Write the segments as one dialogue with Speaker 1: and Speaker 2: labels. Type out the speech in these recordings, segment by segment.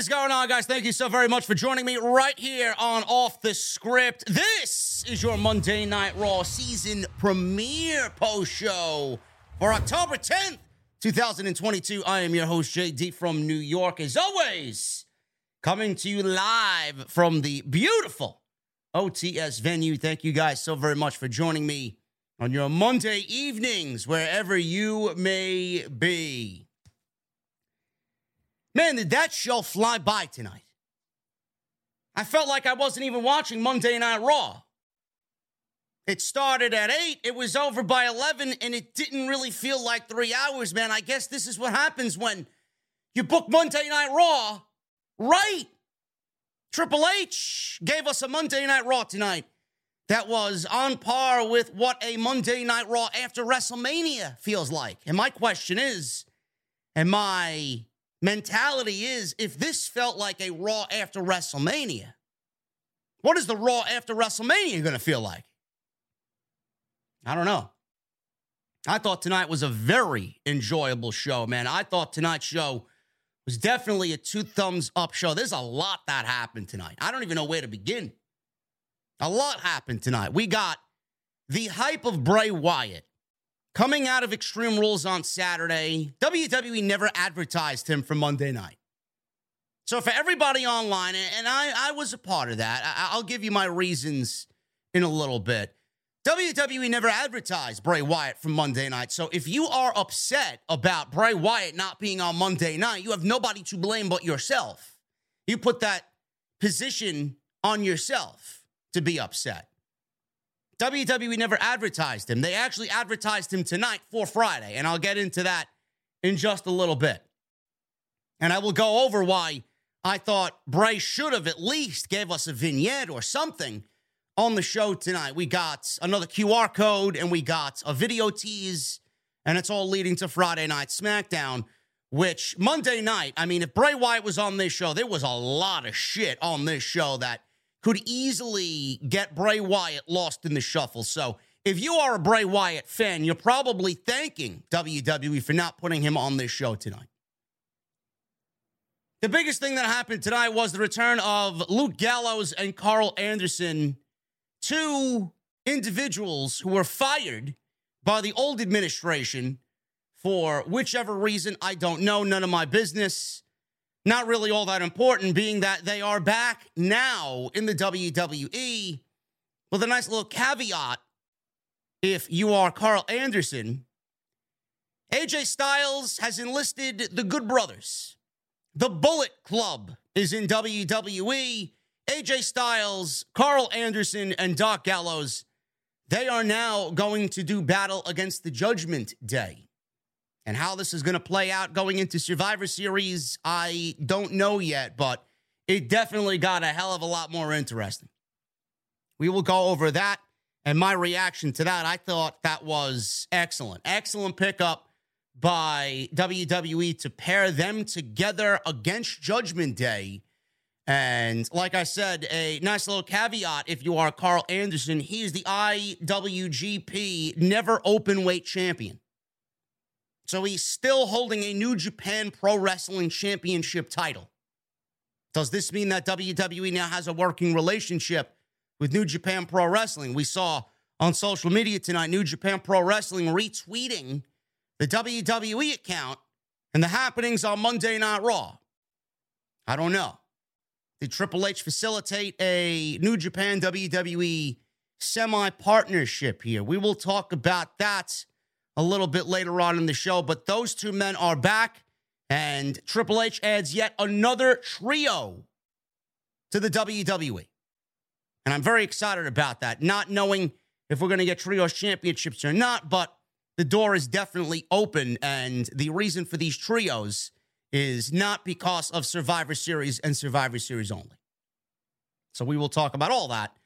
Speaker 1: Is going on, guys? Thank you so very much for joining me right here on Off the Script. This is your Monday Night Raw season premiere post show for October 10th, 2022. I am your host, JD from New York, as always, coming to you live from the beautiful OTS venue. Thank you guys so very much for joining me on your Monday evenings, wherever you may be. Man, did that show fly by tonight? I felt like I wasn't even watching Monday Night Raw. It started at 8, it was over by 11, and it didn't really feel like three hours, man. I guess this is what happens when you book Monday Night Raw right. Triple H gave us a Monday Night Raw tonight that was on par with what a Monday Night Raw after WrestleMania feels like. And my question is, am I mentality is if this felt like a Raw after WrestleMania, what is the Raw after WrestleMania going to feel like? I don't know. I thought tonight was a very enjoyable show, man. I thought tonight's show was definitely a two thumbs up show. There's a lot that happened tonight. I don't even know where to begin. A lot happened tonight. We got the hype of Bray Wyatt Coming out of Extreme Rules on Saturday, WWE never advertised him for Monday night. So for everybody online, and I, I was a part of that, I, I'll give you my reasons in a little bit. WWE never advertised Bray Wyatt for Monday night. So if you are upset about Bray Wyatt not being on Monday night, you have nobody to blame but yourself. You put that position on yourself to be upset. WWE never advertised him. They actually advertised him tonight for Friday, and I'll get into that in just a little bit. And I will go over why I thought Bray should have at least gave us a vignette or something on the show tonight. We got another QR code and we got a video tease, and it's all leading to Friday Night SmackDown, which Monday night, I mean, if Bray Wyatt was on this show, there was a lot of shit on this show that could easily get Bray Wyatt lost in the shuffle. So if you are a Bray Wyatt fan, you're probably thanking WWE for not putting him on this show tonight. The biggest thing that happened tonight was the return of Luke Gallows and Karl Anderson, two individuals who were fired by the old administration for whichever reason. I don't know, none of my business not really all that important, being that they are back now in the WWE with a nice little caveat. If you are Karl Anderson, AJ Styles has enlisted the Good Brothers. The Bullet Club is in WWE. AJ Styles, Karl Anderson, and Doc Gallows, they are now going to do battle against the Judgment Day. And how this is going to play out going into Survivor Series, I don't know yet, but it definitely got a hell of a lot more interesting. We will go over that and my reaction to that. I thought that was excellent. Excellent pickup by WWE to pair them together against Judgment Day. And like I said, a nice little caveat if you are Karl Anderson, he is the IWGP NEVER Openweight champion. So he's still holding a New Japan Pro Wrestling Championship title. Does this mean that WWE now has a working relationship with New Japan Pro Wrestling? We saw on social media tonight New Japan Pro Wrestling retweeting the WWE account and the happenings on Monday Night Raw. I don't know. Did Triple H facilitate a New Japan WWE semi partnership here? We will talk about that a little bit later on in the show. But those two men are back, and Triple H adds yet another trio to the WWE. And I'm very excited about that, not knowing if we're going to get trios championships or not, but the door is definitely open. And the reason for these trios is not because of Survivor Series and Survivor Series only. So we will talk about all that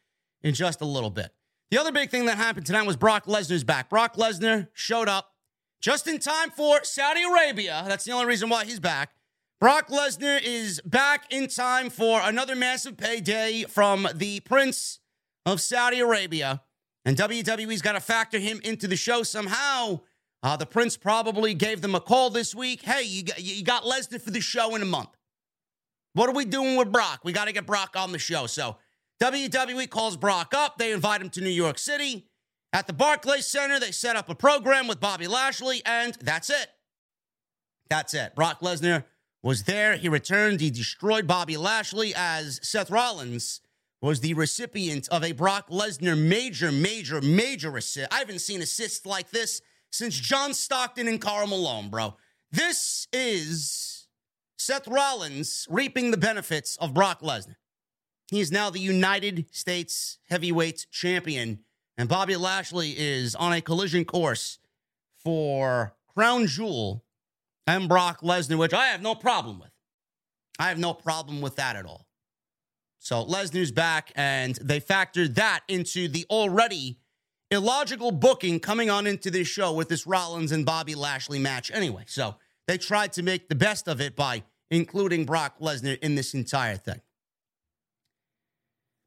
Speaker 1: in just a little bit. The other big thing that happened tonight was Brock Lesnar's back. Brock Lesnar showed up just in time for Saudi Arabia. That's the only reason why he's back. Brock Lesnar is back in time for another massive payday from the Prince of Saudi Arabia. And WWE's got to factor him into the show somehow. Uh, the Prince probably gave them a call this week. Hey, you got, you got Lesnar for the show in a month. What are we doing with Brock? We got to get Brock on the show. So WWE calls Brock up. They invite him to New York City. At the Barclays Center, they set up a program with Bobby Lashley, and that's it. That's it. Brock Lesnar was there. He returned. He destroyed Bobby Lashley as Seth Rollins was the recipient of a Brock Lesnar major, major, major assist. I haven't seen assists like this since John Stockton and Karl Malone, bro. This is Seth Rollins reaping the benefits of Brock Lesnar. He is now the United States heavyweight champion, and Bobby Lashley is on a collision course for Crown Jewel and Brock Lesnar, which I have no problem with. I have no problem with that at all. So Lesnar's back, and they factored that into the already illogical booking coming on into this show with this Rollins and Bobby Lashley match anyway. So they tried to make the best of it by including Brock Lesnar in this entire thing.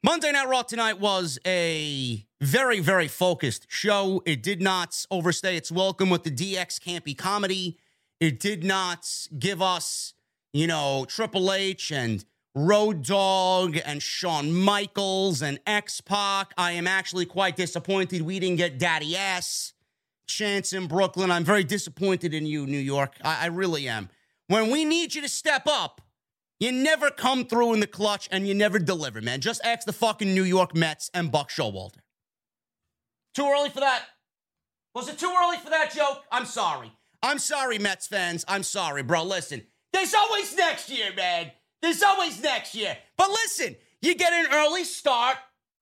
Speaker 1: Monday Night Raw tonight was a very, very focused show. It did not overstay its welcome with the DX campy comedy. It did not give us, you know, Triple H and Road Dogg and Shawn Michaels and X Pac. I am actually quite disappointed we didn't get Daddy Ass chance in Brooklyn. I'm very disappointed in you, New York. I, I really am. When we need you to step up, you never come through in the clutch and you never deliver, man. Just ask the fucking New York Mets and Buck Showalter. Too early for that? Was it too early for that joke? I'm sorry. I'm sorry, Mets fans. I'm sorry, bro. Listen, there's always next year, man. There's always next year. But listen, you get an early start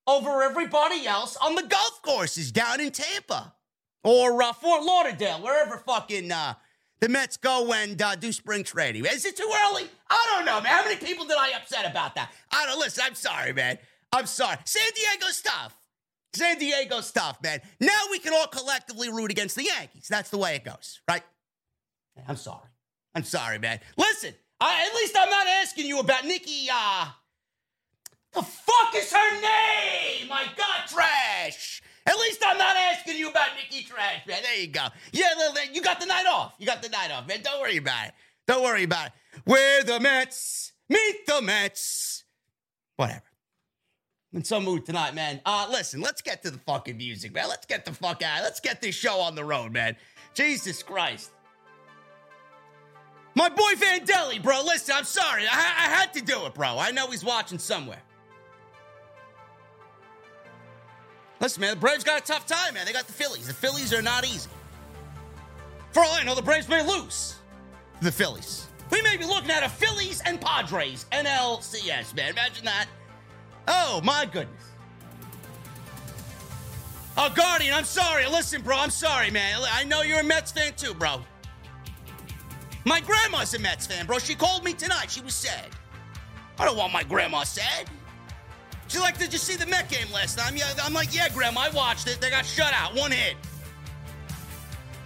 Speaker 1: over everybody else on the golf courses down in Tampa or uh, Fort Lauderdale, wherever fucking uh, the Mets go and uh, do spring training. Is it too early? I don't know, man. How many people did I upset about that? I don't listen. I'm sorry, man. I'm sorry. San Diego stuff. San Diego stuff, man. Now we can all collectively root against the Yankees. That's the way it goes, right? I'm sorry. I'm sorry, man. Listen, I, at least I'm not asking you about Nikki. Uh, the fuck is her name? My God, trash. At least I'm not asking you about Nikki Trash, man. There you go. Yeah, you got the night off. You got the night off, man. Don't worry about it. Don't worry about it. We're the Mets. Meet the Mets. Whatever. I'm in some mood tonight, man. Uh, listen, let's get to the fucking music, man. Let's get the fuck out. Let's get this show on the road, man. Jesus Christ. My boy Vandelli, bro. Listen, I'm sorry. I, I had to do it, bro. I know he's watching somewhere. Listen, man, the Braves got a tough time, man. They got the Phillies. The Phillies are not easy. For all I know, the Braves may lose the Phillies. We may be looking at a Phillies and Padres NLCS, man. Imagine that. Oh, my goodness. Oh, Guardian, I'm sorry. Listen, bro, I'm sorry, man. I know you're a Mets fan too, bro. My grandma's a Mets fan, bro. She called me tonight. She was sad. I don't want my grandma sad. She's like, Did you see the Met game last time? Yeah, I'm like, Yeah, grandma, I watched it. They got shut out. One hit.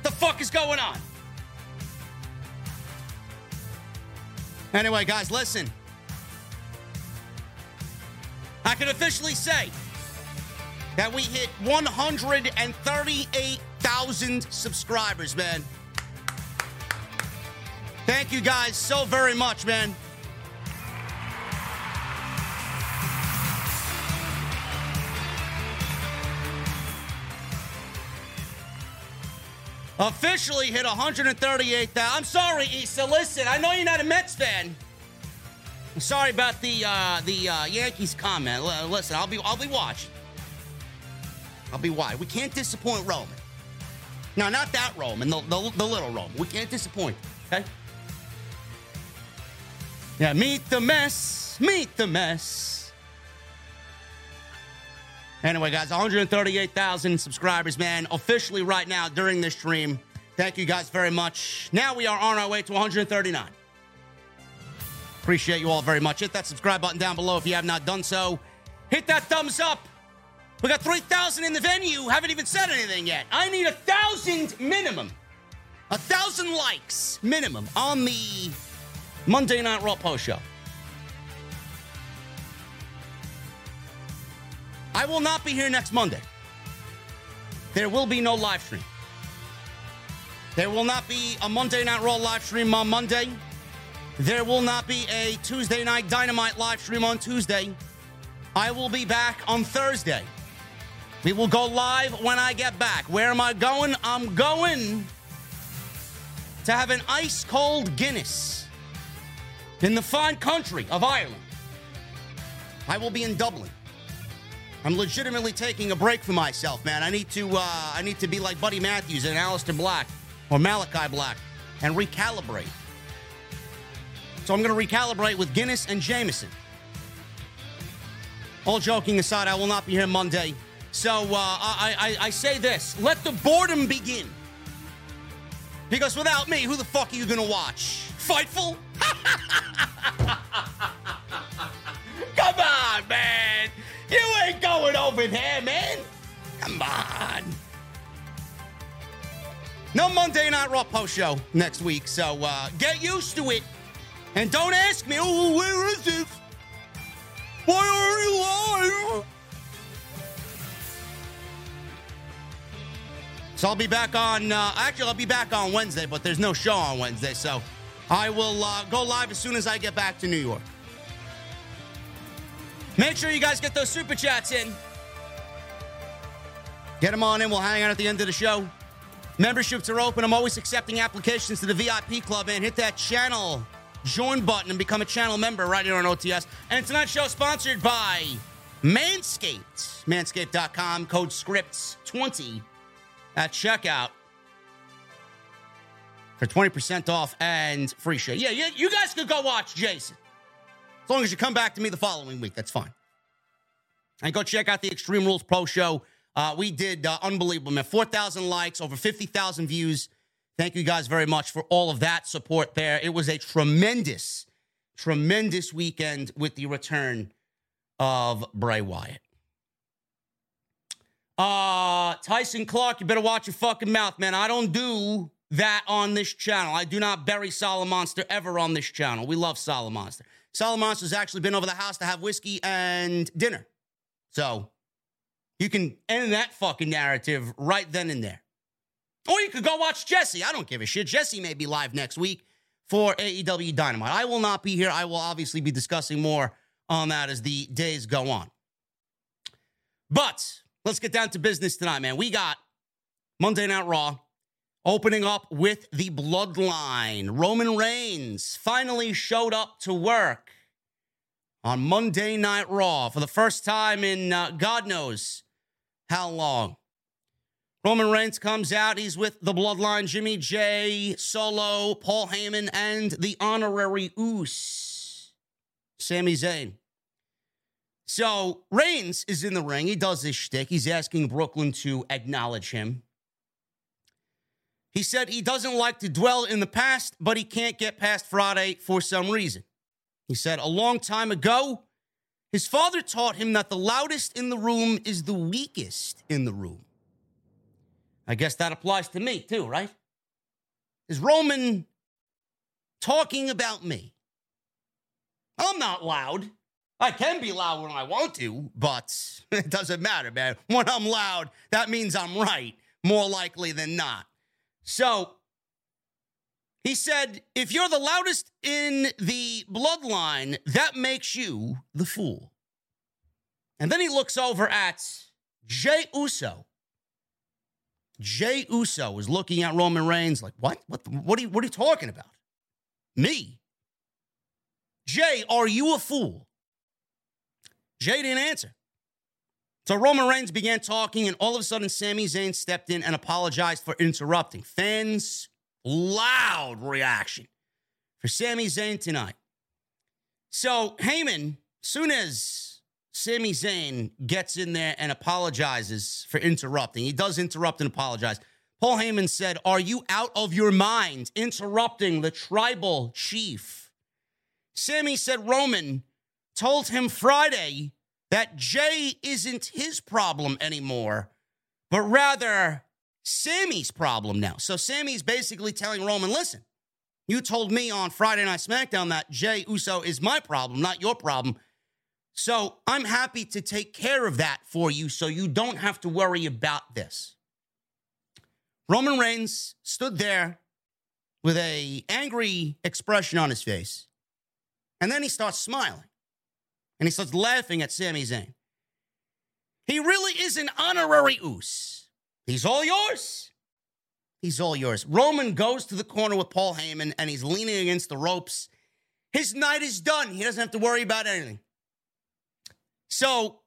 Speaker 1: The fuck is going on? Anyway, guys, listen. I can officially say that we hit 138,000 subscribers, man. Thank you guys so very much, man. Officially hit 138,000. I'm sorry, Issa. Listen, I know you're not a Mets fan. I'm sorry about the uh, the uh, Yankees comment. L- listen, I'll be I'll be watching. I'll be wide. We can't disappoint Roman. No, not that Roman, the, the, the little Roman. We can't disappoint. Okay. Yeah, meet the mess, meet the mess. Anyway, guys, 138,000 subscribers, man, officially right now during this stream. Thank you guys very much. Now we are on our way to 139. Appreciate you all very much. Hit that subscribe button down below if you have not done so. Hit that thumbs up. We got 3,000 in the venue. Haven't even said anything yet. I need a thousand minimum. A thousand likes minimum on the Monday Night Raw post show. I will not be here next Monday. There will be no live stream. There will not be a Monday Night Raw live stream on Monday. There will not be a Tuesday Night Dynamite live stream on Tuesday. I will be back on Thursday. We will go live when I get back. Where am I going? I'm going to have an ice cold Guinness in the fine country of Ireland. I will be in Dublin. I'm legitimately taking a break for myself, man. I need to uh, I need to be like Buddy Matthews and Aleister Black or Malakai Black and recalibrate. So I'm going to recalibrate with Guinness and Jameson. All joking aside, I will not be here Monday. So uh, I, I, I say this let the boredom begin. Because without me, who the fuck are you going to watch? Fightful? Come on, man. You ain't going over there, man. Come on. No Monday Night Raw post show next week, so uh, get used to it. And don't ask me, oh, where is this? Why are you live? So I'll be back on, uh, actually, I'll be back on Wednesday, but there's no show on Wednesday, so I will uh, go live as soon as I get back to New York. Make sure you guys get those super chats in. Get them on in. We'll hang out at the end of the show. Memberships are open. I'm always accepting applications to the VIP club, man. Hit that channel join button and become a channel member right here on OTS. And tonight's show sponsored by Manscaped. Manscaped.com, code SCRIPTS20 at checkout for 20% off and free shit. Yeah, yeah, you guys could go watch Jason. As long as you come back to me the following week, that's fine. And go check out the Extreme Rules Pro Show. Uh, we did uh, unbelievable, man. 4,000 likes, over 50,000 views. Thank you guys very much for all of that support there. It was a tremendous, tremendous weekend with the return of Bray Wyatt. Uh, Tyson Clark, you better watch your fucking mouth, man. I don't do that on this channel. I do not bury Monster ever on this channel. We love Monster. Monster's actually been over the house to have whiskey and dinner. So you can end that fucking narrative right then and there. Or you could go watch Jesse. I don't give a shit. Jesse may be live next week for AEW Dynamite. I will not be here. I will obviously be discussing more on that as the days go on. But let's get down to business tonight, man. We got Monday Night Raw opening up with the Bloodline. Roman Reigns finally showed up to work on Monday Night Raw for the first time in uh, God knows how long. Roman Reigns comes out. He's with the Bloodline, Jimmy Jey, Solo, Paul Heyman, and the honorary Uce, Sami Zayn. So Reigns is in the ring. He does his shtick. He's asking Brooklyn to acknowledge him. He said he doesn't like to dwell in the past, but he can't get past Friday for some reason. He said a long time ago, his father taught him that the loudest in the room is the weakest in the room. I guess that applies to me too, right? Is Roman talking about me? I'm not loud. I can be loud when I want to, but it doesn't matter, man. When I'm loud, that means I'm right, more likely than not. So he said, if you're the loudest in the bloodline, that makes you the fool. And then he looks over at Jey Uso, Jey Uso is looking at Roman Reigns like, what? What, what, are, you, what are you talking about? Me? Jey, are you a fool? Jey didn't answer. So Roman Reigns began talking, and all of a sudden, Sami Zayn stepped in and apologized for interrupting. Fans, loud reaction for Sami Zayn tonight. So Heyman, soon as Sami Zayn gets in there and apologizes for interrupting. He does interrupt and apologize. Paul Heyman said, Are you out of your mind interrupting the tribal chief? Sami said Roman told him Friday that Jey isn't his problem anymore, but rather Sami's problem now. So Sami's basically telling Roman, listen, you told me on Friday Night SmackDown that Jey Uso is my problem, not your problem. So I'm happy to take care of that for you so you don't have to worry about this. Roman Reigns stood there with a angry expression on his face. And then he starts smiling. And he starts laughing at Sami Zayn. He really is an honorary Uce. He's all yours. He's all yours. Roman goes to the corner with Paul Heyman and he's leaning against the ropes. His night is done. He doesn't have to worry about anything. So,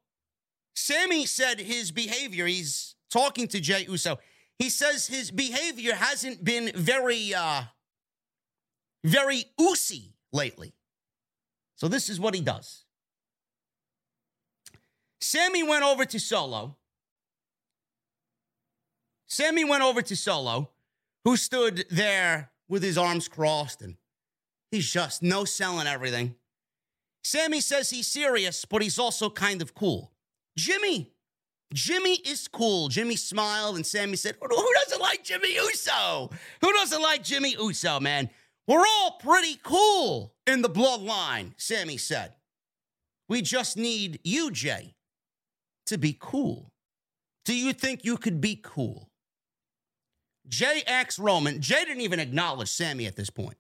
Speaker 1: Sami said his behavior, he's talking to Jey Uso. He says his behavior hasn't been very, uh, very oosy lately. So, this is what he does. Sami went over to Solo Sami went over to Solo, who stood there with his arms crossed and he's just no selling everything. Sami says he's serious, but he's also kind of cool. Jimmy, Jimmy is cool. Jimmy smiled and Sami said, Who doesn't like Jimmy Uso? Who doesn't like Jimmy Uso, man? We're all pretty cool in the bloodline, Sami said. We just need you, Jey, to be cool. Do you think you could be cool? Jey acts Roman. Jey didn't even acknowledge Sami at this point.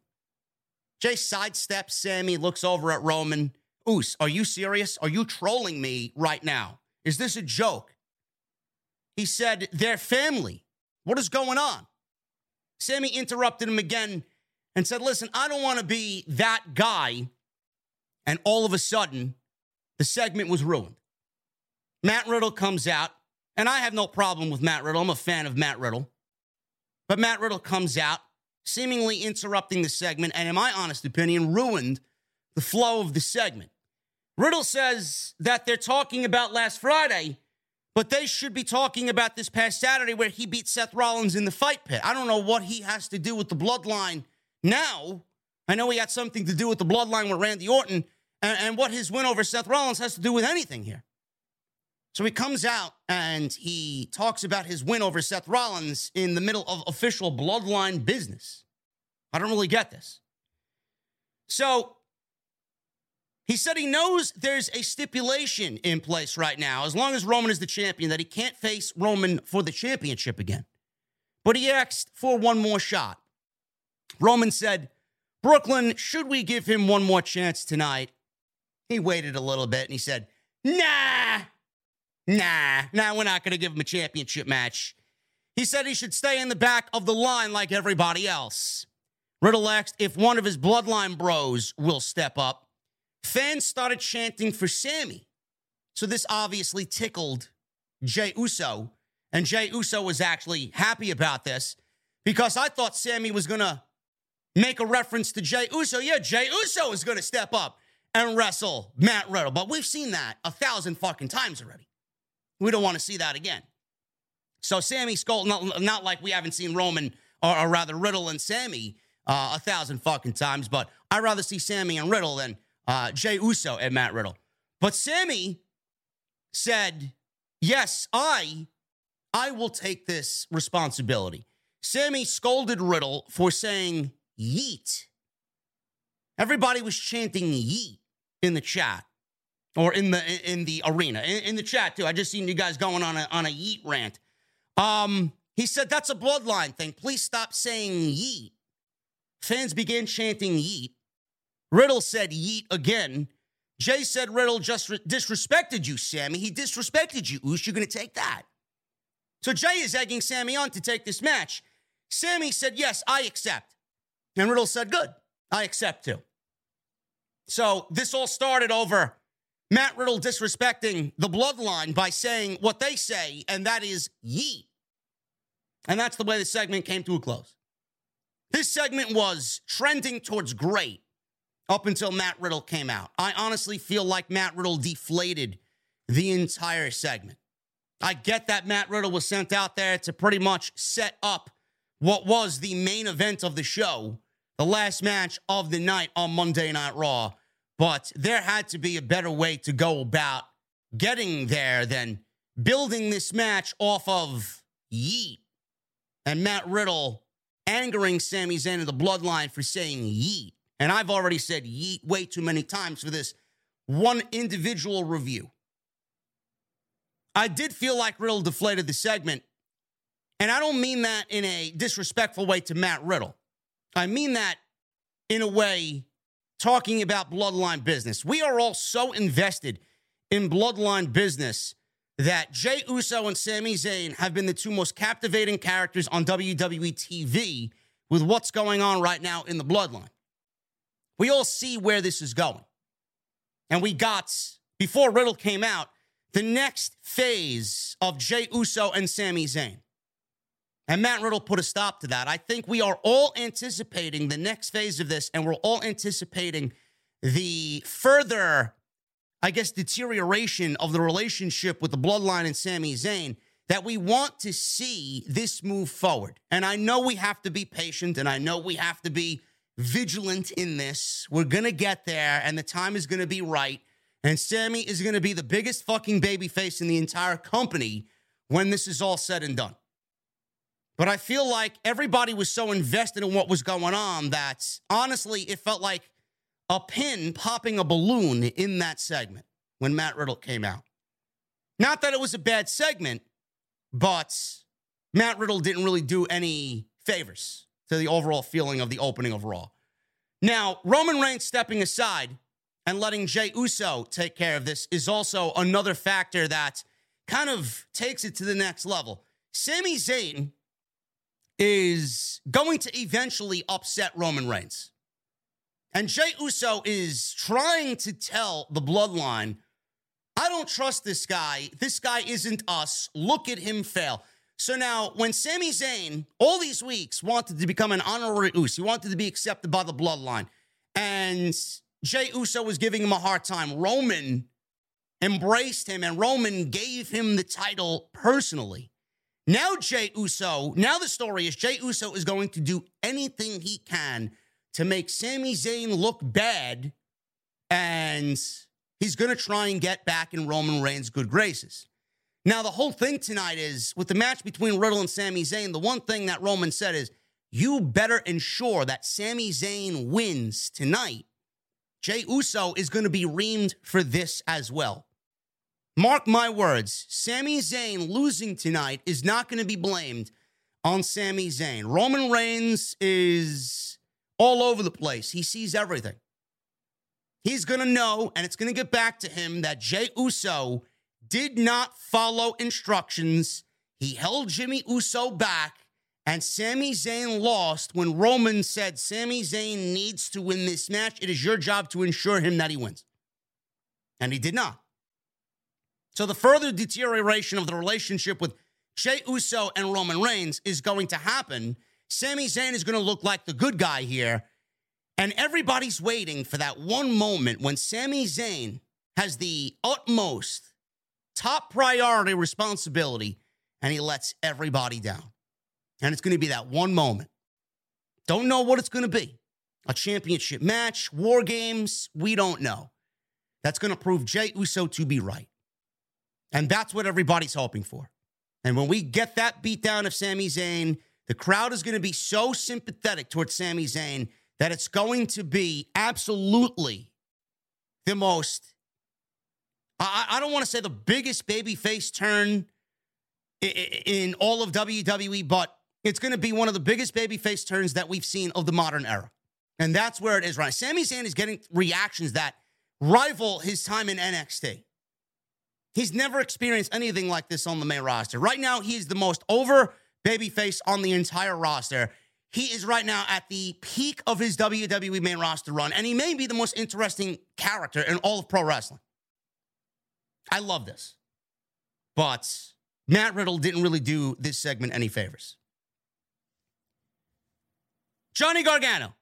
Speaker 1: Jey sidesteps Sami, looks over at Roman. Uce, are you serious? Are you trolling me right now? Is this a joke? He said, They're family. What is going on? Sami interrupted him again and said, Listen, I don't want to be that guy. And all of a sudden, the segment was ruined. Matt Riddle comes out, and I have no problem with Matt Riddle. I'm a fan of Matt Riddle. But Matt Riddle comes out, seemingly interrupting the segment, and in my honest opinion, ruined the flow of the segment. Riddle says that they're talking about last Friday, but they should be talking about this past Saturday where he beat Seth Rollins in the fight pit. I don't know what he has to do with the bloodline now. I know he had something to do with the bloodline with Randy Orton, and, and what his win over Seth Rollins has to do with anything here. So he comes out and he talks about his win over Seth Rollins in the middle of official bloodline business. I don't really get this. So he said he knows there's a stipulation in place right now, as long as Roman is the champion, that he can't face Roman for the championship again. But he asked for one more shot. Roman said, Brooklyn, should we give him one more chance tonight? He waited a little bit and he said, Nah, Nah, nah, we're not going to give him a championship match. He said he should stay in the back of the line like everybody else. Riddle asked if one of his bloodline bros will step up. Fans started chanting for Sami. So this obviously tickled Jey Uso. And Jey Uso was actually happy about this because I thought Sami was going to make a reference to Jey Uso. Yeah, Jey Uso is going to step up and wrestle Matt Riddle. But we've seen that a thousand fucking times already. We don't want to see that again. So Sami Skull, not, not like we haven't seen Roman or, or rather Riddle and Sami uh, a thousand fucking times, but I'd rather see Sami and Riddle than uh, Jey Uso and Matt Riddle. But Sami said, "Yes, I, I will take this responsibility." Sami scolded Riddle for saying "yeet." Everybody was chanting "yeet" in the chat or in the in the arena in, in, the chat too. I just seen you guys going on a on a yeet rant. Um, he said that's a bloodline thing. Please stop saying yeet. Fans began chanting yeet. Riddle said yeet again. Jey said Riddle just re- disrespected you, Sami. He disrespected you. Who's you going to take that? So Jey is egging Sami on to take this match. Sami said, Yes, I accept. And Riddle said, Good, I accept too. So this all started over Matt Riddle disrespecting the bloodline by saying what they say, and that is ye. And that's the way the segment came to a close. This segment was trending towards great up until Matt Riddle came out. I honestly feel like Matt Riddle deflated the entire segment. I get that Matt Riddle was sent out there to pretty much set up what was the main event of the show, the last match of the night on Monday Night Raw. But there had to be a better way to go about getting there than building this match off of yeet and Matt Riddle angering Sami Zayn and the bloodline for saying yeet. And I've already said yeet way too many times for this one individual review. I did feel like Riddle deflated the segment. And I don't mean that in a disrespectful way to Matt Riddle. I mean that in a way talking about bloodline business. We are all so invested in bloodline business that Jey Uso and Sami Zayn have been the two most captivating characters on WWE TV with what's going on right now in the bloodline. We all see where this is going. And we got, before Riddle came out, the next phase of Jey Uso and Sami Zayn. And Matt Riddle put a stop to that. I think we are all anticipating the next phase of this, and we're all anticipating the further I guess, deterioration of the relationship with the bloodline and Sami Zayn that we want to see this move forward. And I know we have to be patient and I know we have to be vigilant in this. We're going to get there and the time is going to be right. And Sami is going to be the biggest fucking baby face in the entire company when this is all said and done. But I feel like everybody was so invested in what was going on that honestly, it felt like a pin popping a balloon in that segment when Matt Riddle came out. Not that it was a bad segment, but Matt Riddle didn't really do any favors to the overall feeling of the opening of Raw. Now, Roman Reigns stepping aside and letting Jey Uso take care of this is also another factor that kind of takes it to the next level. Sami Zayn is going to eventually upset Roman Reigns. And Jey Uso is trying to tell the bloodline, I don't trust this guy. This guy isn't us. Look at him fail. So now, when Sami Zayn, all these weeks, wanted to become an honorary Uso, he wanted to be accepted by the bloodline, and Jey Uso was giving him a hard time, Roman embraced him, and Roman gave him the title personally. Now, Jey Uso, now the story is Jey Uso is going to do anything he can to make Sami Zayn look bad, and he's going to try and get back in Roman Reigns' good graces. Now, the whole thing tonight is with the match between Riddle and Sami Zayn, the one thing that Roman said is, you better ensure that Sami Zayn wins tonight. Jey Uso is going to be reamed for this as well. Mark my words, Sami Zayn losing tonight is not going to be blamed on Sami Zayn. Roman Reigns is all over the place. He sees everything. He's going to know, and it's going to get back to him that Jey Uso did not follow instructions. He held Jimmy Uso back, and Sami Zayn lost when Roman said, Sami Zayn needs to win this match. It is your job to ensure him that he wins. And he did not. So the further deterioration of the relationship with Jey Uso and Roman Reigns is going to happen Sami Zayn is going to look like the good guy here. And everybody's waiting for that one moment when Sami Zayn has the utmost top priority responsibility and he lets everybody down. And it's going to be that one moment. Don't know what it's going to be. A championship match, war games, we don't know. That's going to prove Jey Uso to be right. And that's what everybody's hoping for. And when we get that beatdown of Sami Zayn, the crowd is going to be so sympathetic towards Sami Zayn that it's going to be absolutely the most, I, I don't want to say the biggest babyface turn in, all of WWE, but it's going to be one of the biggest babyface turns that we've seen of the modern era. And that's where it is right. Sami Zayn is getting reactions that rival his time in NXT. He's never experienced anything like this on the main roster. Right now, he's the most over babyface on the entire roster. He is right now at the peak of his WWE main roster run, and he may be the most interesting character in all of pro wrestling. I love this. But Matt Riddle didn't really do this segment any favors. Johnny Gargano.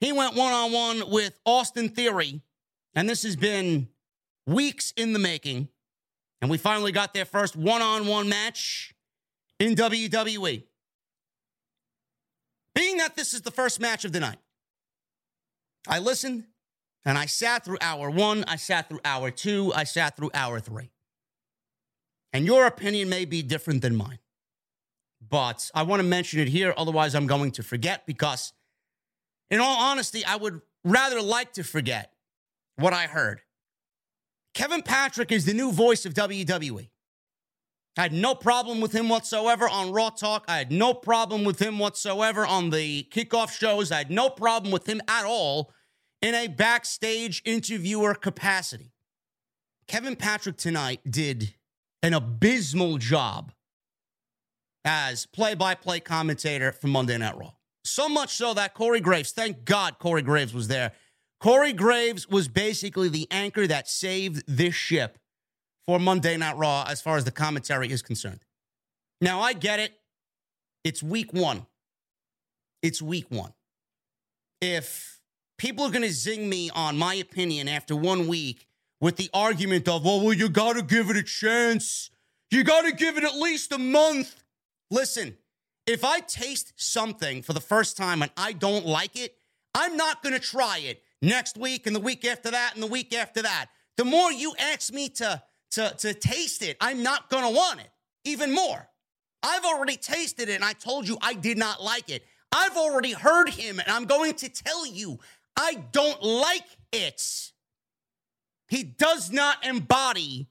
Speaker 1: He went one on one with Austin Theory, and this has been weeks in the making. And we finally got their first one on one match in WWE. Being that this is the first match of the night, I listened and I sat through hour one, I sat through hour two, I sat through hour three. And your opinion may be different than mine. But I want to mention it here, otherwise, I'm going to forget because, in all honesty, I would rather like to forget what I heard. Kevin Patrick is the new voice of WWE. I had no problem with him whatsoever on Raw Talk. I had no problem with him whatsoever on the kickoff shows. I had no problem with him at all in a backstage interviewer capacity. Kevin Patrick tonight did an abysmal job as play by play commentator for Monday Night Raw. So much so that Corey Graves, thank God Corey Graves was there. Corey Graves was basically the anchor that saved this ship for Monday Night Raw as far as the commentary is concerned. Now, I get it. It's week one. It's week one. If people are going to zing me on my opinion after one week with the argument of, oh, well, you got to give it a chance, you got to give it at least a month. Listen, if I taste something for the first time and I don't like it, I'm not going to try it next week and the week after that and the week after that. The more you ask me to to, to taste it, I'm not going to want it even more. I've already tasted it and I told you I did not like it. I've already heard him and I'm going to tell you I don't like it. He does not embody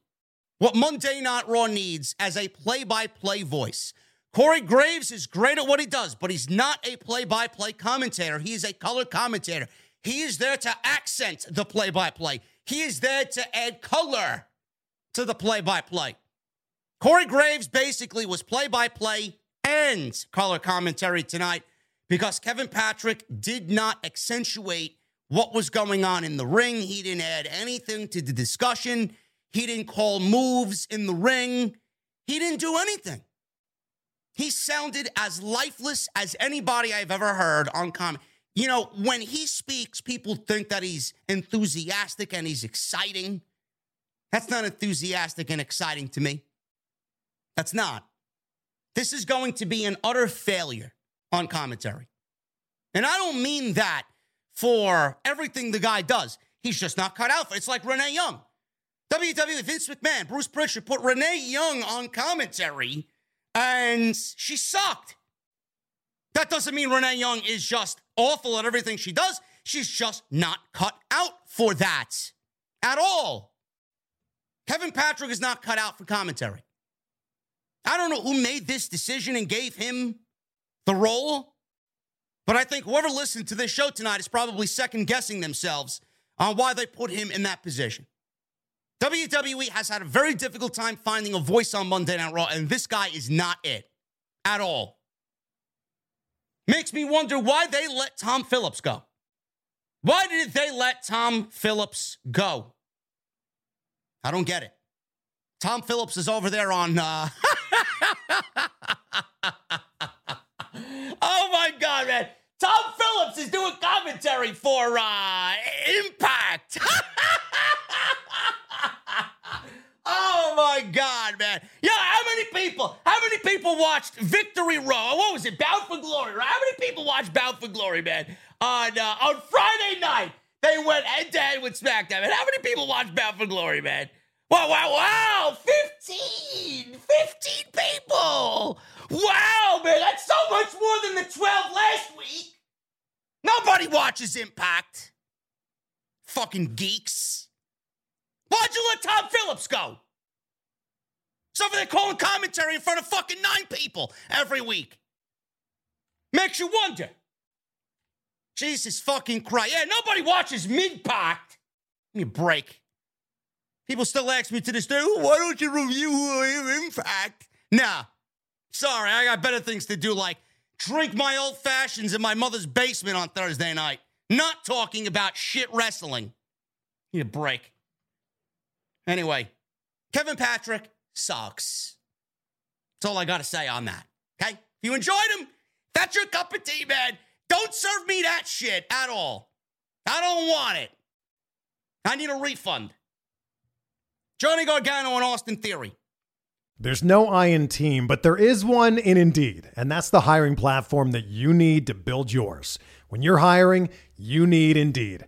Speaker 1: what Monday Night Raw needs as a play by play voice. Corey Graves is great at what he does, but he's not a play by play commentator. He is a color commentator. He is there to accent the play by play, he is there to add color to the play by play. Corey Graves basically was play by play and color commentary tonight because Kevin Patrick did not accentuate what was going on in the ring. He didn't add anything to the discussion. He didn't call moves in the ring. He didn't do anything. He sounded as lifeless as anybody I've ever heard on comment. You know, when he speaks, people think that he's enthusiastic and he's exciting. That's not enthusiastic and exciting to me. That's not. This is going to be an utter failure on commentary. And I don't mean that for everything the guy does. He's just not cut out for it. It's like Renee Young. WWE, Vince McMahon, Bruce Prichard put Renee Young on commentary and she sucked. That doesn't mean Renee Young is just awful at everything she does. She's just not cut out for that at all. Kevin Patrick is not cut out for commentary. I don't know who made this decision and gave him the role, but I think whoever listened to this show tonight is probably second guessing themselves on why they put him in that position. WWE has had a very difficult time finding a voice on Monday Night Raw, and this guy is not it at all. Makes me wonder why they let Tom Phillips go. Why did they let Tom Phillips go? I don't get it. Tom Phillips is over there on. Uh... oh my God, man. Tom Phillips is doing commentary for uh, Impact. oh my God, man. Yeah, how many people, how many people watched Victory Road? What was it? Bound for Glory, right? How many people watched Bound for Glory, man? On, uh, on Friday night. They went head to head with SmackDown. And how many people watched Bound for Glory, man? Wow, wow, wow! 15! 15 people! Wow, man, that's so much more than the 12 last week! Nobody watches Impact. Fucking geeks. Why'd you let Tom Phillips go? So they're calling commentary in front of fucking nine people every week. Makes you wonder. Jesus fucking Christ. Yeah, nobody watches Mid-Pact. Give me a break. People still ask me to this day, why don't you review Impact? Nah. Sorry, I got better things to do, like drink my old fashions in my mother's basement on Thursday night. Not talking about shit wrestling. Need a break. Anyway, Kevin Patrick sucks. That's all I got to say on that. Okay? If you enjoyed him, that's your cup of tea, man. Don't serve me that shit at all. I don't want it. I need a refund. Johnny Gargano and Austin Theory.
Speaker 2: There's no I in team, but there is one in Indeed, and that's the hiring platform that you need to build yours. When you're hiring, you need Indeed.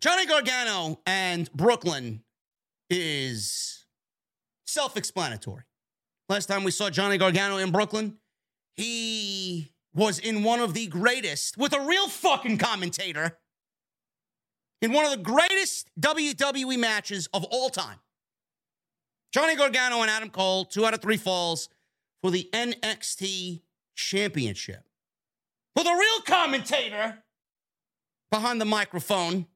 Speaker 1: Johnny Gargano and Brooklyn is self explanatory. Last time we saw Johnny Gargano in Brooklyn, he was in one of the greatest, with a real fucking commentator, in one of the greatest WWE matches of all time. Johnny Gargano and Adam Cole, two out of three falls for the NXT Championship. With a real commentator behind the microphone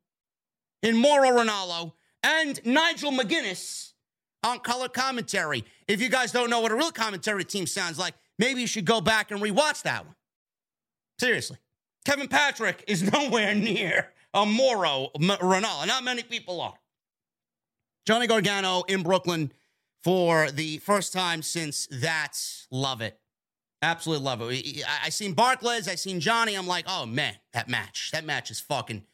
Speaker 1: in Mauro Ranallo and Nigel McGuinness on color commentary. If you guys don't know what a real commentary team sounds like, maybe you should go back and rewatch that one. Seriously. Kevin Patrick is nowhere near a Mauro Ranallo. Not many people are. Johnny Gargano in Brooklyn for the first time since that. Love it. Absolutely love it. I, I seen Barclays, I seen Johnny. I'm like, oh man, that match. That match is fucking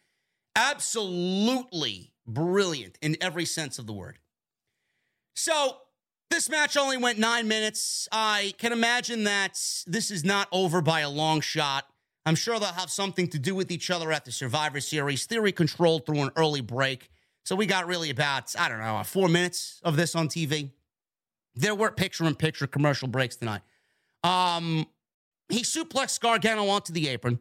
Speaker 1: absolutely brilliant in every sense of the word. So, this match only went nine minutes. I can imagine that this is not over by a long shot. I'm sure they'll have something to do with each other at the Survivor Series. Theory controlled through an early break. So we got really about, I don't know, four minutes of this on TV. There were picture in picture commercial breaks tonight. Um, he suplexed Gargano onto the apron.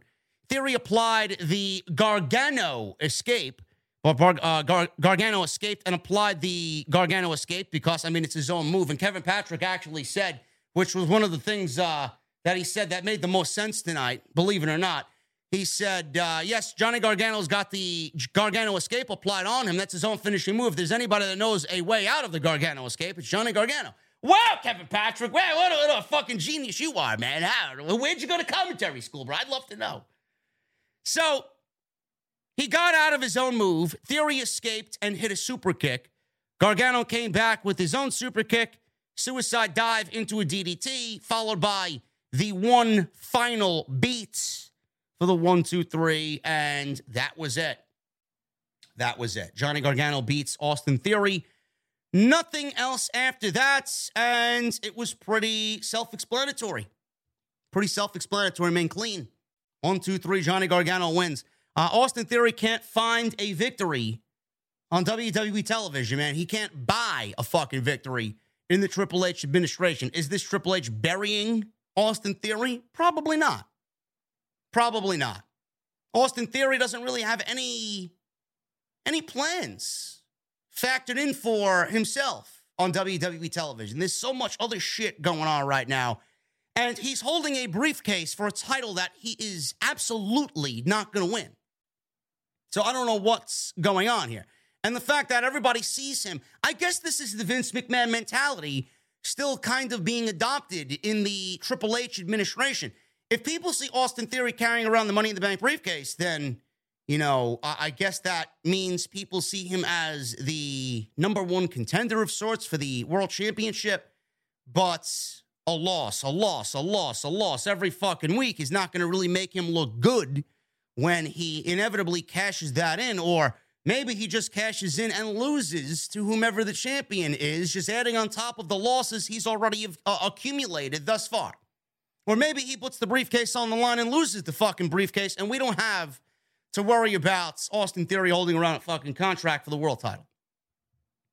Speaker 1: Theory applied the Gargano escape, or uh, Gar- Gargano escaped and applied the Gargano escape because, I mean, it's his own move. And Kevin Patrick actually said, which was one of the things uh, that he said that made the most sense tonight, believe it or not. He said, uh, yes, Johnny Gargano's got the Gargano escape applied on him. That's his own finishing move. If there's anybody that knows a way out of the Gargano escape, it's Johnny Gargano. Wow, Kevin Patrick. Wow, what a, what a fucking genius you are, man. How, where'd you go to commentary school, bro? I'd love to know. So he got out of his own move. Theory escaped and hit a super kick. Gargano came back with his own super kick, suicide dive into a DDT, followed by the one final beat for the one, two, three, and that was it. That was it. Johnny Gargano beats Austin Theory. Nothing else after that, and it was pretty self explanatory. Pretty self explanatory, man, clean. One, two, three, Johnny Gargano wins. Uh, Austin Theory can't find a victory on WWE television, man. He can't buy a fucking victory in the Triple H administration. Is this Triple H burying Austin Theory? Probably not. Probably not. Austin Theory doesn't really have any any plans factored in for himself on WWE television. There's so much other shit going on right now and he's holding a briefcase for a title that he is absolutely not going to win. So I don't know what's going on here. And the fact that everybody sees him, I guess this is the Vince McMahon mentality still kind of being adopted in the Triple H administration. If people see Austin Theory carrying around the Money in the Bank briefcase, then, you know, I guess that means people see him as the number one contender of sorts for the World Championship. But a loss, a loss, a loss, a loss every fucking week is not going to really make him look good when he inevitably cashes that in, or maybe he just cashes in and loses to whomever the champion is, just adding on top of the losses he's already uh, accumulated thus far. Or maybe he puts the briefcase on the line and loses the fucking briefcase, and we don't have to worry about Austin Theory holding around a fucking contract for the world title.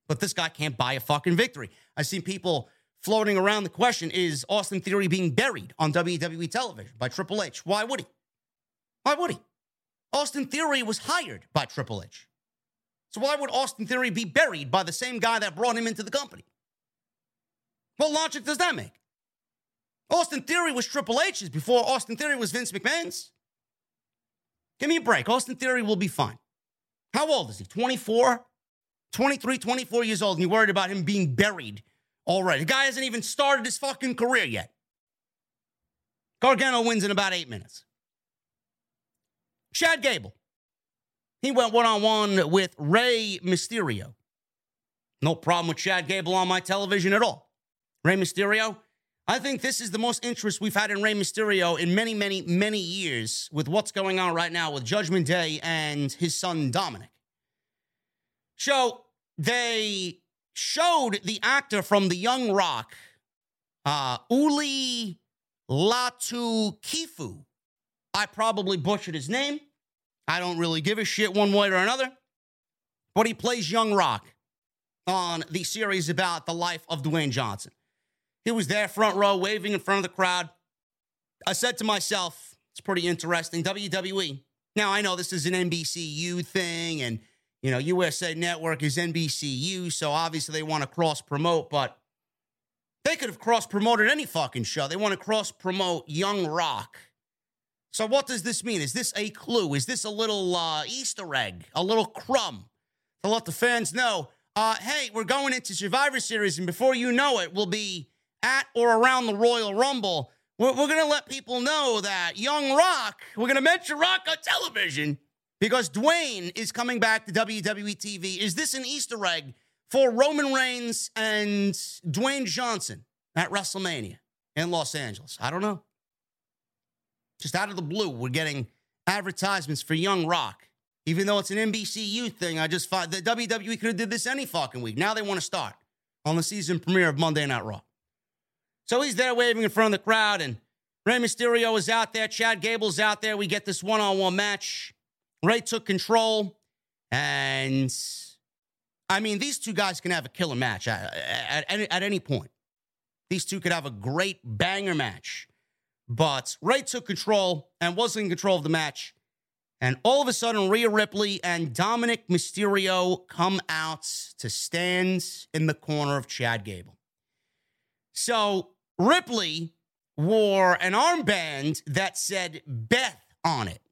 Speaker 1: But this guy can't buy a fucking victory. I've seen people floating around the question is Austin Theory being buried on WWE television by Triple H? Why would he? Why would he? Austin Theory was hired by Triple H. So why would Austin Theory be buried by the same guy that brought him into the company? What logic does that make? Austin Theory was Triple H's before Austin Theory was Vince McMahon's. Give me a break. Austin Theory will be fine. How old is he? 24? 23, 24 years old, and you're worried about him being buried already. The guy hasn't even started his fucking career yet. Gargano wins in about eight minutes. Chad Gable. He went one on one with Rey Mysterio. No problem with Chad Gable on my television at all. Rey Mysterio, I think this is the most interest we've had in Rey Mysterio in many, many, many years with what's going on right now with Judgment Day and his son Dominic. So they showed the actor from The Young Rock, uh, Uli Latukefu. I probably butchered his name. I don't really give a shit one way or another. But he plays Young Rock on the series about the life of Dwayne Johnson. He was there, front row, waving in front of the crowd. I said to myself, it's pretty interesting. WWE. Now, I know this is an NBCU thing, and, you know, USA Network is NBCU, so obviously they want to cross promote, but they could have cross promoted any fucking show. They want to cross promote Young Rock so, what does this mean? Is this a clue? Is this a little uh, Easter egg, a little crumb to let the fans know? Uh, hey, we're going into Survivor Series, and before you know it, we'll be at or around the Royal Rumble. We're, we're going to let people know that Young Rock, we're going to mention Rock on television because Dwayne is coming back to WWE TV. Is this an Easter egg for Roman Reigns and Dwayne Johnson at WrestleMania in Los Angeles? I don't know. Just out of the blue, we're getting advertisements for Young Rock. Even though it's an NBCU thing, I just thought the WWE could have did this any fucking week. Now they want to start on the season premiere of Monday Night Raw. So he's there waving in front of the crowd, and Rey Mysterio is out there. Chad Gable's out there. We get this one on one match. Rey took control, and I mean, these two guys can have a killer match at, at, at, at any point. These two could have a great banger match. But Rey took control and was in control of the match. And all of a sudden, Rhea Ripley and Dominic Mysterio come out to stand in the corner of Chad Gable. So Ripley wore an armband that said Beth on it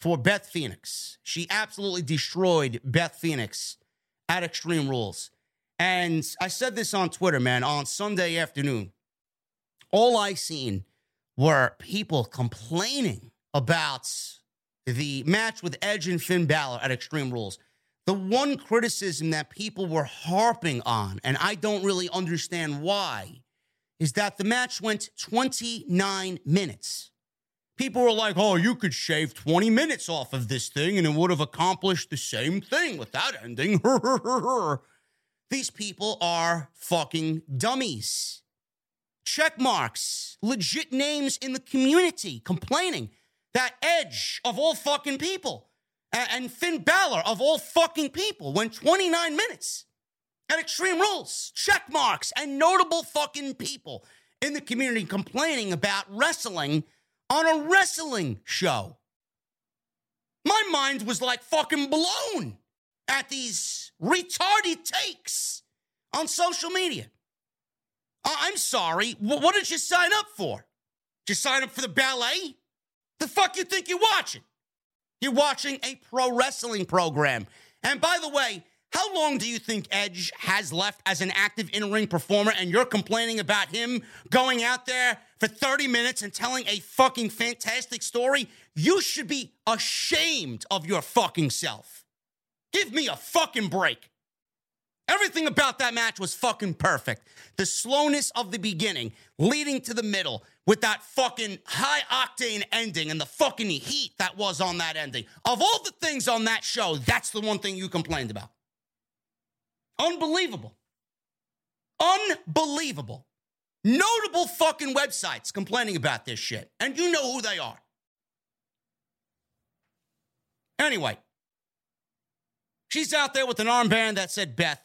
Speaker 1: for Beth Phoenix. She absolutely destroyed Beth Phoenix at Extreme Rules. And I said this on Twitter, man, on Sunday afternoon. All I seen were people complaining about the match with Edge and Finn Balor at Extreme Rules. The one criticism that people were harping on, and I don't really understand why, is that the match went 29 minutes. People were like, oh, you could shave 20 minutes off of this thing and it would have accomplished the same thing without ending. These people are fucking dummies check marks, legit names in the community complaining that Edge of all fucking people and Finn Balor of all fucking people went 29 minutes at Extreme Rules, check marks, and notable fucking people in the community complaining about wrestling on a wrestling show. My mind was like fucking blown at these retarded takes on social media. I'm sorry. What did you sign up for? Did you sign up for the ballet? The fuck you think you're watching? You're watching a pro wrestling program. And by the way, how long do you think Edge has left as an active in ring performer? And you're complaining about him going out there for 30 minutes and telling a fucking fantastic story? You should be ashamed of your fucking self. Give me a fucking break. Everything about that match was fucking perfect. The slowness of the beginning leading to the middle with that fucking high octane ending and the fucking heat that was on that ending. Of all the things on that show, that's the one thing you complained about. Unbelievable. Unbelievable. Notable fucking websites complaining about this shit. And you know who they are. Anyway, she's out there with an armband that said Beth.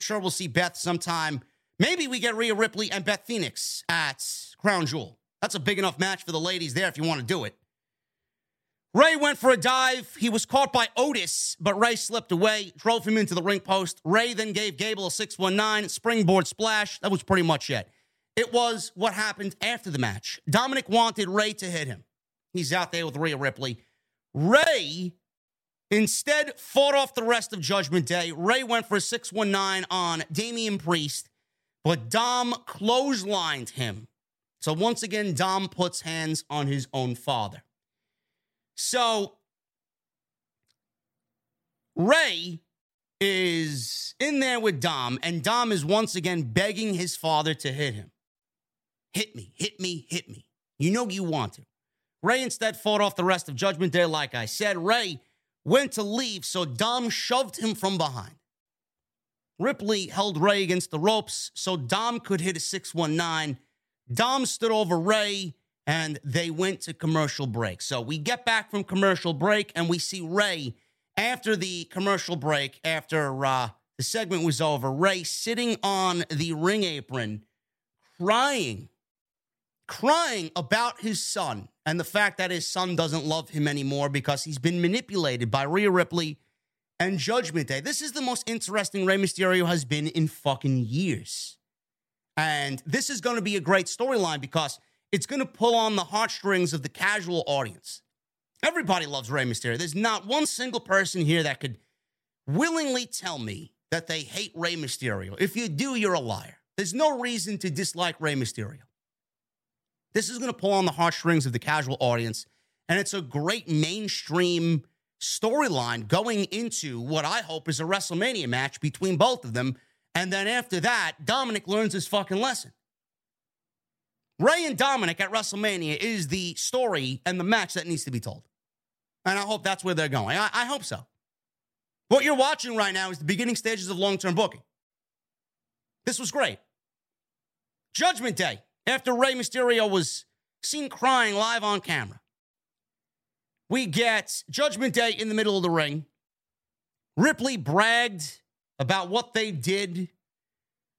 Speaker 1: Sure, we'll see Beth sometime Maybe we get Rhea Ripley and Beth Phoenix at Crown Jewel. That's a big enough match for the ladies there if you want to do it. Rey went for a dive. He was caught by Otis, but Rey slipped away, drove him into the ring post. Rey then gave Gable a 619 springboard splash. That was pretty much it. It was what happened after the match. Dominic wanted Rey to hit him. He's out there with Rhea Ripley. Rey instead fought off the rest of Judgment Day. Rey went for a 619 on Damian Priest, but Dom clotheslined him. So once again, Dom puts hands on his own father. So Rey is in there with Dom, and Dom is once again begging his father to hit him. Hit me, hit me, hit me. You know you want to. Rey instead fought off the rest of Judgment Day, like I said. Rey went to leave, so Dom shoved him from behind. Ripley held Rey against the ropes so Dom could hit a 619. Dom stood over Rey and they went to commercial break. So we get back from commercial break and we see Rey after the commercial break, after uh, the segment was over, Rey sitting on the ring apron, crying, crying about his son and the fact that his son doesn't love him anymore because he's been manipulated by Rhea Ripley and Judgment Day. This is the most interesting Rey Mysterio has been in fucking years. And this is going to be a great storyline because it's going to pull on the heartstrings of the casual audience. Everybody loves Rey Mysterio. There's not one single person here that could willingly tell me that they hate Rey Mysterio. If you do, you're a liar. There's no reason to dislike Rey Mysterio. This is going to pull on the heartstrings of the casual audience, and it's a great mainstream storyline going into what I hope is a WrestleMania match between both of them. And then after that, Dominic learns his fucking lesson. Rey and Dominic at WrestleMania is the story and the match that needs to be told. And I hope that's where they're going. I, I hope so. What you're watching right now is the beginning stages of long term booking. This was great. Judgment Day, after Rey Mysterio was seen crying live on camera, we get Judgment Day in the middle of the ring. Ripley bragged about what they did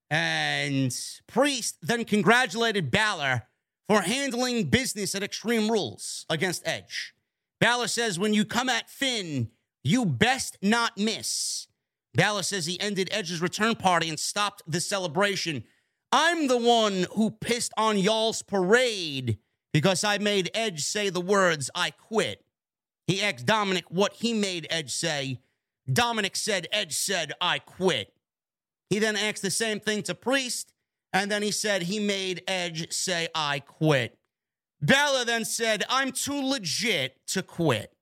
Speaker 1: and Priest then congratulated Balor for handling business at Extreme Rules against Edge. Balor says, when you come at Finn, you best not miss. Balor says he ended Edge's return party and stopped the celebration. I'm the one who pissed on y'all's parade because I made Edge say the words, I quit. He asked Dominic what he made Edge say. Dominic said, Edge said, I quit. He then asked the same thing to Priest, and then he said he made Edge say, I quit. Balor then said, I'm too legit to quit.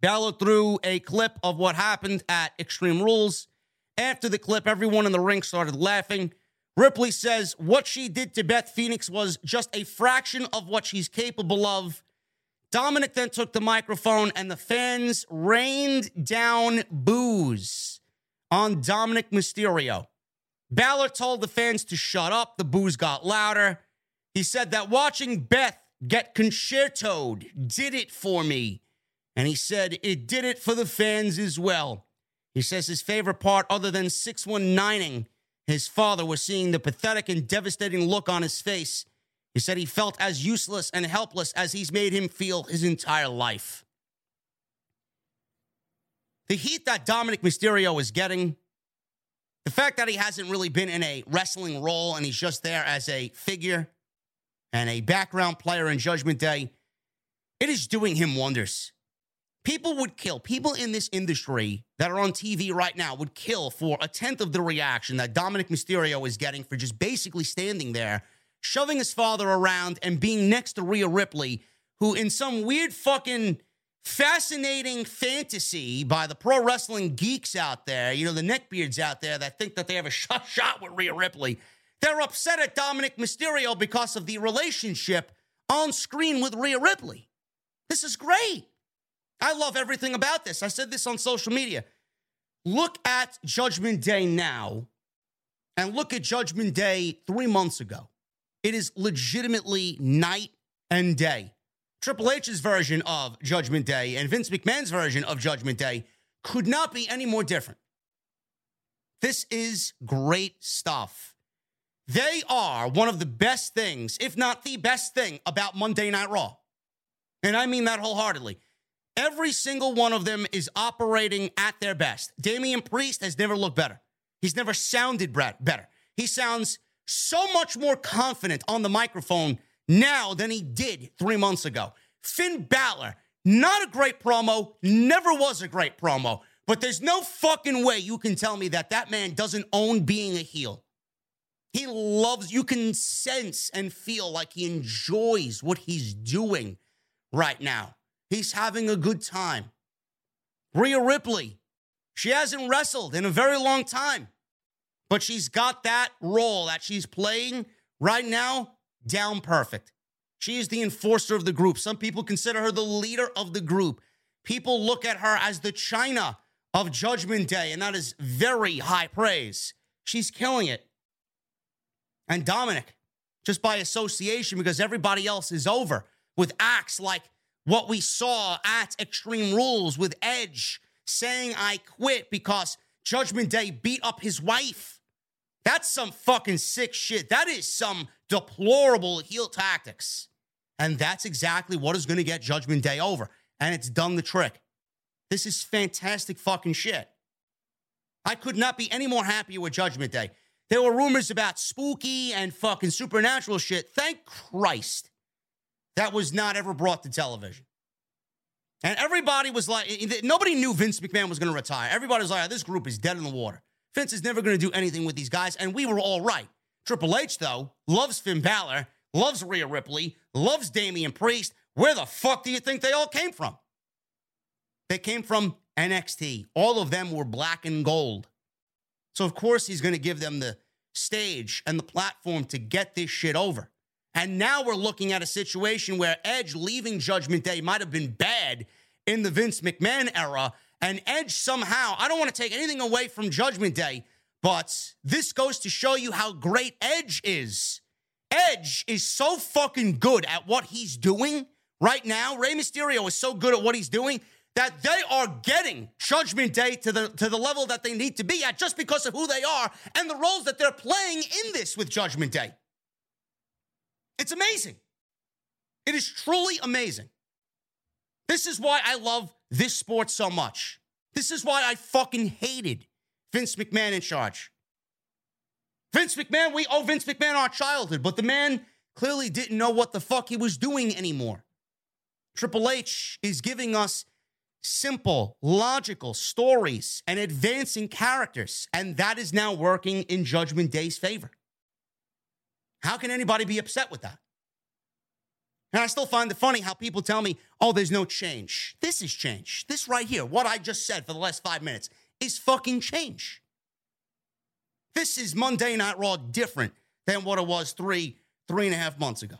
Speaker 1: Balor threw a clip of what happened at Extreme Rules. After the clip, everyone in the ring started laughing. Ripley says what she did to Beth Phoenix was just a fraction of what she's capable of. Dominic then took the microphone and the fans rained down boos on Dominic Mysterio. Balor told the fans to shut up. The boos got louder. He said that watching Beth get concertoed did it for me. And he said it did it for the fans as well. He says his favorite part, other than 619ing his father, was seeing the pathetic and devastating look on his face. He said he felt as useless and helpless as he's made him feel his entire life. The heat that Dominic Mysterio is getting, the fact that he hasn't really been in a wrestling role and he's just there as a figure and a background player in Judgment Day, it is doing him wonders. People would kill, people in this industry that are on TV right now would kill for a tenth of the reaction that Dominic Mysterio is getting for just basically standing there, shoving his father around and being next to Rhea Ripley, who in some weird fucking fascinating fantasy by the pro wrestling geeks out there, you know, the neckbeards out there that think that they have a shot, shot with Rhea Ripley. They're upset at Dominic Mysterio because of the relationship on screen with Rhea Ripley. This is great. I love everything about this. I said this on social media. Look at Judgment Day now and look at Judgment Day three months ago. It is legitimately night and day. Triple H's version of Judgment Day and Vince McMahon's version of Judgment Day could not be any more different. This is great stuff. They are one of the best things, if not the best thing, about Monday Night Raw. And I mean that wholeheartedly. Every single one of them is operating at their best. Damian Priest has never looked better. He's never sounded better. He sounds so much more confident on the microphone now than he did three months ago. Finn Balor, not a great promo, never was a great promo, but there's no fucking way you can tell me that that man doesn't own being a heel. He loves, you can sense and feel like he enjoys what he's doing right now. He's having a good time. Rhea Ripley, she hasn't wrestled in a very long time, but she's got that role that she's playing right now down perfect. She is the enforcer of the group. Some people consider her the leader of the group. People look at her as the Chyna of Judgment Day, and that is very high praise. She's killing it. And Dominic, just by association, because everybody else is over with acts like what we saw at Extreme Rules with Edge saying, I quit because Judgment Day beat up his wife. That's some fucking sick shit. That is some deplorable heel tactics. And that's exactly what is going to get Judgment Day over. And it's done the trick. This is fantastic fucking shit. I could not be any more happy with Judgment Day. There were rumors about spooky and fucking supernatural shit. Thank Christ that was not ever brought to television. And everybody was like, eh, eh, nobody knew Vince McMahon was going to retire. Everybody was like, oh, this group is dead in the water. Vince is never going to do anything with these guys. And we were all right. Triple H, though, loves Finn Balor, loves Rhea Ripley, loves Damian Priest. Where the fuck do you think they all came from? They came from NXT. All of them were black and gold. So, of course, he's going to give them the stage and the platform to get this shit over. And now we're looking at a situation where Edge leaving Judgment Day might have been bad in the Vince McMahon era. And Edge somehow, I don't want to take anything away from Judgment Day, but this goes to show you how great Edge is. Edge is so fucking good at what he's doing right now. Rey Mysterio is so good at what he's doing that they are getting Judgment Day to the to the level that they need to be at just because of who they are and the roles that they're playing in this with Judgment Day. It's amazing. It is truly amazing. This is why I love this sport so much. This is why I fucking hated Vince McMahon in charge. Vince McMahon, we owe Vince McMahon our childhood, but the man clearly didn't know what the fuck he was doing anymore. Triple H is giving us simple, logical stories and advancing characters, and that is now working in Judgment Day's favor. How can anybody be upset with that? And I still find it funny how people tell me, oh, there's no change. This is change. This right here, what I just said for the last five minutes, is fucking change. This is Monday Night Raw different than what it was three, three and a half months ago.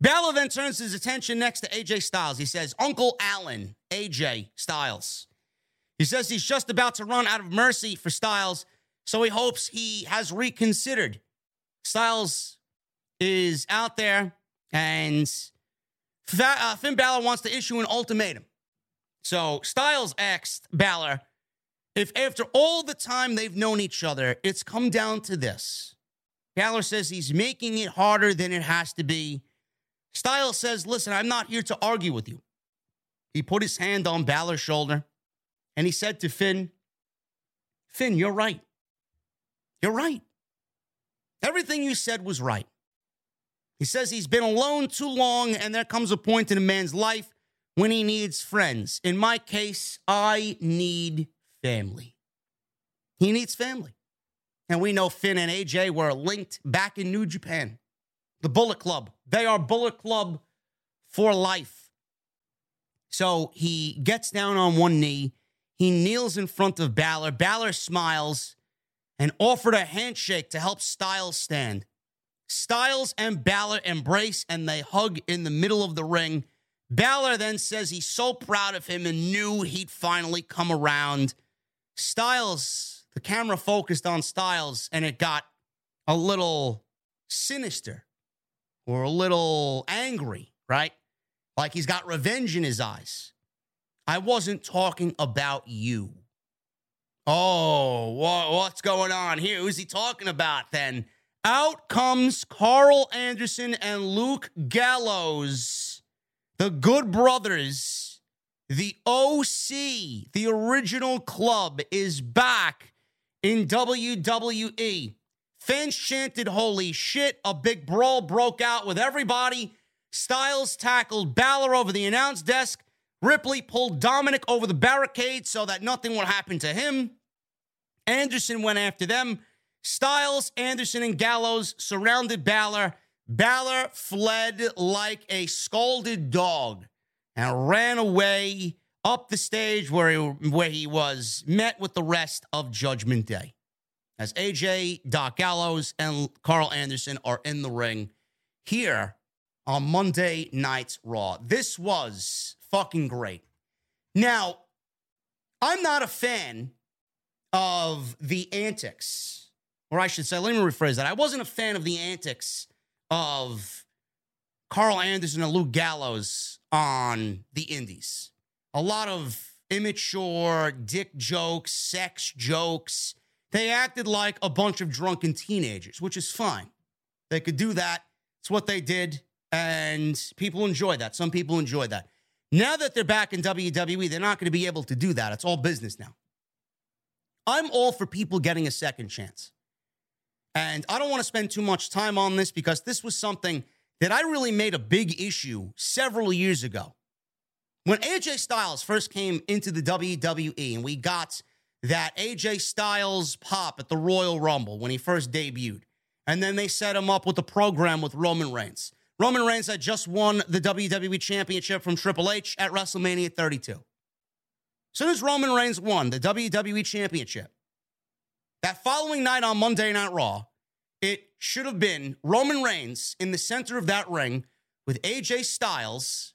Speaker 1: Balor then turns his attention next to AJ Styles. He says, Uncle Allen, AJ Styles. He says he's just about to run out of mercy for Styles, so he hopes he has reconsidered Styles is out there, and uh, Finn Balor wants to issue an ultimatum. So Styles asked Balor if, after all the time they've known each other, it's come down to this. Balor says he's making it harder than it has to be. Styles says, Listen, I'm not here to argue with you. He put his hand on Balor's shoulder and he said to Finn, Finn, you're right. You're right. Everything you said was right. He says he's been alone too long, and there comes a point in a man's life when he needs friends. In my case, I need family. He needs family. And we know Finn and AJ were linked back in New Japan. The Bullet Club. They are Bullet Club for life. So he gets down on one knee. He kneels in front of Balor. Balor smiles and offered a handshake to help Styles stand. Styles and Balor embrace and they hug in the middle of the ring. Balor then says he's so proud of him and knew he'd finally come around. Styles, the camera focused on Styles and it got a little sinister or a little angry, right? Like he's got revenge in his eyes. I wasn't talking about you. Oh, wha- what's going on here? Who's he talking about then? Out comes Karl Anderson and Luke Gallows, the good brothers. The OC, the original club, is back in WWE. Fans chanted, Holy shit. A big brawl broke out with everybody. Styles tackled Balor over the announce desk. Ripley pulled Dominic over the barricade so that nothing would happen to him. Anderson went after them. Styles, Anderson, and Gallows surrounded Balor. Balor fled like a scalded dog and ran away up the stage where he, where he was met with the rest of Judgment Day. As AJ, Doc Gallows, and Karl Anderson are in the ring here on Monday Night's Raw. This was fucking great. Now, I'm not a fan of the antics, or I should say, let me rephrase that. I wasn't a fan of the antics of Karl Anderson and Luke Gallows on the Indies. A lot of immature dick jokes, sex jokes. They acted like a bunch of drunken teenagers, which is fine. They could do that. It's what they did. And people enjoy that. Some people enjoy that. Now that they're back in WWE, they're not going to be able to do that. It's all business now. I'm all for people getting a second chance. And I don't want to spend too much time on this because this was something that I really made a big issue several years ago. When AJ Styles first came into the WWE and we got that AJ Styles pop at the Royal Rumble when he first debuted, and then they set him up with a program with Roman Reigns. Roman Reigns had just won the WWE Championship from Triple H at WrestleMania 32. As soon as Roman Reigns won the WWE Championship, that following night on Monday Night Raw, it should have been Roman Reigns in the center of that ring with AJ Styles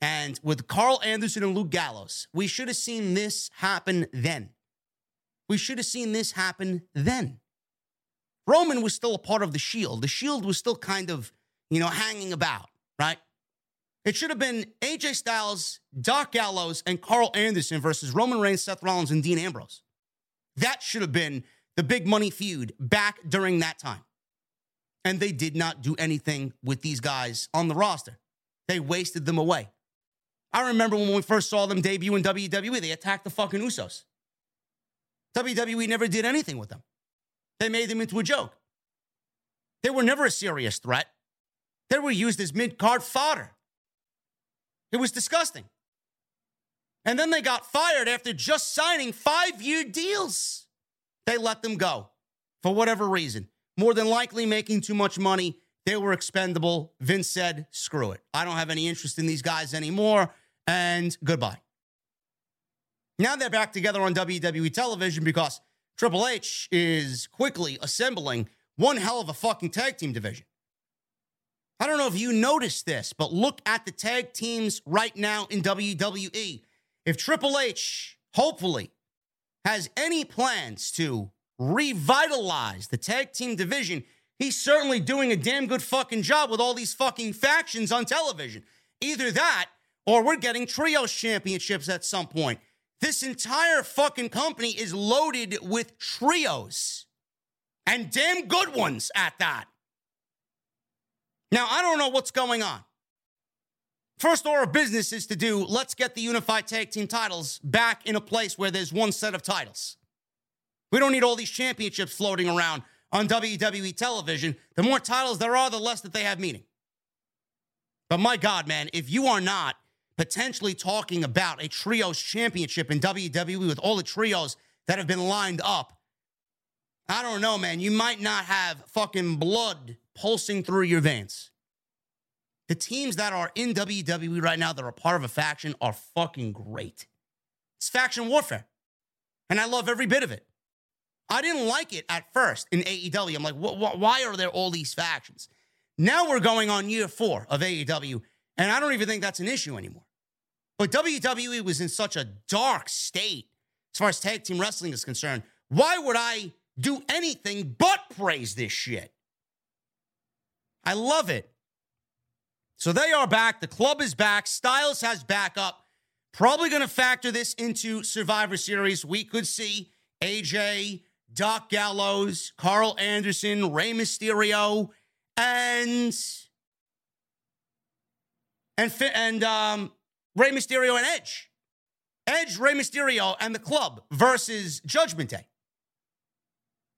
Speaker 1: and with Karl Anderson and Luke Gallows. We should have seen this happen then. We should have seen this happen then. Roman was still a part of the Shield. The Shield was still kind of you know, hanging about, right? It should have been AJ Styles, Doc Gallows, and Karl Anderson versus Roman Reigns, Seth Rollins, and Dean Ambrose. That should have been the big money feud back during that time. And they did not do anything with these guys on the roster. They wasted them away. I remember when we first saw them debut in WWE, they attacked the fucking Usos. WWE never did anything with them. They made them into a joke. They were never a serious threat. They were used as mid card fodder. It was disgusting. And then they got fired after just signing five year deals. They let them go for whatever reason. More than likely making too much money. They were expendable. Vince said, screw it. I don't have any interest in these guys anymore. And goodbye. Now they're back together on WWE television because Triple H is quickly assembling one hell of a fucking tag team division. I don't know if you noticed this, but look at the tag teams right now in WWE. If Triple H, hopefully, has any plans to revitalize the tag team division, he's certainly doing a damn good fucking job with all these fucking factions on television. Either that, or we're getting trios championships at some point. This entire fucking company is loaded with trios and damn good ones at that. Now, I don't know what's going on. First order of business is to do let's get the unified tag team titles back in a place where there's one set of titles. We don't need all these championships floating around on WWE television. The more titles there are, the less that they have meaning. But my God, man, if you are not potentially talking about a trios championship in WWE with all the trios that have been lined up, I don't know, man. You might not have fucking blood pulsing through your veins. The teams that are in WWE right now that are part of a faction are fucking great. It's faction warfare. And I love every bit of it. I didn't like it at first in AEW. I'm like, wh- wh- why are there all these factions? Now we're going on year four of AEW, and I don't even think that's an issue anymore. But WWE was in such a dark state as far as tag team wrestling is concerned. Why would I do anything but praise this shit? I love it. So they are back. The club is back. Styles has backup. Probably going to factor this into Survivor Series. We could see AJ, Doc Gallows, Karl Anderson, Rey Mysterio, and and and um, Rey Mysterio and Edge. Edge, Rey Mysterio, and the club versus Judgment Day.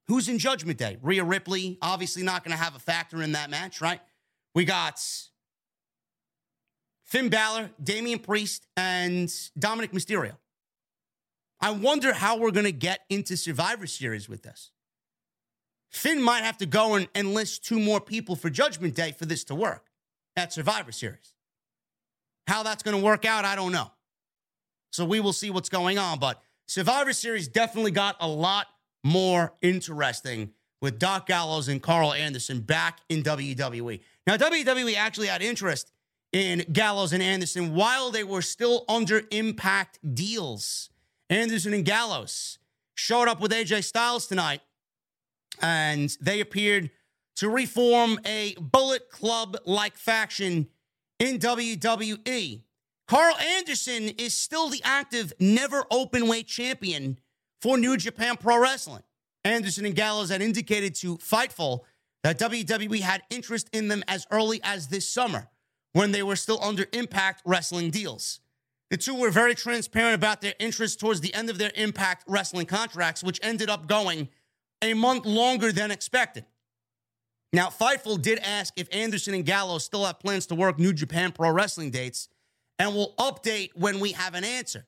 Speaker 1: Who's in Judgment Day? Rhea Ripley, obviously not going to have a factor in that match, right? We got Finn Balor, Damian Priest, and Dominic Mysterio. I wonder how we're going to get into Survivor Series with this. Finn might have to go and enlist two more people for Judgment Day for this to work at Survivor Series. How that's going to work out, I don't know. So we will see what's going on. But Survivor Series definitely got a lot more interesting with Doc Gallows and Karl Anderson back in WWE. Now, WWE actually had interest in Gallows and Anderson while they were still under impact deals. Anderson and Gallows showed up with AJ Styles tonight, and they appeared to reform a Bullet Club like faction in WWE. Karl Anderson is still the active, NEVER Openweight champion for New Japan Pro Wrestling. Anderson and Gallows had indicated to Fightful that WWE had interest in them as early as this summer when they were still under Impact Wrestling deals. The two were very transparent about their interest towards the end of their Impact Wrestling contracts, which ended up going a month longer than expected. Now, Fightful did ask if Anderson and Gallows still have plans to work New Japan Pro Wrestling dates, and we'll update when we have an answer.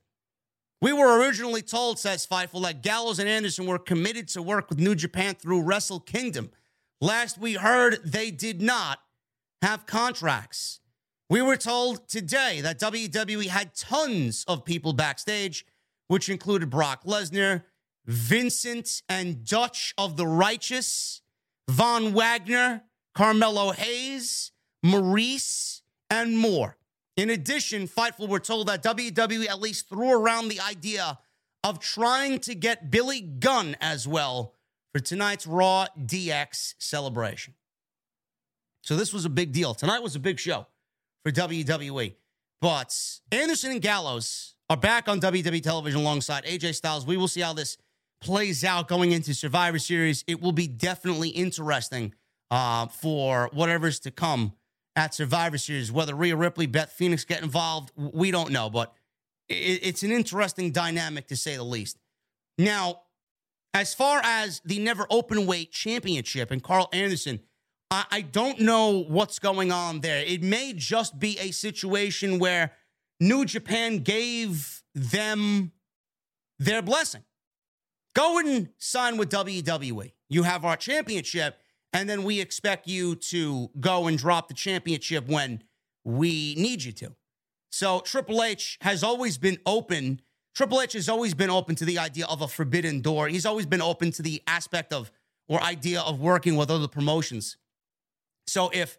Speaker 1: We were originally told, says Fightful, that Gallows and Anderson were committed to work with New Japan through Wrestle Kingdom. Last we heard, they did not have contracts. We were told today that WWE had tons of people backstage, which included Brock Lesnar, Vincent and Dutch of the Righteous, Von Wagner, Carmelo Hayes, Maurice, and more. In addition, Fightful were told that WWE at least threw around the idea of trying to get Billy Gunn as well for tonight's Raw DX celebration. So this was a big deal. Tonight was a big show for WWE. But Anderson and Gallows are back on WWE television alongside AJ Styles. We will see how this plays out going into Survivor Series. It will be definitely interesting uh, for whatever's to come at Survivor Series. Whether Rhea Ripley, Beth Phoenix get involved, we don't know. But it, it's an interesting dynamic to say the least. Now, as far as the NEVER Openweight championship and Karl Anderson, I, I don't know what's going on there. It may just be a situation where New Japan gave them their blessing. Go and sign with WWE. You have our championship, and then we expect you to go and drop the championship when we need you to. So Triple H has always been open. Triple H has always been open to the idea of a forbidden door. He's always been open to the aspect of or idea of working with other promotions. So if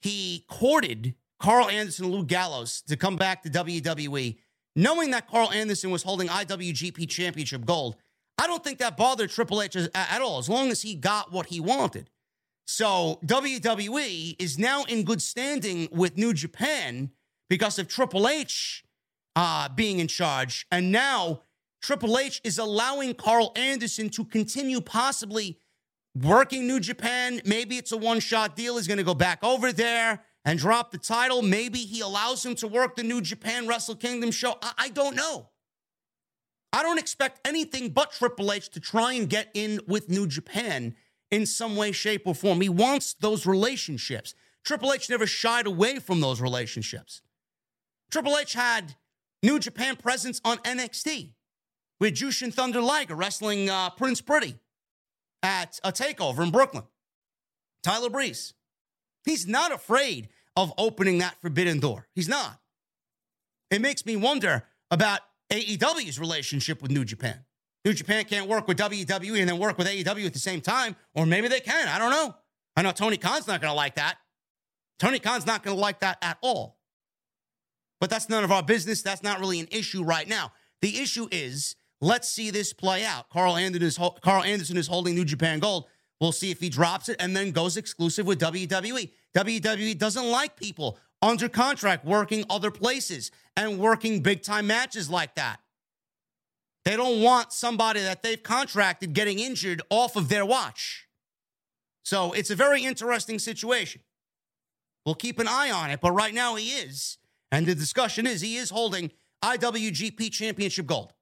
Speaker 1: he courted Karl Anderson and Luke Gallows to come back to WWE, knowing that Karl Anderson was holding IWGP Championship gold, I don't think that bothered Triple H at all, as long as he got what he wanted. So WWE is now in good standing with New Japan because of Triple H uh, being in charge. And now Triple H is allowing Karl Anderson to continue possibly working New Japan. Maybe it's a one shot deal. He's going to go back over there and drop the title. Maybe he allows him to work the New Japan Wrestle Kingdom show. I, I don't know. I don't expect anything but Triple H to try and get in with New Japan in some way, shape, or form. He wants those relationships. Triple H never shied away from those relationships. Triple H had New Japan presence on NXT with Jushin Thunder Liger wrestling uh, Prince Pretty at a takeover in Brooklyn. Tyler Breeze. He's not afraid of opening that forbidden door. He's not. It makes me wonder about AEW's relationship with New Japan. New Japan can't work with WWE and then work with AEW at the same time, or maybe they can. I don't know. I know Tony Khan's not going to like that. Tony Khan's not going to like that at all. But that's none of our business. That's not really an issue right now. The issue is let's see this play out. Karl Anderson is, Karl Anderson is holding New Japan Gold. We'll see if he drops it and then goes exclusive with WWE. WWE doesn't like people under contract working other places and working big time matches like that. They don't want somebody that they've contracted getting injured off of their watch. So it's a very interesting situation. We'll keep an eye on it, but right now he is. And the discussion is he is holding IWGP Championship gold.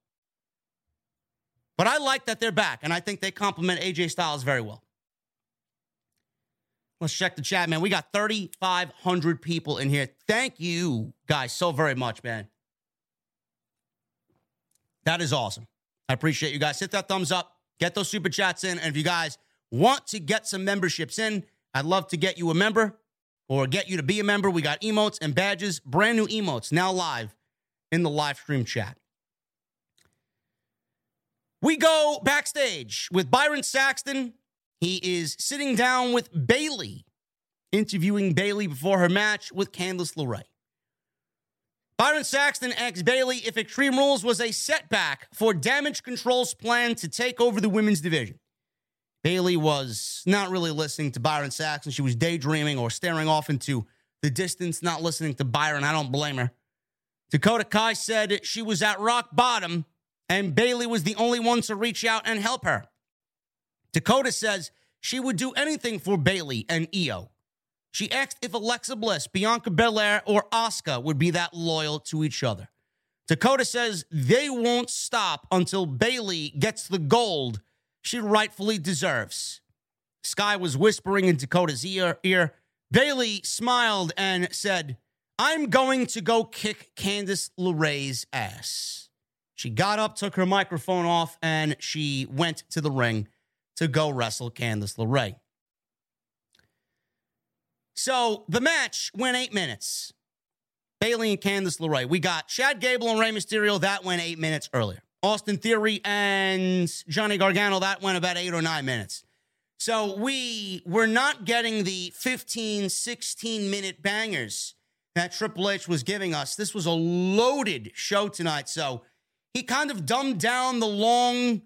Speaker 1: But I like that they're back, and I think they complement AJ Styles very well. Let's check the chat, man. We got 3,500 people in here. Thank you guys so very much, man. That is awesome. I appreciate you guys. Hit that thumbs up, get those super chats in. And if you guys want to get some memberships in, I'd love to get you a member or get you to be a member. We got emotes and badges, brand new emotes now live in the live stream chat. We go backstage with Byron Saxton he is sitting down with Bayley, interviewing Bayley before her match with Candice LeRae. Byron Saxton asks Bayley if Extreme Rules was a setback for Damage Control's plan to take over the women's division. Bayley was not really listening to Byron Saxton. She was daydreaming or staring off into the distance, not listening to Byron. I don't blame her. Dakota Kai said she was at rock bottom and Bayley was the only one to reach out and help her. Dakota says she would do anything for Bayley and Io. She asked if Alexa Bliss, Bianca Belair, or Asuka would be that loyal to each other. Dakota says they won't stop until Bayley gets the gold she rightfully deserves. Sky was whispering in Dakota's ear. ear. Bayley smiled and said, I'm going to go kick Candice LeRae's ass. She got up, took her microphone off, and she went to the ring to go wrestle Candice LeRae. So the match went eight minutes. Bayley and Candice LeRae. We got Chad Gable and Rey Mysterio. That went eight minutes earlier. Austin Theory and Johnny Gargano. That went about eight or nine minutes. So we were not getting the 15, 16 minute bangers that Triple H was giving us. This was a loaded show tonight. So he kind of dumbed down the long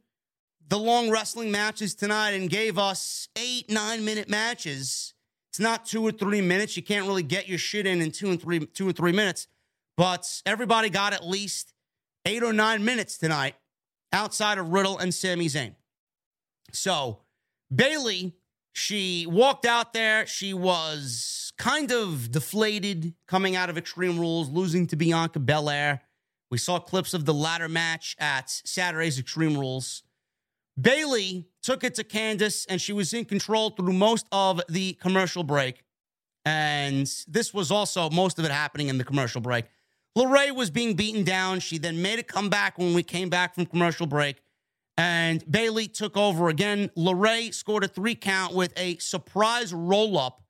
Speaker 1: the long wrestling matches tonight and gave us eight, nine minute matches. It's not two or three minutes. You can't really get your shit in in two and three, two or three minutes. But everybody got at least eight or nine minutes tonight outside of Riddle and Sami Zayn. So Bayley, she walked out there. She was kind of deflated coming out of Extreme Rules, losing to Bianca Belair. We saw clips of the ladder match at Saturday's Extreme Rules. Bayley took it to Candice, and she was in control through most of the commercial break. And this was also most of it happening in the commercial break. LeRae was being beaten down. She then made a comeback when we came back from commercial break. And Bayley took over again. LeRae scored a three count with a surprise roll up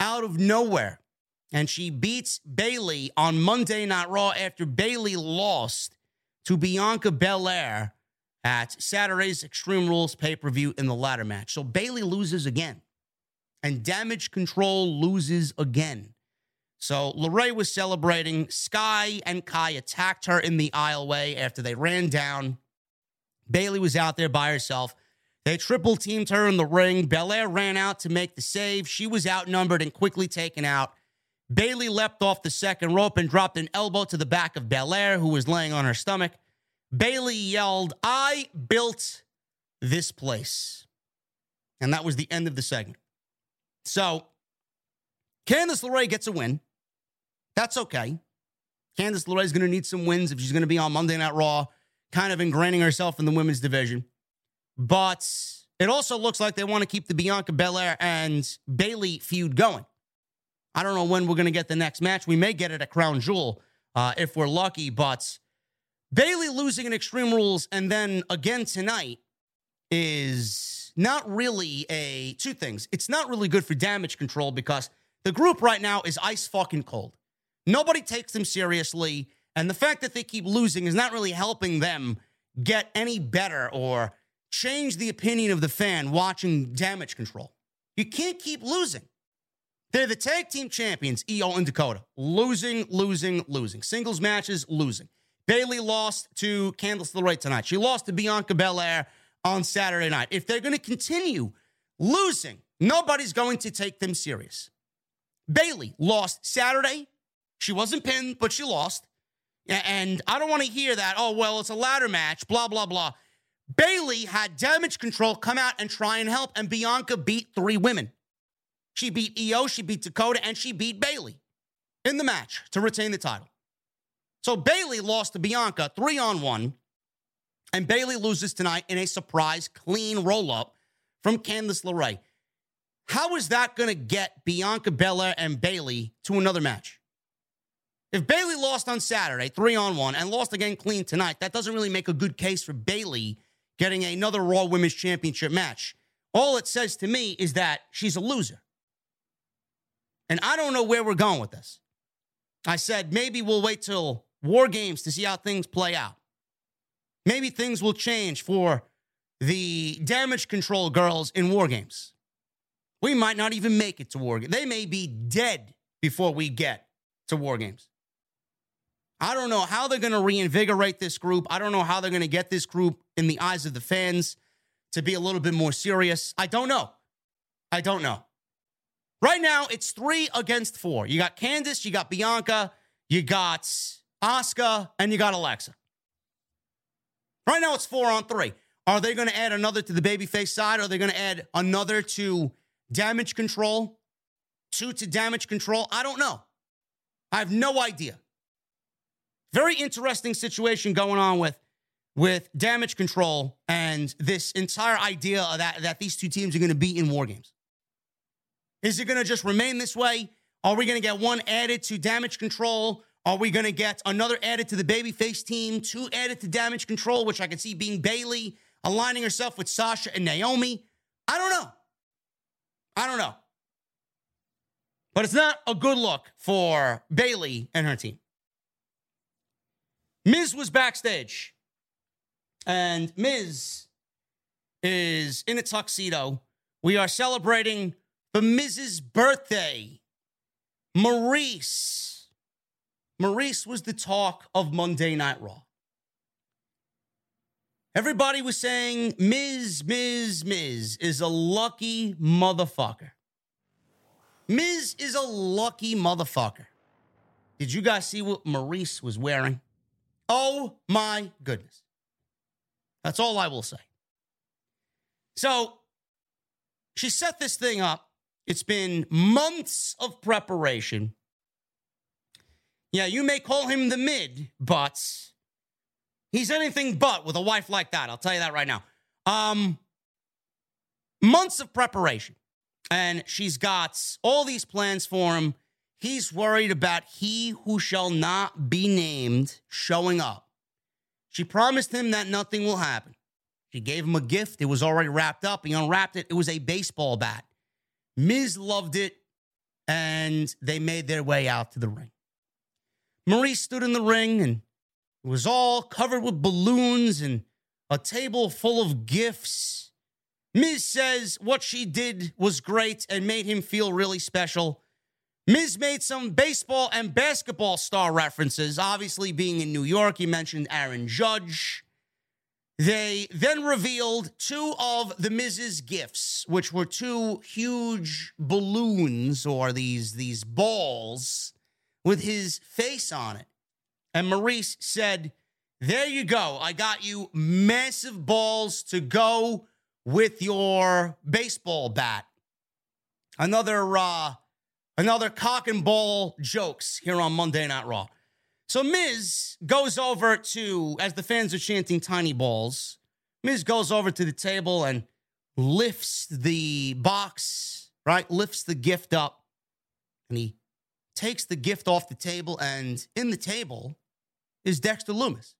Speaker 1: out of nowhere. And she beats Bayley on Monday Night Raw after Bayley lost to Bianca Belair at Saturday's Extreme Rules pay per view in the ladder match. So Bayley loses again, and Damage Control loses again. So LeRae was celebrating. Sky and Kai attacked her in the aisleway after they ran down. Bayley was out there by herself. They triple teamed her in the ring. Belair ran out to make the save. She was outnumbered and quickly taken out. Bayley leapt off the second rope and dropped an elbow to the back of Belair, who was laying on her stomach. Bayley yelled, I built this place. And that was the end of the segment. So Candice LeRae gets a win. That's okay. Candice LeRae is going to need some wins if she's going to be on Monday Night Raw, kind of ingraining herself in the women's division. But it also looks like they want to keep the Bianca Belair and Bayley feud going. I don't know when we're going to get the next match. We may get it at Crown Jewel uh, if we're lucky, but Bayley losing in Extreme Rules and then again tonight is not really a two things. It's not really good for damage control because the group right now is ice fucking cold. Nobody takes them seriously. And the fact that they keep losing is not really helping them get any better or change the opinion of the fan watching damage control. You can't keep losing. They're the tag team champions, Io and Dakota. Losing, losing, losing. Singles matches, losing. Bayley lost to Candice LeRae tonight. She lost to Bianca Belair on Saturday night. If they're going to continue losing, nobody's going to take them serious. Bayley lost Saturday, She wasn't pinned, but she lost. And I don't want to hear that, oh, well, it's a ladder match, blah, blah, blah. Bayley had damage control come out and try and help, and Bianca beat three women. She beat Io, she beat Dakota, and she beat Bayley in the match to retain the title. So Bayley lost to Bianca three on one, and Bayley loses tonight in a surprise clean roll up from Candice LeRae. How is that going to get Bianca Belair and Bayley to another match? If Bayley lost on Saturday, three on one, and lost again clean tonight, that doesn't really make a good case for Bayley getting another Raw Women's Championship match. All it says to me is that she's a loser. And I don't know where we're going with this. I said maybe we'll wait till War Games to see how things play out. Maybe things will change for the damage control girls in War Games. We might not even make it to War Games. They may be dead before we get to War Games. I don't know how they're going to reinvigorate this group. I don't know how they're going to get this group in the eyes of the fans to be a little bit more serious. I don't know. I don't know. Right now, it's three against four. You got Candice, you got Bianca, you got Asuka, and you got Alexa. Right now, it's four on three. Are they going to add another to the babyface side? Are they going to add another to damage control? Two to damage control? I don't know. I have no idea. Very interesting situation going on with with damage control and this entire idea that that these two teams are going to be in war games. Is it going to just remain this way? Are we going to get one added to damage control? Are we going to get another added to the babyface team? Two added to damage control, which I can see being Bayley aligning herself with Sasha and Naomi. I don't know. I don't know. But it's not a good look for Bayley and her team. Miz was backstage, and Miz is in a tuxedo. We are celebrating the Miz's birthday. Maryse. Maryse was the talk of Monday Night Raw. Everybody was saying Miz, Miz, Miz is a lucky motherfucker. Miz is a lucky motherfucker. Did you guys see what Maryse was wearing? Oh my goodness. That's all I will say. So she set this thing up. It's been months of preparation. Yeah, you may call him the mid, but He's anything but with a wife like that. I'll tell you that right now. Um, months of preparation, and she's got all these plans for him. He's worried about he who shall not be named showing up. She promised him that nothing will happen. She gave him a gift. It was already wrapped up. He unwrapped it. It was a baseball bat. Miz loved it, and they made their way out to the ring. Maryse stood in the ring and it was all covered with balloons and a table full of gifts. Miz says what she did was great and made him feel really special. Miz made some baseball and basketball star references, obviously being in New York. He mentioned Aaron Judge. They then revealed two of the Miz's gifts, which were two huge balloons or these, these balls with his face on it. And Maryse said, There you go. I got you massive balls to go with your baseball bat. Another uh another cock and ball jokes here on Monday Night Raw. So Miz goes over to, as the fans are chanting tiny balls, Miz goes over to the table and lifts the box, right? Lifts the gift up. And he takes the gift off the table. And in the table is Dexter Lumis.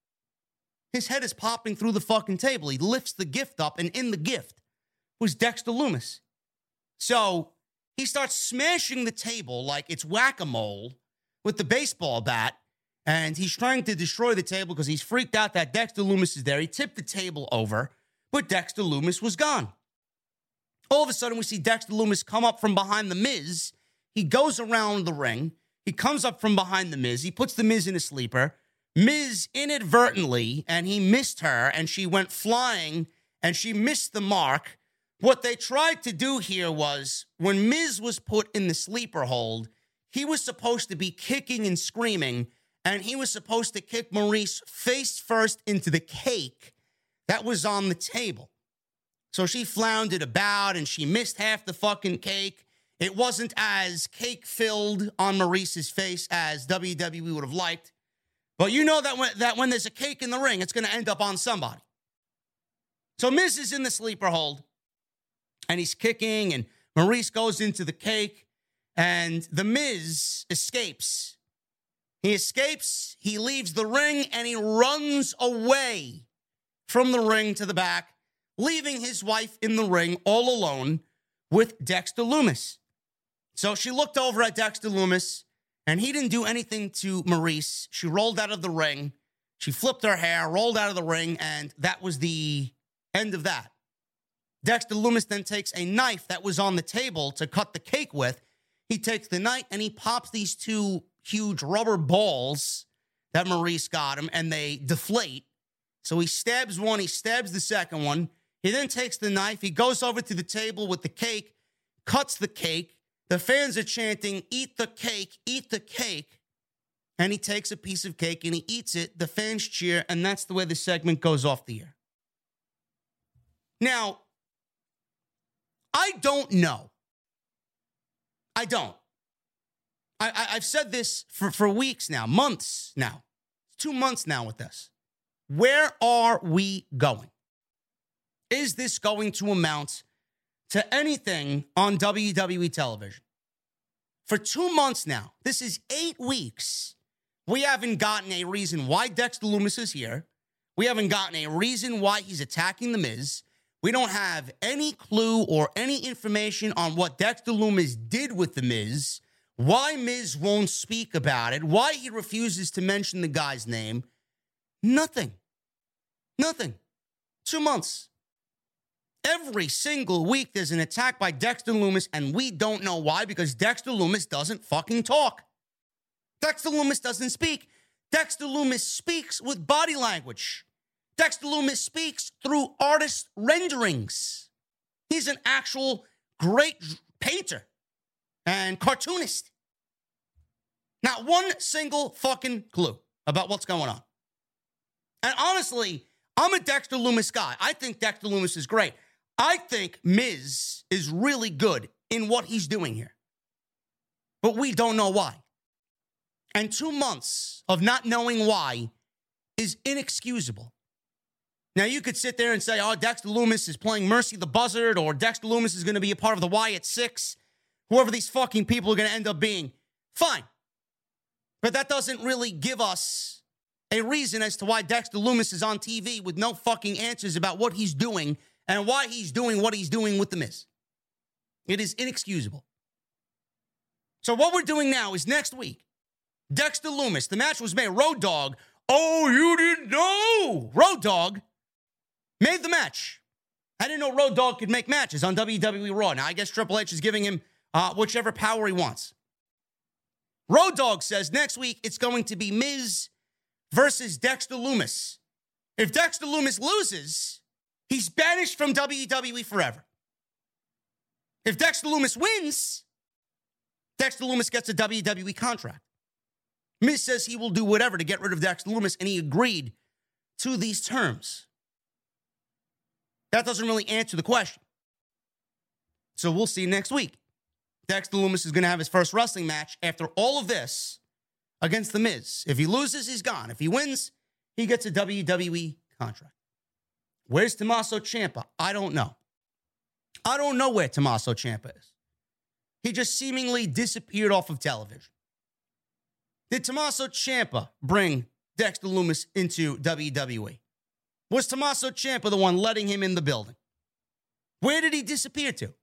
Speaker 1: His head is popping through the fucking table. He lifts the gift up, and in the gift was Dexter Lumis. So he starts smashing the table like it's whack a mole with the baseball bat. And he's trying to destroy the table because he's freaked out that Dexter Lumis is there. He tipped the table over, but Dexter Lumis was gone. All of a sudden, we see Dexter Lumis come up from behind the Miz. He goes around the ring. He comes up from behind the Miz. He puts the Miz in a sleeper. Miz inadvertently, and he missed her, and she went flying, and she missed the mark. What they tried to do here was when Miz was put in the sleeper hold, he was supposed to be kicking and screaming, and he was supposed to kick Maryse face first into the cake that was on the table. So she floundered about and she missed half the fucking cake. It wasn't as cake filled on Maryse's face as WWE would have liked. But you know that when, that when there's a cake in the ring, it's going to end up on somebody. So Miz is in the sleeper hold and he's kicking, and Maryse goes into the cake, and the Miz escapes. He escapes, he leaves the ring, and he runs away from the ring to the back, leaving his wife in the ring all alone with Dexter Lumis. So she looked over at Dexter Lumis, and he didn't do anything to Maryse. She rolled out of the ring. She flipped her hair, rolled out of the ring, and that was the end of that. Dexter Lumis then takes a knife that was on the table to cut the cake with. He takes the knife and he pops these two huge rubber balls that Maryse got him, and they deflate. So he stabs one, he stabs the second one. He then takes the knife, he goes over to the table with the cake, cuts the cake, the fans are chanting, Eat the cake, eat the cake. And he takes a piece of cake and he eats it. The fans cheer, and that's the way the segment goes off the air. Now, I don't know. I don't. I, have said this for, for weeks now, months now, two months now with this. Where are we going? Is this going to amount to anything on WWE television. For two months now, this is eight weeks, we haven't gotten a reason why Dexter Lumis is here. We haven't gotten a reason why he's attacking The Miz. We don't have any clue or any information on what Dexter Lumis did with The Miz, why Miz won't speak about it, why he refuses to mention the guy's name. Nothing. Nothing. Two months. Every single week, there's an attack by Dexter Lumis, and we don't know why because Dexter Lumis doesn't fucking talk. Dexter Lumis doesn't speak. Dexter Lumis speaks with body language. Dexter Lumis speaks through artist renderings. He's an actual great painter and cartoonist. Not one single fucking clue about what's going on. And honestly, I'm a Dexter Lumis guy. I think Dexter Lumis is great. I think Miz is really good in what he's doing here. But we don't know why. And two months of not knowing why is inexcusable. Now, you could sit there and say, oh, Dexter Lumis is playing Mercy the Buzzard, or Dexter Lumis is going to be a part of the Wyatt Six, whoever these fucking people are going to end up being. Fine. But that doesn't really give us a reason as to why Dexter Lumis is on TV with no fucking answers about what he's doing and why he's doing what he's doing with the Miz. It is inexcusable. So, what we're doing now is next week, Dexter Lumis, the match was made. Road Dogg, oh, you didn't know? Road Dogg made the match. I didn't know Road Dogg could make matches on WWE Raw. Now, I guess Triple H is giving him uh, whichever power he wants. Road Dogg says next week it's going to be Miz versus Dexter Lumis. If Dexter Lumis loses, He's banished from WWE forever. If Dexter Lumis wins, Dexter Lumis gets a WWE contract. Miz says he will do whatever to get rid of Dexter Lumis, and he agreed to these terms. That doesn't really answer the question. So we'll see next week. Dexter Lumis is going to have his first wrestling match after all of this against The Miz. If he loses, he's gone. If he wins, he gets a WWE contract. Where's Tommaso Ciampa? I don't know. I don't know where Tommaso Ciampa is. He just seemingly disappeared off of television. Did Tommaso Ciampa bring Dexter Lumis into WWE? Was Tommaso Ciampa the one letting him in the building? Where did he disappear to?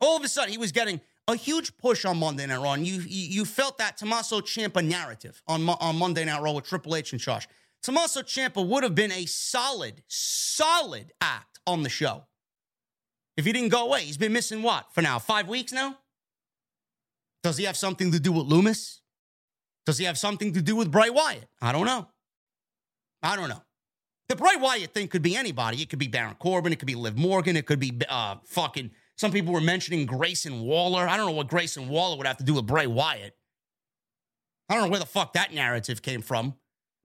Speaker 1: All of a sudden, he was getting a huge push on Monday Night Raw, and you, you, felt that Tommaso Ciampa narrative on, on Monday Night Raw with Triple H and Josh. Tommaso Ciampa would have been a solid, solid act on the show if he didn't go away. He's been missing what for now? Five weeks now? Does he have something to do with Lumis? Does he have something to do with Bray Wyatt? I don't know. I don't know. The Bray Wyatt thing could be anybody. It could be Baron Corbin. It could be Liv Morgan. It could be uh, fucking. Some people were mentioning Grayson Waller. I don't know what Grayson Waller would have to do with Bray Wyatt. I don't know where the fuck that narrative came from.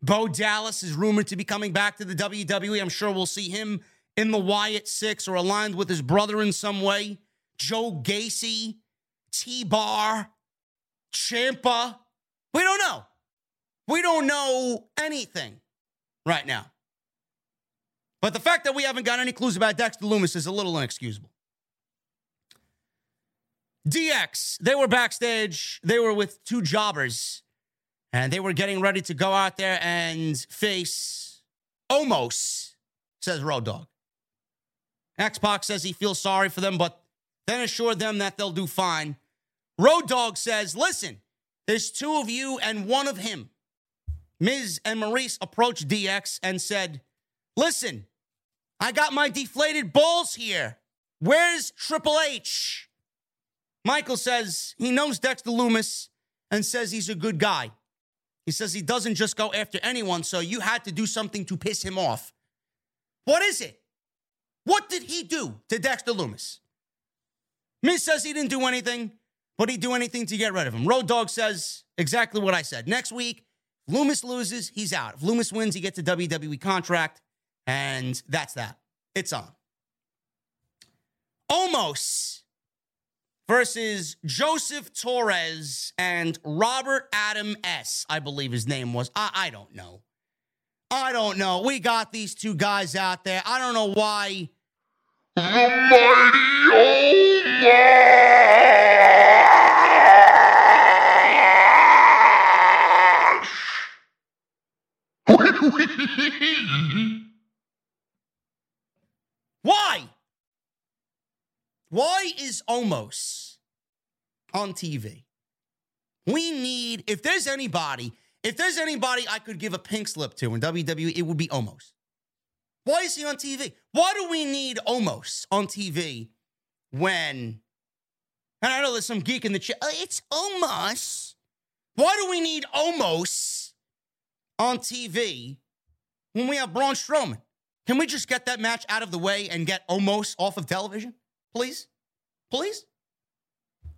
Speaker 1: Bo Dallas is rumored to be coming back to the WWE. I'm sure we'll see him in the Wyatt Six or aligned with his brother in some way. Joe Gacy, T Bar, Ciampa. We don't know. We don't know anything right now. But the fact that we haven't got any clues about Dexter Lumis is a little inexcusable. DX, they were backstage. They were with two jobbers, and they were getting ready to go out there and face Omos, says Road Dogg. X Pac says he feels sorry for them, but then assured them that they'll do fine. Road Dogg says, listen, there's two of you and one of him. Miz and Maryse approached DX and said, listen, I got my deflated balls here. Where's Triple H? Michael says he knows Dexter Lumis and says he's a good guy. He says he doesn't just go after anyone, so you had to do something to piss him off. What is it? What did he do to Dexter Lumis? Miz says he didn't do anything, but he'd do anything to get rid of him. Road Dogg says exactly what I said. Next week, Lumis loses, he's out. If Lumis wins, he gets a WWE contract, and that's that. It's on. Omos versus Joseph Torres and Robert Adam S., I believe his name was. I, I don't know. I don't know. We got these two guys out there. I don't know why.
Speaker 3: The mighty!
Speaker 1: Why? Why is Omos on TV? We need, if there's anybody, if there's anybody I could give a pink slip to in WWE, it would be Omos. Why is he on TV? Why do we need Omos on TV when, and I know there's some geek in the chat, "Oh, it's Omos. Why do we need Omos on TV when we have Braun Strowman? Can we just get that match out of the way and get Omos off of television? Please? Please?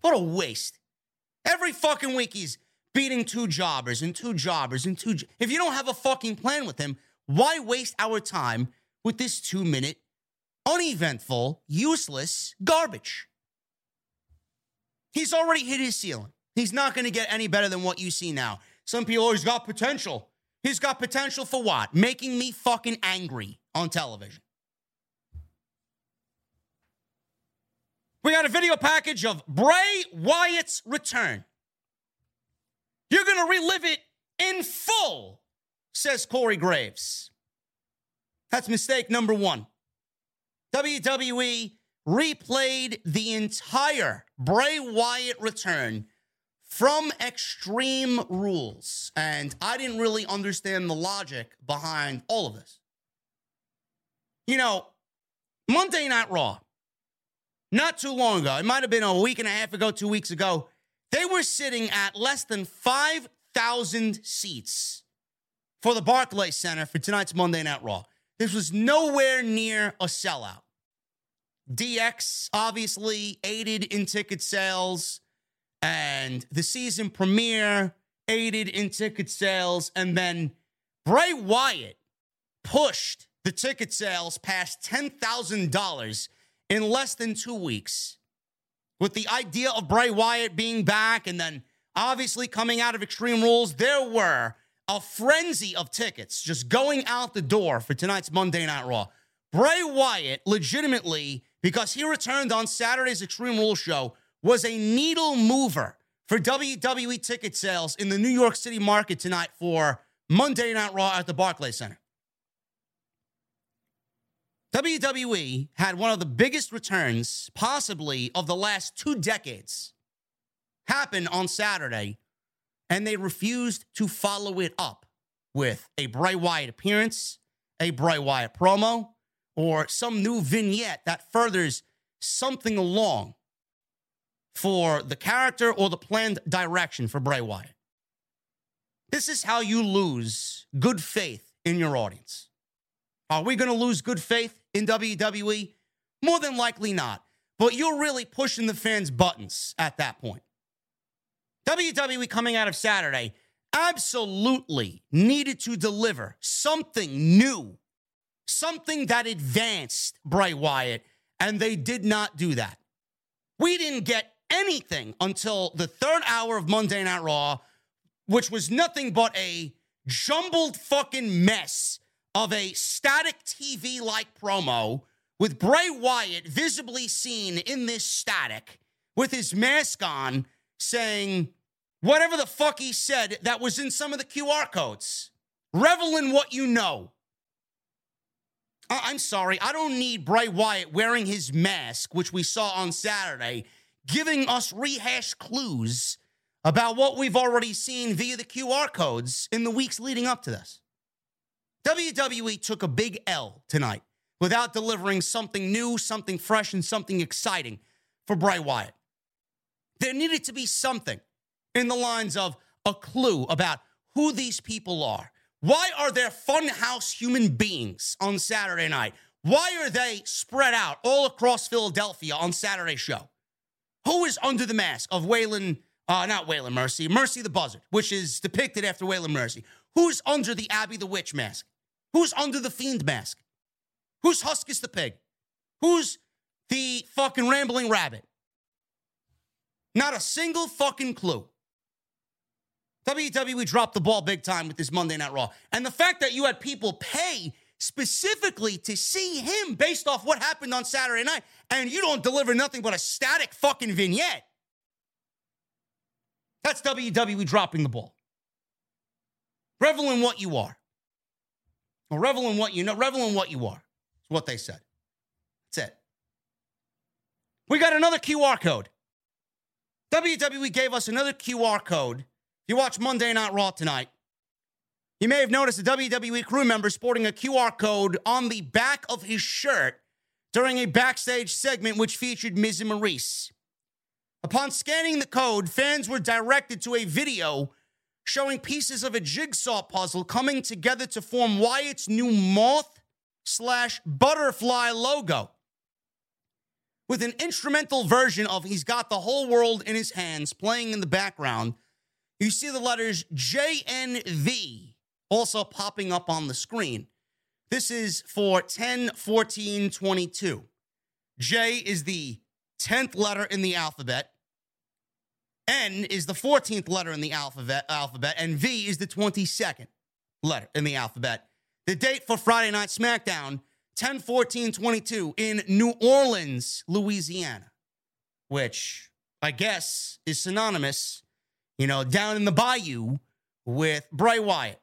Speaker 1: What a waste. Every fucking week he's beating two jobbers and two jobbers and two. Jo- if you don't have a fucking plan with him, why waste our time with this two minute, uneventful, useless garbage? He's already hit his ceiling. He's not going to get any better than what you see now. Some people, oh, he's got potential. He's got potential for what? Making me fucking angry on television. We got a video package of Bray Wyatt's return. You're going to relive it in full, says Corey Graves. That's mistake number one. WWE replayed the entire Bray Wyatt return from Extreme Rules. And I didn't really understand the logic behind all of this. You know, Monday Night Raw, not too long ago, it might have been a week and a half ago, two weeks ago, they were sitting at less than 5,000 seats for the Barclays Center for tonight's Monday Night Raw. This was nowhere near a sellout. DX obviously aided in ticket sales, and the season premiere aided in ticket sales, and then Bray Wyatt pushed the ticket sales past $10,000 in less than two weeks. With the idea of Bray Wyatt being back and then obviously coming out of Extreme Rules, there were a frenzy of tickets just going out the door for tonight's Monday Night Raw. Bray Wyatt, legitimately, because he returned on Saturday's Extreme Rules show, was a needle mover for WWE ticket sales in the New York City market tonight for Monday Night Raw at the Barclays Center. WWE had one of the biggest returns, possibly of the last two decades, happen on Saturday, and they refused to follow it up with a Bray Wyatt appearance, a Bray Wyatt promo, or some new vignette that furthers something along for the character or the planned direction for Bray Wyatt. This is how you lose good faith in your audience. Are we going to lose good faith in WWE? More than likely not. But you're really pushing the fans' buttons at that point. WWE coming out of Saturday, absolutely needed to deliver something new, something that advanced Bray Wyatt, and they did not do that. We didn't get anything until the third hour of Monday Night Raw, which was nothing but a jumbled fucking mess of a static TV like promo with Bray Wyatt visibly seen in this static with his mask on saying whatever the fuck he said that was in some of the QR codes. Revel in what you know. I- I'm sorry, I don't need Bray Wyatt wearing his mask, which we saw on Saturday, giving us rehashed clues about what we've already seen via the QR codes in the weeks leading up to this. WWE took a big L tonight without delivering something new, something fresh, and something exciting for Bray Wyatt. There needed to be something in the lines of a clue about who these people are. Why are there funhouse human beings on Saturday night? Why are they spread out all across Philadelphia on Saturday show? Who is under the mask of Waylon, uh, not Waylon Mercy, Mercy the Buzzard, which is depicted after Waylon Mercy? Who's under the Abby the Witch mask? Who's under the Fiend mask? Who's Huskus the Pig? Who's the fucking Rambling Rabbit? Not a single fucking clue. WWE dropped the ball big time with this Monday Night Raw. And the fact that you had people pay specifically to see him based off what happened on Saturday night, and you don't deliver nothing but a static fucking vignette. That's WWE dropping the ball. Revel in what you are. Or revel in what you know. Revel in what you are. Is what they said. That's it. We got another QR code. WWE gave us another QR code. If you watch Monday Night Raw tonight, you may have noticed a WWE crew member sporting a QR code on the back of his shirt during a backstage segment which featured Miz and Maryse. Upon scanning the code, fans were directed to a video showing pieces of a jigsaw puzzle coming together to form Wyatt's new moth slash butterfly logo. With an instrumental version of He's Got the Whole World in His Hands playing in the background, you see the letters JNV also popping up on the screen. This is for 10 14 22. J is the 10th letter in the alphabet. N is the 14th letter in the alphabet, alphabet, and V is the 22nd letter in the alphabet. The date for Friday Night SmackDown, 10 14 22, in New Orleans, Louisiana, which I guess is synonymous, you know, down in the bayou with Bray Wyatt.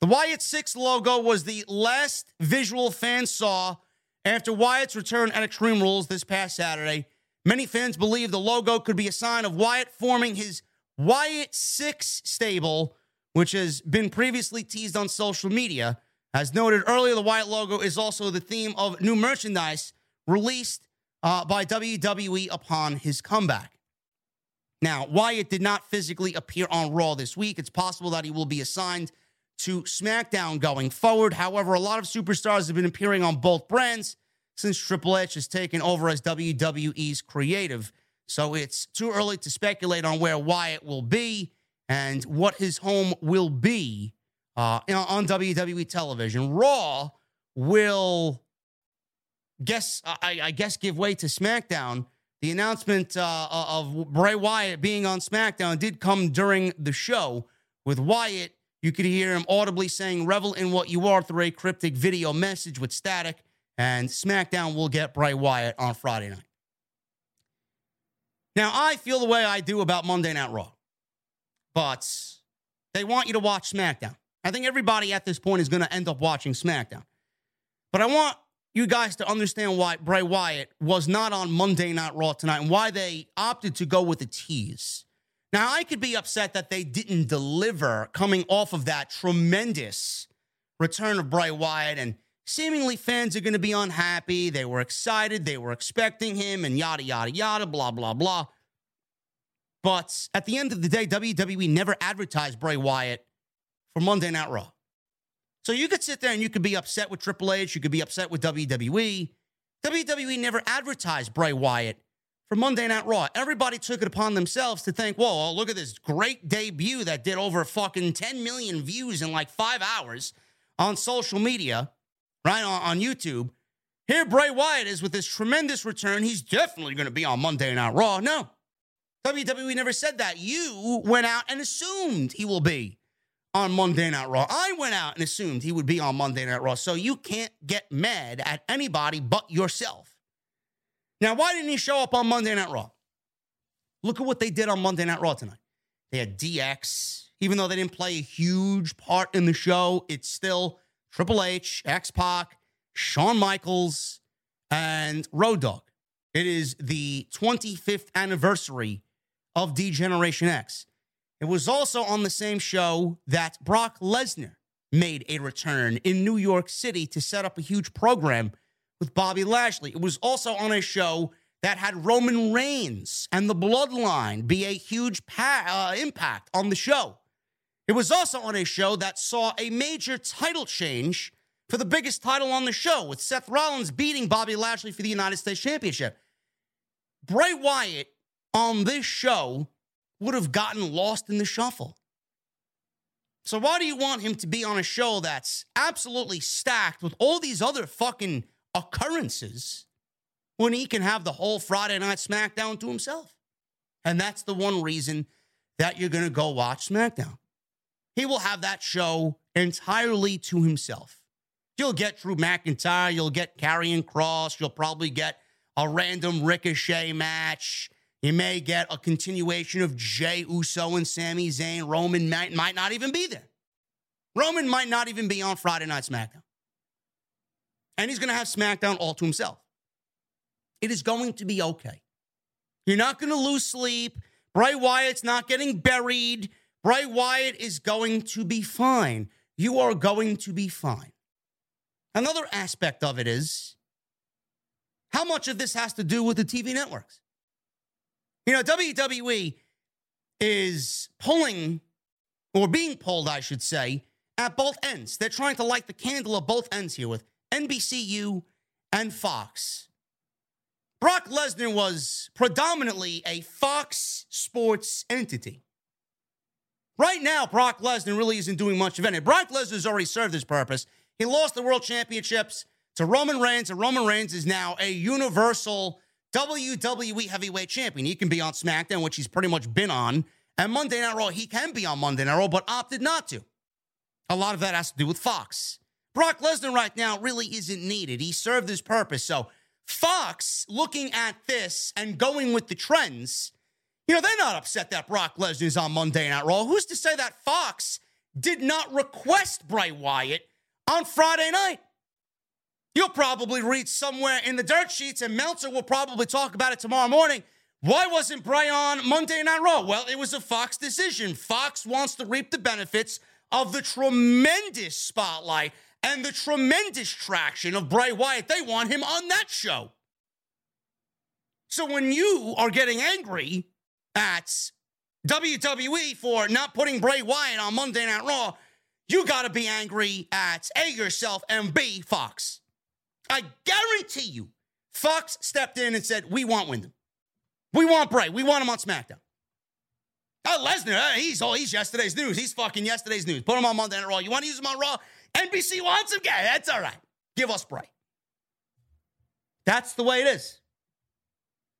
Speaker 1: The Wyatt 6 logo was the last visual fans saw after Wyatt's return at Extreme Rules this past Saturday. Many fans believe the logo could be a sign of Wyatt forming his Wyatt 6 stable, which has been previously teased on social media. As noted earlier, the Wyatt logo is also the theme of new merchandise released uh, by WWE upon his comeback. Now, Wyatt did not physically appear on Raw this week. It's possible that he will be assigned to SmackDown going forward. However, a lot of superstars have been appearing on both brands since Triple H has taken over as WWE's creative. So it's too early to speculate on where Wyatt will be and what his home will be uh, on WWE television. Raw will guess I, I guess give way to SmackDown. The announcement uh, of Bray Wyatt being on SmackDown did come during the show. With Wyatt, you could hear him audibly saying "Revel in what you are" through a cryptic video message with static. And SmackDown will get Bray Wyatt on Friday night. Now, I feel the way I do about Monday Night Raw, but they want you to watch SmackDown. I think everybody at this point is going to end up watching SmackDown. But I want you guys to understand why Bray Wyatt was not on Monday Night Raw tonight and why they opted to go with a tease. Now, I could be upset that they didn't deliver coming off of that tremendous return of Bray Wyatt, and seemingly fans are going to be unhappy. They were excited, they were expecting him, and yada, yada, yada, blah, blah, blah. But at the end of the day, WWE never advertised Bray Wyatt for Monday Night Raw. So you could sit there and you could be upset with Triple H, you could be upset with WWE. WWE never advertised Bray Wyatt for Monday Night Raw. Everybody took it upon themselves to think, whoa, oh, look at this great debut that did over fucking 10 million views in like five hours on social media, right? On, on YouTube. Here, Bray Wyatt is with this tremendous return. He's definitely going to be on Monday Night Raw. No, WWE never said that. You went out and assumed he will be on Monday Night Raw. I went out and assumed he would be on Monday Night Raw. So you can't get mad at anybody but yourself. Now, why didn't he show up on Monday Night Raw? Look at what they did on Monday Night Raw tonight. They had DX, even though they didn't play a huge part in the show, it's still Triple H, X Pac, Shawn Michaels, and Road Dogg. It is the 25th anniversary of D-Generation X. It was also on the same show that Brock Lesnar made a return in New York City to set up a huge program with Bobby Lashley. It was also on a show that had Roman Reigns and the Bloodline be a huge pa- uh, impact on the show. It was also on a show that saw a major title change for the biggest title on the show, with Seth Rollins beating Bobby Lashley for the United States Championship. Bray Wyatt on this show would have gotten lost in the shuffle. So, why do you want him to be on a show that's absolutely stacked with all these other fucking occurrences when he can have the whole Friday night SmackDown to himself? And that's the one reason that you're going to go watch SmackDown. He will have that show entirely to himself. You'll get Drew McIntyre, you'll get Karrion Kross, you'll probably get a random Ricochet match. You may get a continuation of Jey Uso and Sami Zayn. Roman might, might not even be there. Roman might not even be on Friday Night SmackDown. And he's going to have SmackDown all to himself. It is going to be okay. You're not going to lose sleep. Bray Wyatt's not getting buried. Bray Wyatt is going to be fine. You are going to be fine. Another aspect of it is how much of this has to do with the TV networks? You know, WWE is pulling, or being pulled, I should say, at both ends. They're trying to light the candle at both ends here with NBCU and Fox. Brock Lesnar was predominantly a Fox Sports entity. Right now, Brock Lesnar really isn't doing much of anything. Brock Lesnar's already served his purpose. He lost the world championships to Roman Reigns, and Roman Reigns is now a universal WWE heavyweight champion. He can be on SmackDown, which he's pretty much been on, and Monday Night Raw. He can be on Monday Night Raw, but opted not to. A lot of that has to do with Fox. Brock Lesnar right now really isn't needed. He served his purpose. So, Fox looking at this and going with the trends, you know, they're not upset that Brock Lesnar's on Monday Night Raw. Who's to say that Fox did not request Bray Wyatt on Friday night? You'll probably read somewhere in the dirt sheets, and Meltzer will probably talk about it tomorrow morning. Why wasn't Bray on Monday Night Raw? Well, it was a Fox decision. Fox wants to reap the benefits of the tremendous spotlight and the tremendous traction of Bray Wyatt. They want him on that show. So when you are getting angry at WWE for not putting Bray Wyatt on Monday Night Raw, you got to be angry at A, yourself, and B, Fox. I guarantee you, Fox stepped in and said, We want Windham. We want Bray. We want him on SmackDown. Uh, uh, oh, Lesnar, he's all he's yesterday's news. He's fucking yesterday's news. Put him on Monday Night Raw. You want to use him on Raw? NBC wants him. Yeah, that's all right. Give us Bray. That's the way it is.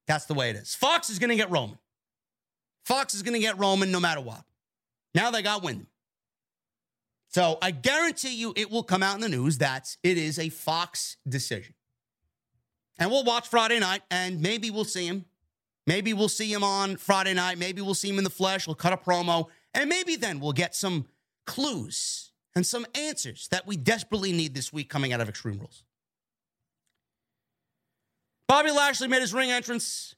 Speaker 1: That's the way it is. Fox is going to get Roman. Fox is going to get Roman no matter what. Now they got Windham. So I guarantee you it will come out in the news that it is a Fox decision. And we'll watch Friday night and maybe we'll see him. Maybe we'll see him on Friday night. Maybe we'll see him in the flesh. We'll cut a promo. And maybe then we'll get some clues and some answers that we desperately need this week coming out of Extreme Rules. Bobby Lashley made his ring entrance.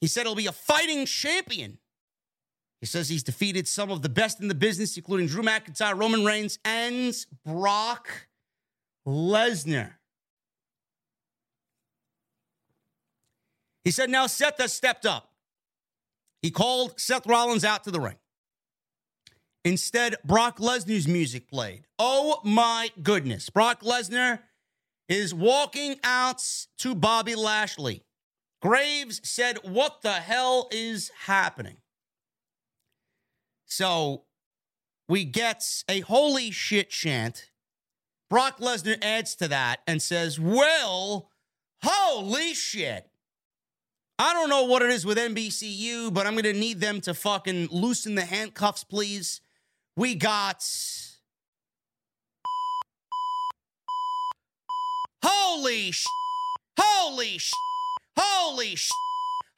Speaker 1: He said he'll be a fighting champion. He says he's defeated some of the best in the business, including Drew McIntyre, Roman Reigns, and Brock Lesnar. He said now Seth has stepped up. He called Seth Rollins out to the ring. Instead, Brock Lesnar's music played. Oh my goodness. Brock Lesnar is walking out to Bobby Lashley. Graves said, What the hell is happening? So we get a holy shit chant. Brock Lesnar adds to that and says, Well, holy shit. I don't know what it is with NBCU, but I'm going to need them to fucking loosen the handcuffs, please. We got. Holy sh! Holy sh! Holy sh!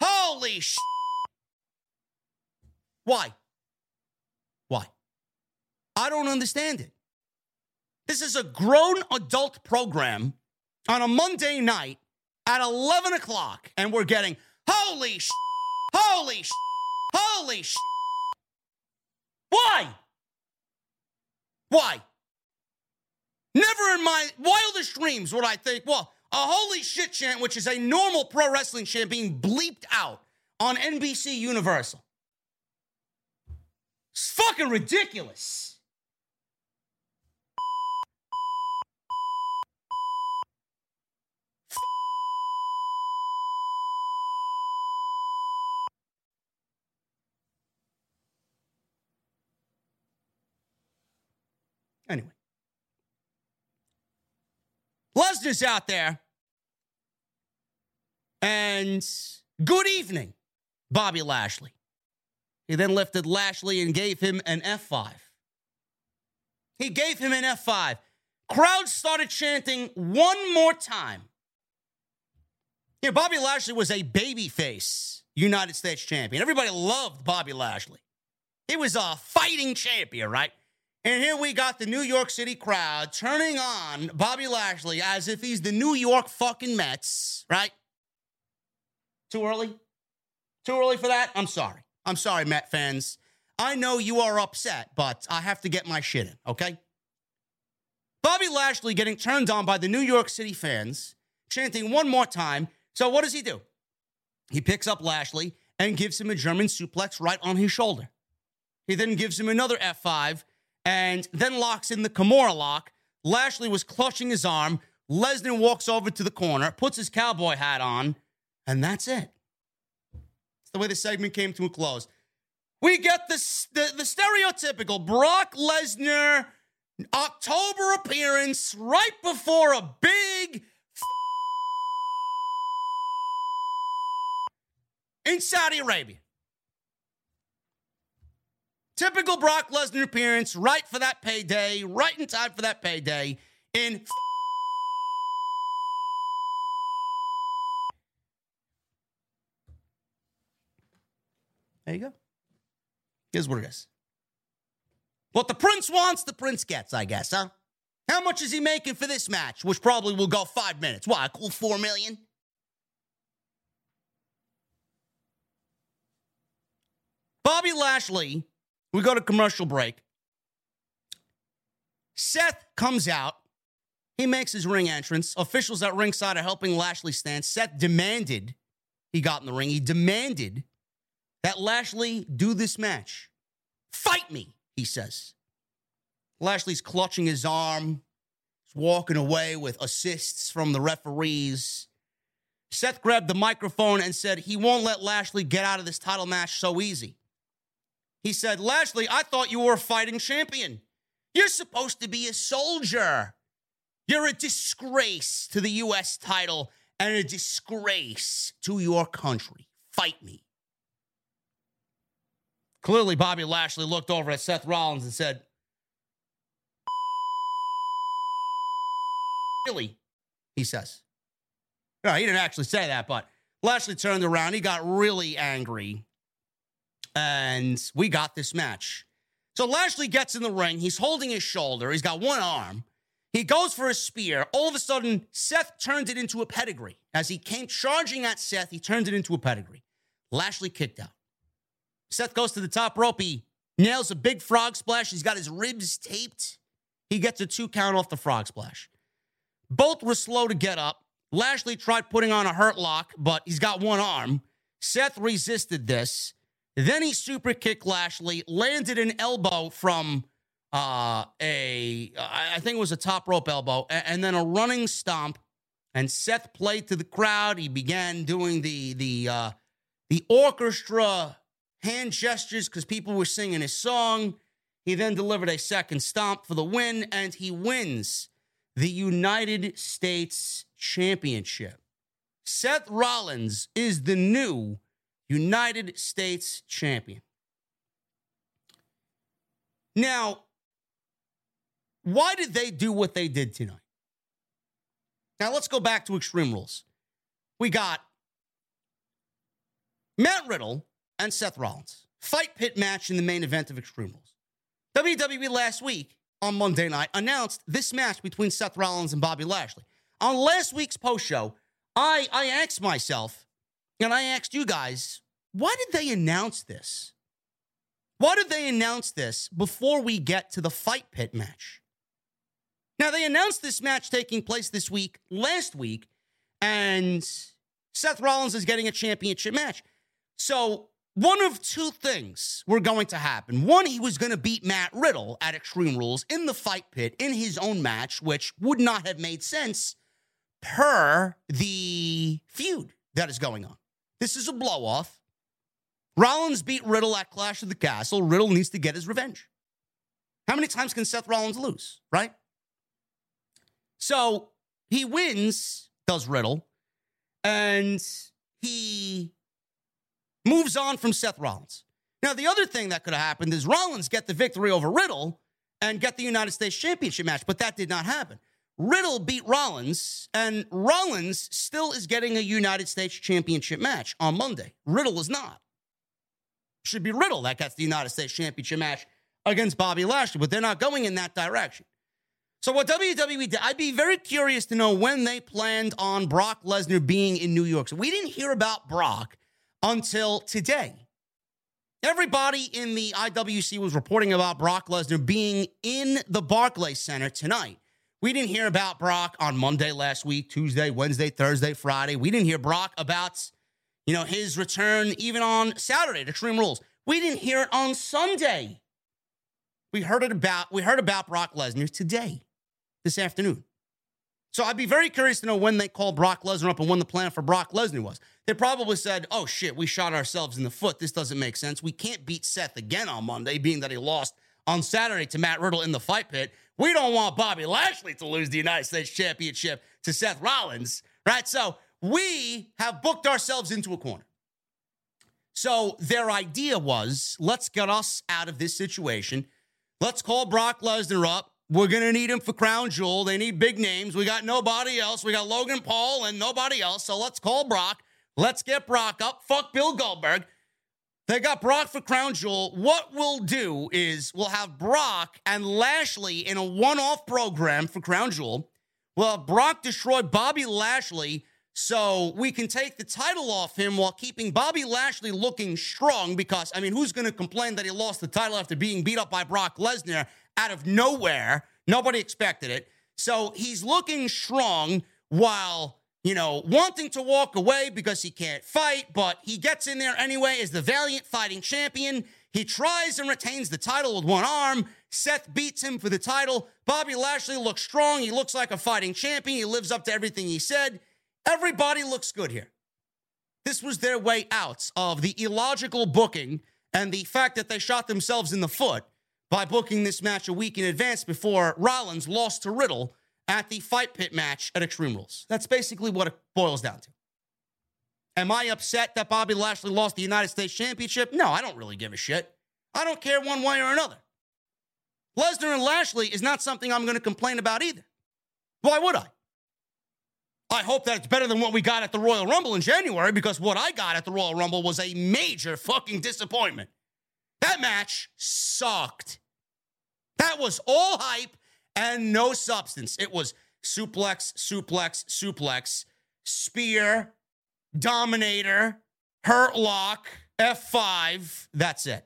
Speaker 1: Holy sh! Why? Why? I don't understand it. This is a grown adult program on a Monday night at 11 o'clock, and we're getting holy sh! Holy sh! Holy sh! Why? Why? Never in my wildest dreams would I think, well, a holy shit chant, which is a normal pro wrestling chant being bleeped out on NBC Universal. It's fucking ridiculous. Anyway. Lesnar's out there. And good evening, Bobby Lashley. He then lifted Lashley and gave him an F5. He gave him an F5. Crowd started chanting one more time. Yeah, Bobby Lashley was a babyface United States champion. Everybody loved Bobby Lashley. He was a fighting champion, right? And here we got the New York City crowd turning on Bobby Lashley as if he's the New York fucking Mets, right? Too early? Too early for that? I'm sorry. I'm sorry, Met fans. I know you are upset, but I have to get my shit in, okay? Bobby Lashley getting turned on by the New York City fans, chanting one more time. So what does he do? He picks up Lashley and gives him a German suplex right on his shoulder. He then gives him another F5 and then locks in the Kimura lock. Lashley was clutching his arm. Lesnar walks over to the corner, puts his cowboy hat on, and that's it. It's the way the segment came to a close. We get the, the, the stereotypical Brock Lesnar October appearance right before a big in Saudi Arabia. Typical Brock Lesnar appearance, right for that payday, right in time for that payday in. There you go. Here's what it is. What the prince wants, the prince gets, I guess, huh? How much is he making for this match, which probably will go five minutes? Why, a cool four million? Bobby Lashley we go to commercial break. Seth comes out. He makes his ring entrance. Officials at ringside are helping Lashley stand. Seth demanded he got in the ring. He demanded that Lashley do this match. Fight me, he says. Lashley's clutching his arm. He's walking away with assists from the referees. Seth grabbed the microphone and said he won't let Lashley get out of this title match so easy. He said, Lashley, I thought you were a fighting champion. You're supposed to be a soldier. You're a disgrace to the U.S. title and a disgrace to your country. Fight me. Clearly, Bobby Lashley looked over at Seth Rollins and said, Really? He says. No, he didn't actually say that, but Lashley turned around. He got really angry and we got this match. So Lashley gets in the ring. He's holding his shoulder. He's got one arm. He goes for a spear. All of a sudden, Seth turned it into a pedigree. As he came charging at Seth, he turned it into a pedigree. Lashley kicked out. Seth goes to the top rope. He nails a big frog splash. He's got his ribs taped. He gets a two count off the frog splash. Both were slow to get up. Lashley tried putting on a hurt lock, but he's got one arm. Seth resisted this. Then he super kicked Lashley, landed an elbow from uh, a, I think it was a top rope elbow, and then a running stomp. and Seth played to the crowd. He began doing the the uh, the orchestra hand gestures because people were singing his song. He then delivered a second stomp for the win, and he wins the United States Championship. Seth Rollins is the new United States champion. Now, why did they do what they did tonight? Now, let's go back to Extreme Rules. We got Matt Riddle and Seth Rollins. Fight pit match in the main event of Extreme Rules. WWE last week on Monday night announced this match between Seth Rollins and Bobby Lashley. On last week's post show, I, I asked myself, and I asked you guys, why did they announce this? Why did they announce this before we get to the fight pit match? Now, they announced this match taking place this week, last week, and Seth Rollins is getting a championship match. So, one of two things were going to happen. One, he was going to beat Matt Riddle at Extreme Rules in the fight pit in his own match, which would not have made sense per the feud that is going on. This is a blow off. Rollins beat Riddle at Clash of the Castle. Riddle needs to get his revenge. How many times can Seth Rollins lose, right? So he wins, does Riddle, and he moves on from Seth Rollins. Now, the other thing that could have happened is Rollins get the victory over Riddle and get the United States Championship match, but that did not happen. Riddle beat Rollins, and Rollins still is getting a United States Championship match on Monday. Riddle is not. Should be Riddle that gets the United States Championship match against Bobby Lashley, but they're not going in that direction. So, what WWE did, I'd be very curious to know when they planned on Brock Lesnar being in New York. So, we didn't hear about Brock until today. Everybody in the IWC was reporting about Brock Lesnar being in the Barclays Center tonight. We didn't hear about Brock on Monday last week, Tuesday, Wednesday, Thursday, Friday. We didn't hear Brock about, you know, his return even on Saturday to Extreme Rules. We didn't hear it on Sunday. We heard it about we heard about Brock Lesnar today, this afternoon. So I'd be very curious to know when they called Brock Lesnar up and when the plan for Brock Lesnar was. They probably said, "Oh shit, we shot ourselves in the foot. This doesn't make sense. We can't beat Seth again on Monday, being that he lost on Saturday to Matt Riddle in the fight pit. We don't want Bobby Lashley to lose the United States Championship to Seth Rollins, right? So we have booked ourselves into a corner. So their idea was let's get us out of this situation. Let's call Brock Lesnar up. We're going to need him for Crown Jewel. They need big names. We got nobody else. We got Logan Paul and nobody else. So let's call Brock. Let's get Brock up. Fuck Bill Goldberg. They got Brock for Crown Jewel. What we'll do is we'll have Brock and Lashley in a one off program for Crown Jewel. We'll have Brock destroy Bobby Lashley so we can take the title off him while keeping Bobby Lashley looking strong. Because, I mean, who's going to complain that he lost the title after being beat up by Brock Lesnar out of nowhere? Nobody expected it. So he's looking strong while you know, wanting to walk away because he can't fight, but he gets in there anyway as the valiant fighting champion. He tries and retains the title with one arm. Seth beats him for the title. Bobby Lashley looks strong. He looks like a fighting champion. He lives up to everything he said. Everybody looks good here. This was their way out of the illogical booking and the fact that they shot themselves in the foot by booking this match a week in advance before Rollins lost to Riddle at the fight pit match at Extreme Rules. That's basically what it boils down to. Am I upset that Bobby Lashley lost the United States Championship? No, I don't really give a shit. I don't care one way or another. Lesnar and Lashley is not something I'm going to complain about either. Why would I? I hope that it's better than what we got at the Royal Rumble in January because what I got at the Royal Rumble was a major fucking disappointment. That match sucked. That was all hype and no substance. It was suplex, suplex, suplex, spear, dominator, hurt lock, F5. That's it.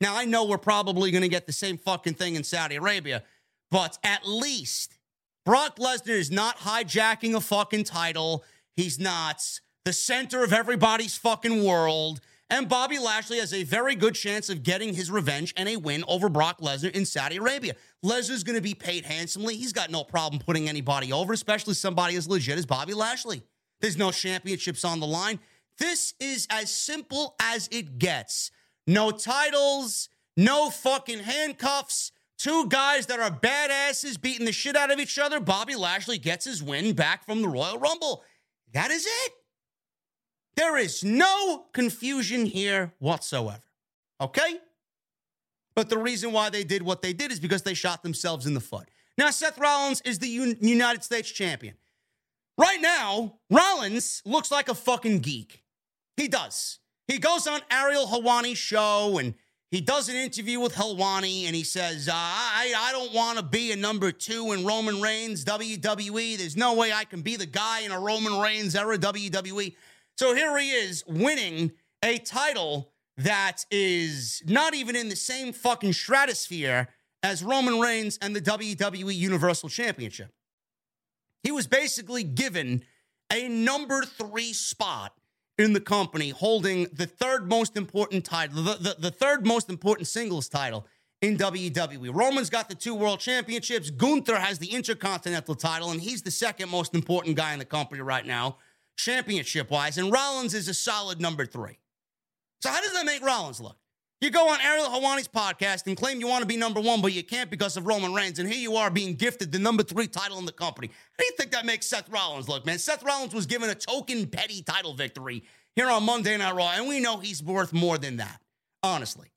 Speaker 1: Now, I know we're probably going to get the same fucking thing in Saudi Arabia, but at least Brock Lesnar is not hijacking a fucking title. He's not the center of everybody's fucking world. And Bobby Lashley has a very good chance of getting his revenge and a win over Brock Lesnar in Saudi Arabia. Lesnar's going to be paid handsomely. He's got no problem putting anybody over, especially somebody as legit as Bobby Lashley. There's no championships on the line. This is as simple as it gets. No titles, no fucking handcuffs. Two guys that are badasses beating the shit out of each other. Bobby Lashley gets his win back from the Royal Rumble. That is it. There is no confusion here whatsoever. Okay? But the reason why they did what they did is because they shot themselves in the foot. Now, Seth Rollins is the Un- United States champion. Right now, Rollins looks like a fucking geek. He does. He goes on Ariel Helwani's show and he does an interview with Helwani and he says, uh, I, I don't want to be a number two in Roman Reigns, WWE. There's no way I can be the guy in a Roman Reigns era WWE. So here he is winning a title that is not even in the same fucking stratosphere as Roman Reigns and the WWE Universal Championship. He was basically given a number three spot in the company, holding the third most important title, the, the, the third most important singles title in WWE. Roman's got the two world championships. Gunther has the intercontinental title, and he's the second most important guy in the company right now, championship wise. And Rollins is a solid number three. So, how does that make Rollins look? You go on Ariel Helwani's podcast and claim you want to be number one, but you can't because of Roman Reigns. And here you are being gifted the number three title in the company. How do you think that makes Seth Rollins look, man? Seth Rollins was given a token petty title victory here on Monday Night Raw, and we know he's worth more than that, honestly.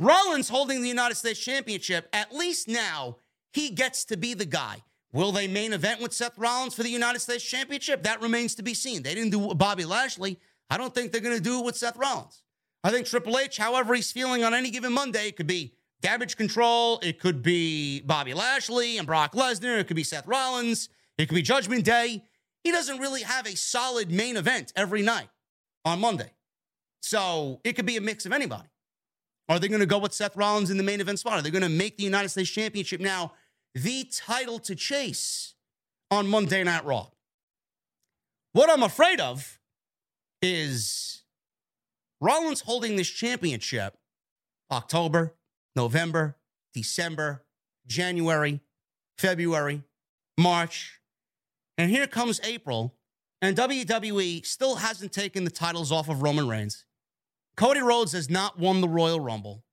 Speaker 1: Rollins holding the United States Championship, at least now, he gets to be the guy. Will they main event with Seth Rollins for the United States Championship? That remains to be seen. They didn't do Bobby Lashley. I don't think they're going to do it with Seth Rollins. I think Triple H, however he's feeling on any given Monday, it could be damage control. It could be Bobby Lashley and Brock Lesnar. It could be Seth Rollins. It could be Judgment Day. He doesn't really have a solid main event every night on Monday. So it could be a mix of anybody. Are they going to go with Seth Rollins in the main event spot? Are they going to make the United States Championship now the title to chase on Monday Night Raw? What I'm afraid of is Rollins holding this championship October, November, December, January, February, March. And here comes April, and WWE still hasn't taken the titles off of Roman Reigns. Cody Rhodes has not won the Royal Rumble.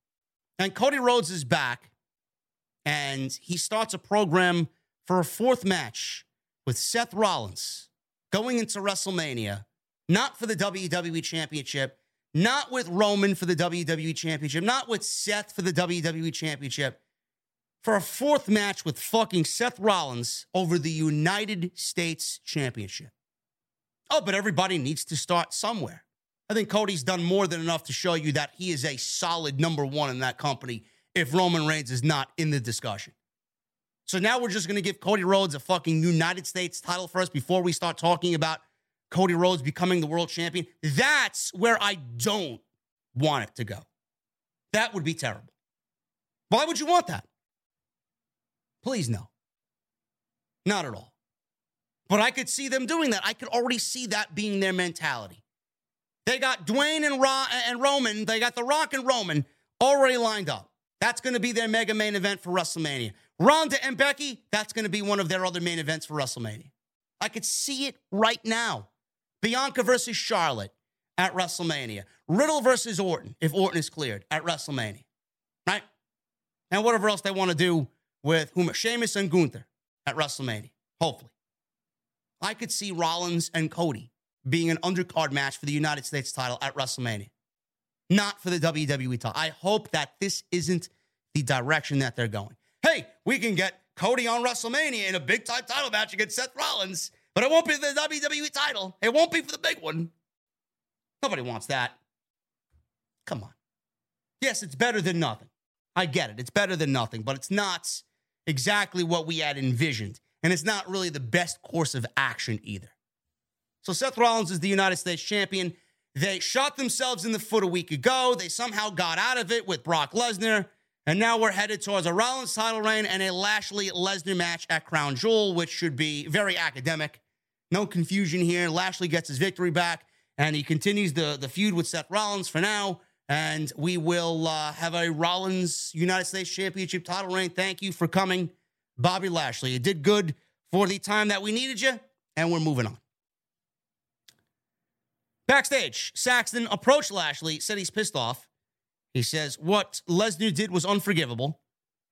Speaker 1: And Cody Rhodes is back, and he starts a program for a fourth match with Seth Rollins going into WrestleMania, not for the WWE Championship, not with Roman for the WWE Championship, not with Seth for the WWE Championship, for a fourth match with fucking Seth Rollins over the United States Championship. Oh, but everybody needs to start somewhere. I think Cody's done more than enough to show you that he is a solid number one in that company if Roman Reigns is not in the discussion. So now we're just going to give Cody Rhodes a fucking United States title first before we start talking about Cody Rhodes becoming the world champion. That's where I don't want it to go. That would be terrible. Why would you want that? Please, no. Not at all. But I could see them doing that. I could already see that being their mentality. They got Dwayne and, Ro- and Roman, they got The Rock and Roman already lined up. That's going to be their mega main event for WrestleMania. Ronda and Becky, that's going to be one of their other main events for WrestleMania. I could see it right now. Bianca versus Charlotte at WrestleMania. Riddle versus Orton, if Orton is cleared at WrestleMania. Right? And whatever else they want to do with whom Sheamus and Gunther at WrestleMania. Hopefully. I could see Rollins and Cody being an undercard match for the United States title at WrestleMania, not for the WWE title. I hope that this isn't the direction that they're going. Hey, we can get Cody on WrestleMania in a big time title match against Seth Rollins, but it won't be the WWE title. It won't be for the big one. Nobody wants that. Come on. Yes, it's better than nothing. I get it. It's better than nothing, but it's not exactly what we had envisioned. And it's not really the best course of action either. So Seth Rollins is the United States champion. They shot themselves in the foot a week ago. They somehow got out of it with Brock Lesnar. And now we're headed towards a Rollins title reign and a Lashley Lesnar match at Crown Jewel, which should be very academic. No confusion here. Lashley gets his victory back. and he continues the, the feud with Seth Rollins for now. And we will uh, have a Rollins United States Championship title reign. Thank you for coming, Bobby Lashley. You did good for the time that we needed you, and we're moving on. Backstage, Saxton approached Lashley, said he's pissed off. He says what Lesnar did was unforgivable.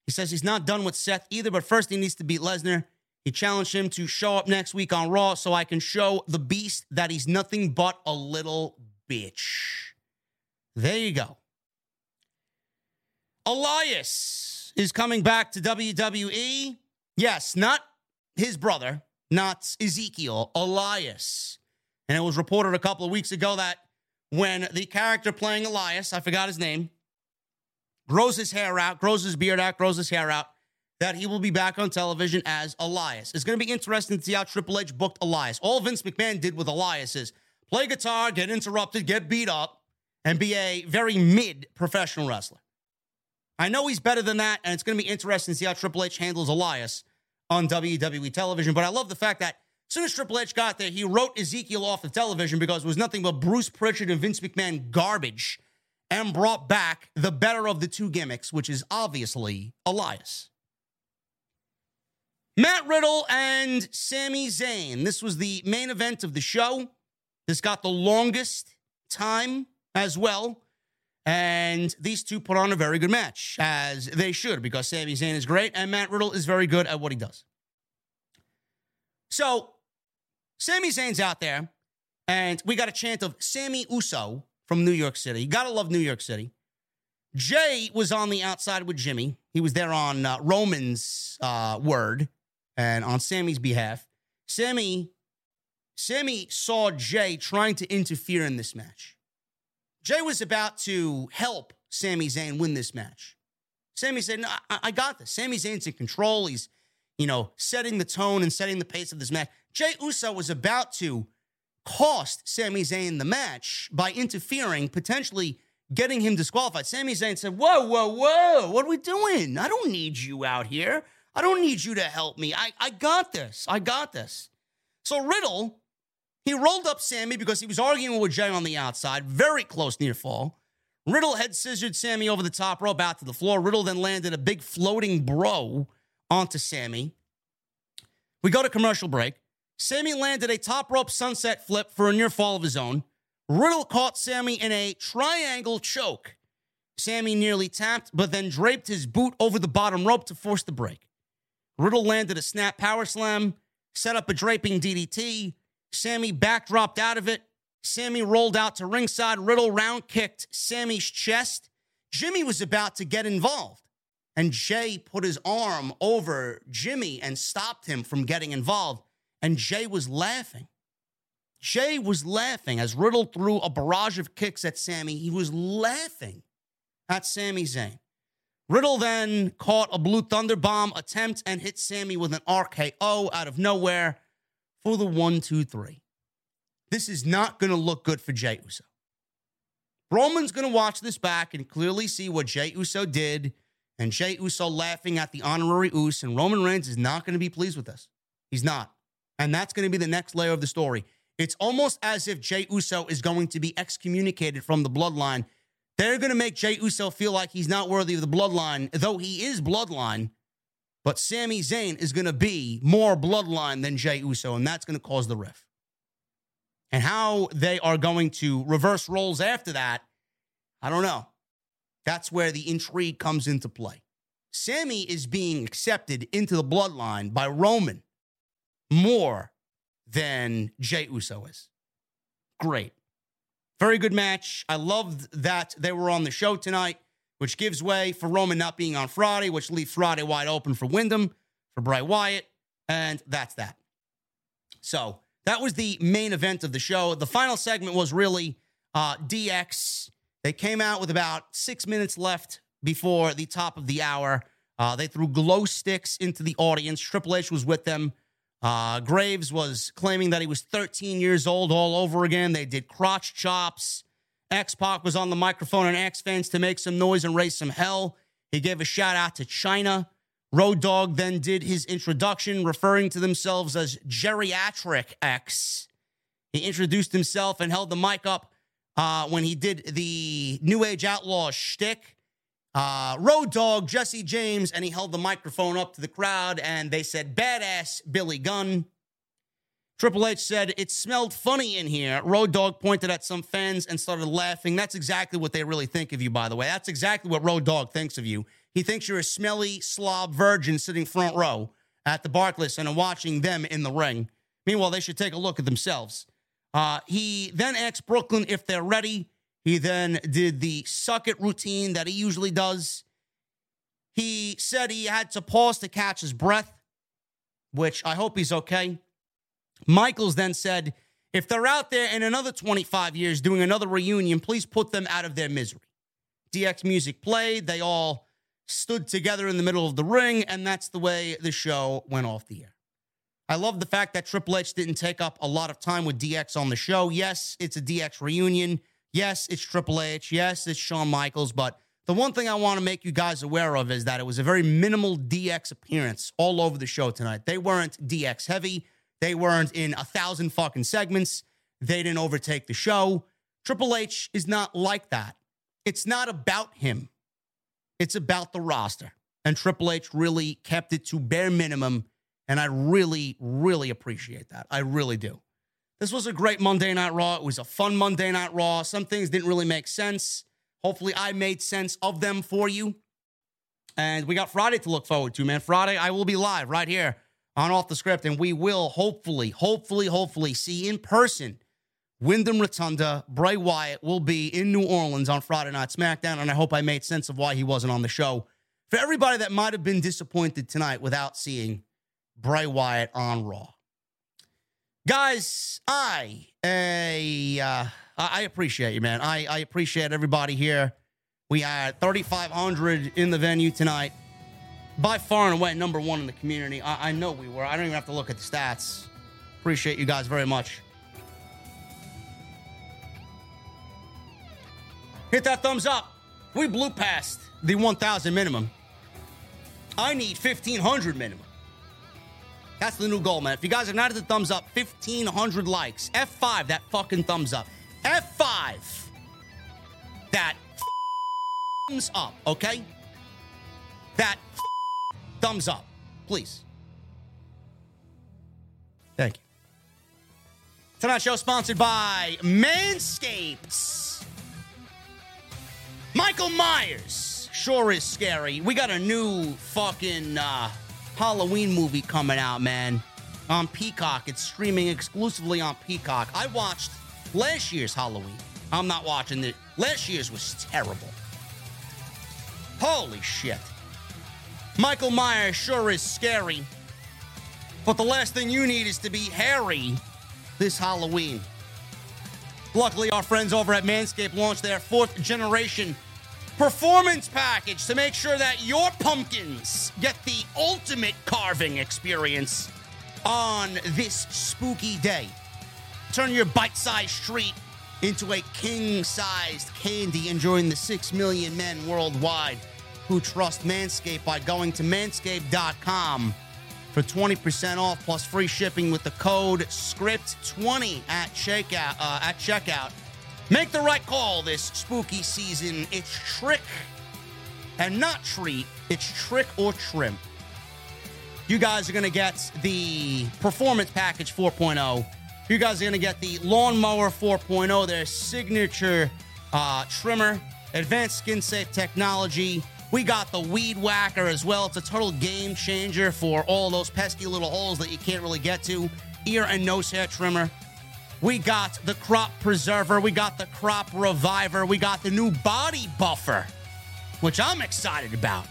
Speaker 1: He says he's not done with Seth either, but first he needs to beat Lesnar. He challenged him to show up next week on Raw so I can show the beast that he's nothing but a little bitch. There you go. Elias is coming back to WWE. Yes, not his brother, not Ezekiel, Elias. And it was reported a couple of weeks ago that when the character playing Elias, I forgot his name, grows his hair out, grows his beard out, grows his hair out, that he will be back on television as Elias. It's going to be interesting to see how Triple H booked Elias. All Vince McMahon did with Elias is play guitar, get interrupted, get beat up, and be a very mid professional wrestler. I know he's better than that, and it's going to be interesting to see how Triple H handles Elias on WWE television. But I love the fact that as soon as Triple H got there, he wrote Ezekiel off the television because it was nothing but Bruce Prichard and Vince McMahon garbage and brought back the better of the two gimmicks, which is obviously Elias. Matt Riddle and Sami Zayn. This was the main event of the show. This got the longest time as well. And these two put on a very good match, as they should, because Sami Zayn is great and Matt Riddle is very good at what he does. So Sami Zayn's out there, and we got a chant of Sami Uso from New York City. You gotta love New York City. Jey was on the outside with Jimmy. He was there on uh, Roman's uh, word and on Sami's behalf. Sami, Sami saw Jey trying to interfere in this match. Jey was about to help Sami Zayn win this match. Sami said, "No, I, I got this." Sami Zayn's in control. He's, you know, setting the tone and setting the pace of this match. Jey Uso was about to cost Sami Zayn the match by interfering, potentially getting him disqualified. Sami Zayn said, Whoa, whoa, whoa, what are we doing? I don't need you out here. I don't need you to help me. I, I got this. I got this. So Riddle, he rolled up Sami because he was arguing with Jey on the outside, very close near fall. Riddle head scissored Sami over the top rope out to the floor. Riddle then landed a big floating bro onto Sami. We go to commercial break. Sami landed a top rope sunset flip for a near fall of his own. Riddle caught Sami in a triangle choke. Sami nearly tapped, but then draped his boot over the bottom rope to force the break. Riddle landed a snap power slam, set up a draping DDT. Sami backdropped out of it. Sami rolled out to ringside. Riddle round kicked Sami's chest. Jimmy was about to get involved, and Jey put his arm over Jimmy and stopped him from getting involved and Jey was laughing. Jey was laughing as Riddle threw a barrage of kicks at Sami. He was laughing at Sami Zayn. Riddle then caught a Blue Thunder Bomb attempt and hit Sami with an RKO out of nowhere for the one, two, three. This is not going to look good for Jey Uso. Roman's going to watch this back and clearly see what Jey Uso did, and Jey Uso laughing at the honorary Uso, and Roman Reigns is not going to be pleased with this. He's not. And that's going to be the next layer of the story. It's almost as if Jey Uso is going to be excommunicated from the bloodline. They're going to make Jey Uso feel like he's not worthy of the bloodline, though he is bloodline. But Sami Zayn is going to be more bloodline than Jey Uso, and that's going to cause the rift. And how they are going to reverse roles after that, I don't know. That's where the intrigue comes into play. Sami is being accepted into the bloodline by Roman more than Jey Uso is. Great. Very good match. I loved that they were on the show tonight, which gives way for Roman not being on Friday, which leaves Friday wide open for Windham, for Bray Wyatt, and that's that. So that was the main event of the show. The final segment was really uh, DX. They came out with about six minutes left before the top of the hour. Uh, they threw glow sticks into the audience. Triple H was with them. Uh, Graves was claiming that he was 13 years old all over again. They did crotch chops. X Pac was on the microphone and X fans to make some noise and raise some hell. He gave a shout out to Chyna. Road Dogg then did his introduction, referring to themselves as geriatric X. He introduced himself and held the mic up uh, when he did the New Age Outlaw shtick. Uh, Road Dogg, Jesse James, and he held the microphone up to the crowd and they said, Badass Billy Gunn. Triple H said, It smelled funny in here. Road Dogg pointed at some fans and started laughing. That's exactly what they really think of you, by the way. That's exactly what Road Dogg thinks of you. He thinks you're a smelly slob virgin sitting front row at the Barclays and watching them in the ring. Meanwhile, they should take a look at themselves. Uh, he then asked Brooklyn if they're ready. He then did the suck it routine that he usually does. He said he had to pause to catch his breath, which I hope he's okay. Michaels then said, if they're out there in another 25 years doing another reunion, please put them out of their misery. DX music played. They all stood together in the middle of the ring, and that's the way the show went off the air. I love the fact that Triple H didn't take up a lot of time with DX on the show. Yes, it's a DX reunion. Yes, it's Triple H. Yes, it's Shawn Michaels. But the one thing I want to make you guys aware of is that it was a very minimal DX appearance all over the show tonight. They weren't DX heavy. They weren't in a thousand fucking segments. They didn't overtake the show. Triple H is not like that. It's not about him, it's about the roster. And Triple H really kept it to bare minimum. And I really, really appreciate that. I really do. This was a great Monday Night Raw. It was a fun Monday Night Raw. Some things didn't really make sense. Hopefully, I made sense of them for you. And we got Friday to look forward to, man. Friday, I will be live right here on Off the Script, and we will hopefully, hopefully, hopefully see in person Windham Rotunda. Bray Wyatt will be in New Orleans on Friday Night SmackDown, and I hope I made sense of why he wasn't on the show. For everybody that might have been disappointed tonight without seeing Bray Wyatt on Raw. Guys, I uh, I appreciate you, man. I, I appreciate everybody here. We had 3,500 in the venue tonight by far and away number one in the community. I, I, know we were. I don't even have to look at the stats. Appreciate you guys very much. Hit that thumbs up. We blew past the 1,000 minimum. I need 1,500 minimum. That's the new goal, man. If you guys are not at the thumbs up, 1,500 likes. F5, that fucking thumbs up. F5, that thumbs up, okay? That thumbs up, please. Thank you. Tonight's show sponsored by Manscaped. Michael Myers sure is scary. We got a new fucking uh, Halloween movie coming out, man, on Peacock. It's streaming exclusively on Peacock. I watched last year's Halloween. I'm not watching it. Last year's was terrible. Holy shit. Michael Myers sure is scary. But the last thing you need is to be hairy this Halloween. Luckily, our friends over at Manscaped launched their fourth generation performance package to make sure that your pumpkins get the ultimate carving experience on this spooky day. Turn your bite sized treat into a king sized candy, and join the 6 million men worldwide who trust Manscaped by going to manscaped.com for 20% off plus free shipping with the code SCRIPT20 at checkout. Uh, at checkout. Make the right call this spooky season. It's trick and not treat. It's trick or trim. You guys are going to get the Performance Package 4.0. You guys are going to get the Lawnmower 4.0, their signature uh, trimmer, advanced skin safe technology, we got the Weed Whacker as well. It's a total game changer for all those pesky little holes that you can't really get to. Ear and nose hair trimmer. We got the Crop Preserver. We got the Crop Reviver. We got the new Body Buffer, which I'm excited about.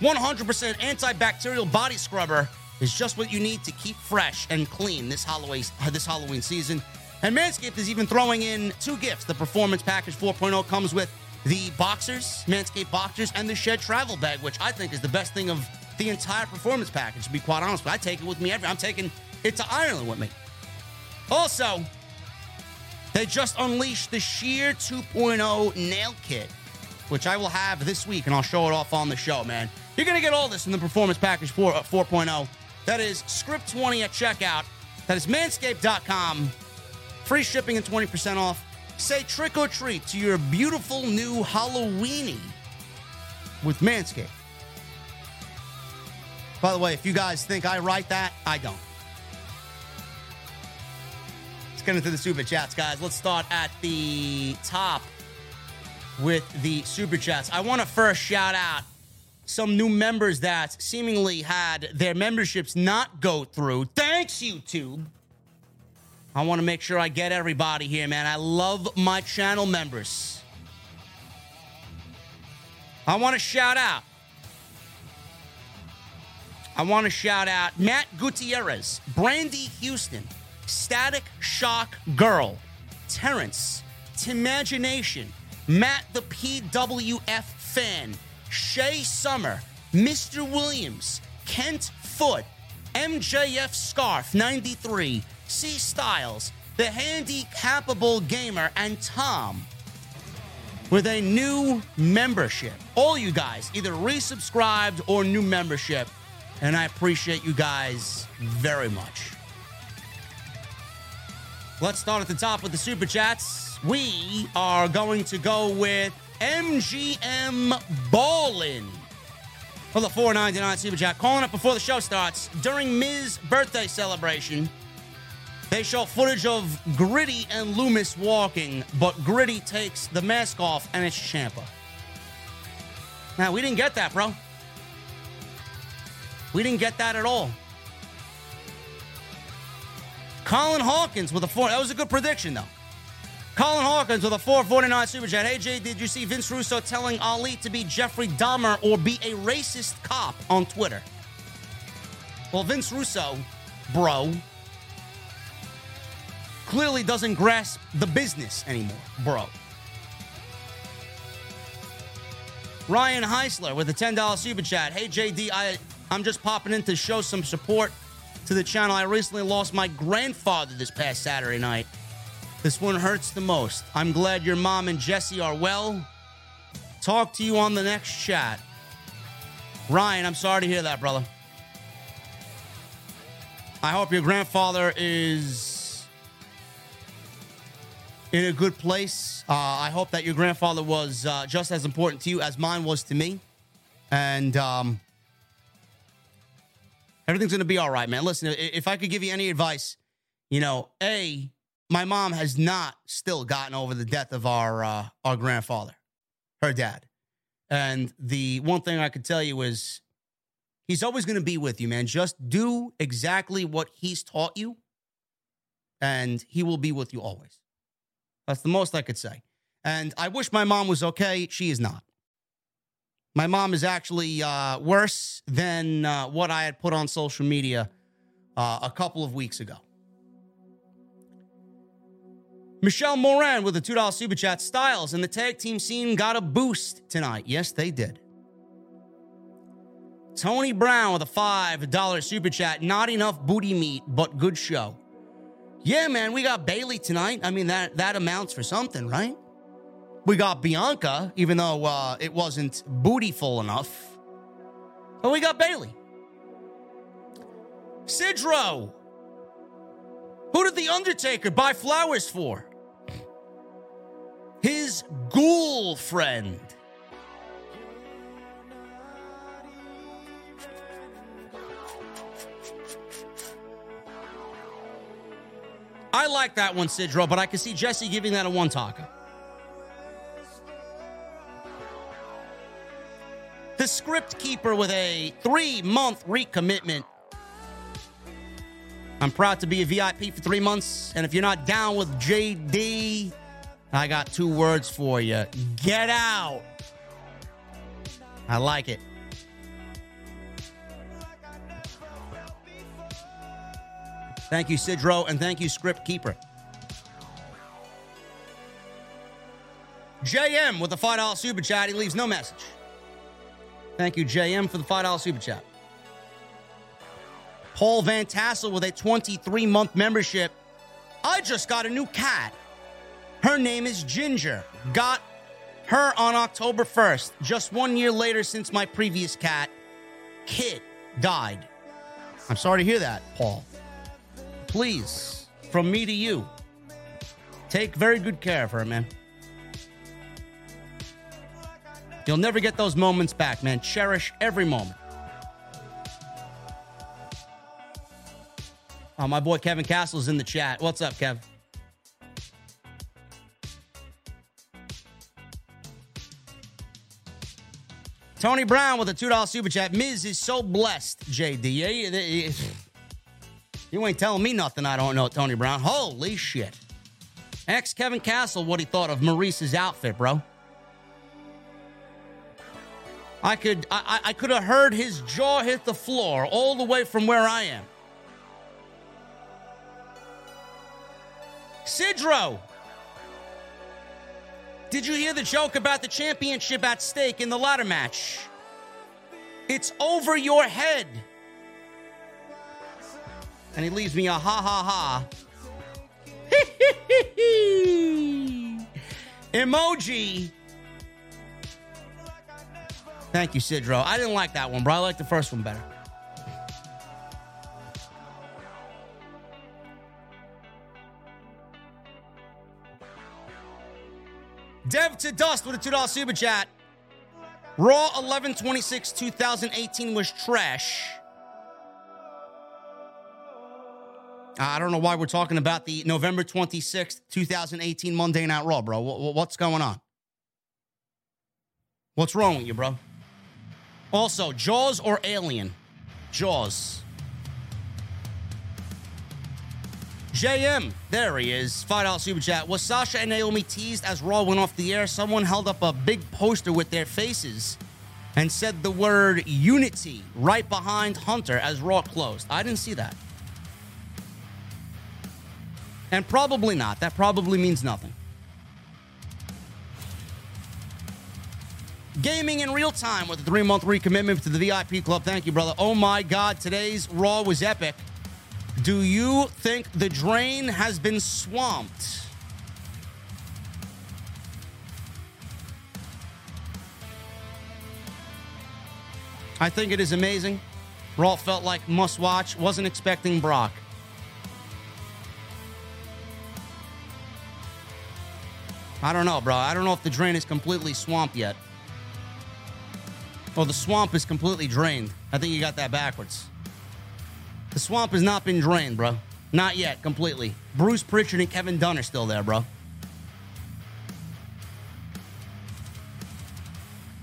Speaker 1: 100% antibacterial body scrubber is just what you need to keep fresh and clean this Halloween, uh, this Halloween season. And Manscaped is even throwing in two gifts. The Performance Package 4.0 comes with the boxers, Manscaped boxers, and the Shed travel bag, which I think is the best thing of the entire performance package, to be quite honest. But I take it with me every I'm taking it to Ireland with me. Also, they just unleashed the Sheer 2.0 nail kit, which I will have this week, and I'll show it off on the show, man. You're going to get all this in the Performance Package 4, uh, 4.0. That is Script 20 at checkout. That is manscaped.com Free shipping and 20% off. Say trick or treat to your beautiful new Halloweeny with Manscaped. By the way, if you guys think I write that, I don't. Get into the super chats, guys. Let's start at the top with the super chats. I want to first shout out some new members that seemingly had their memberships not go through. Thanks, YouTube. I want to make sure I get everybody here, man. I love my channel members. I want to shout out. I want to shout out Matt Gutierrez, Brandy Houston, Static Shock Girl, Terrence, Timagination, Matt the PWF fan, Shay Summer, Mr. Williams, Kent Foot, MJF Scarf 93, C Styles, the Handicapable Gamer, and Tom with a new membership. All you guys, either resubscribed or new membership. And I appreciate you guys very much. Let's start at the top with the super chats. We are going to go with MGM Ballin for the 499 super chat. Calling up before the show starts. During Miz birthday celebration, they show footage of Gritty and Lumis walking, but Gritty takes the mask off and it's Ciampa. Now, we didn't get that, bro. We didn't get that at all. Colin Hawkins with a four. That was a good prediction, though. Colin Hawkins with a 449 super chat. Hey, did you see Vince Russo telling Ali to be Jeffrey Dahmer or be a racist cop on Twitter? Well, Vince Russo, bro, clearly doesn't grasp the business anymore, bro. Ryan Heisler with a $10 super chat. Hey, JD, I, I'm just popping in to show some support to the channel. I recently lost my grandfather this past Saturday night. This one hurts the most. I'm glad your mom and Jesse are well. Talk to you on the next chat. Ryan, I'm sorry to hear that, brother. I hope your grandfather is in a good place. Uh, I hope that your grandfather was uh, just as important to you as mine was to me. And um, everything's going to be all right, man. Listen, if I could give you any advice, you know, A, my mom has not still gotten over the death of our uh, our grandfather, her dad. And the one thing I could tell you is he's always going to be with you, man. Just do exactly what he's taught you, and he will be with you always. That's the most I could say. And I wish my mom was okay. She is not. My mom is actually uh, worse than uh, what I had put on social media uh, a couple of weeks ago. Michelle Moran with a $2 super chat. Styles and the tag team scene got a boost tonight. Yes, they did. Tony Brown with a $5 super chat. Not enough booty meat, but good show. Yeah, man, we got Bayley tonight. I mean, that, that amounts for something, right? We got Bianca, even though uh, it wasn't bootyful enough. But we got Bayley. Sidro. Who did The Undertaker buy flowers for? His ghoul friend. I like that one, Sidro, but I can see Jesse giving that a one talker. The script keeper with a three month recommitment. I'm proud to be a VIP for three months. And if you're not down with JD, I got two words for you get out. I like it. Thank you, Sidro, and thank you, Script Keeper. JM with the $5 super chat. He leaves no message. Thank you, JM, for the $5 super chat. Paul Van Tassel with a 23 month membership. I just got a new cat. Her name is Ginger. Got her on October 1st, just one year later since my previous cat, Kit, died. I'm sorry to hear that, Paul. Please, from me to you, Take very good care of her, man. You'll never get those moments back, man. Cherish every moment. Oh, my boy Kevin Castle's in the chat. What's up, Kev? Tony Brown with a $2 super chat. Miz is so blessed, JD. You ain't telling me nothing I don't know, Tony Brown. Holy shit. Ex Kevin Castle, what he thought of Maryse's outfit, bro. I could I, I could have heard his jaw hit the floor all the way from where I am. Sidro, did you hear the joke about the championship at stake in the ladder match? It's over your head. And he leaves me a ha ha ha. Emoji. Thank you, Sidro. I didn't like that one, bro. I like the first one better. Dev to Dust with a $2 super chat. Raw 11 26 2018 was trash. I don't know why we're talking about the November 26th, 2018 Monday Night Raw, bro. What's going on? What's wrong with you, bro? Also, Jaws or Alien? Jaws. JM, there he is. $5 super chat. Was Sasha and Naomi teased as Raw went off the air? Someone held up a big poster with their faces and said the word unity right behind Hunter as Raw closed. I didn't see that. And probably not. That probably means nothing. Gaming in real time with a three month recommitment to the VIP club. Thank you, brother. Oh my God, today's Raw was epic. Do you think the drain has been swamped? I think it is amazing. Raw felt like must watch. Wasn't expecting Brock. I don't know, bro. I don't know if the drain is completely swamped yet. Oh, the swamp is completely drained. I think you got that backwards. The swamp has not been drained, bro. Not yet, completely. Bruce Prichard and Kevin Dunn are still there, bro.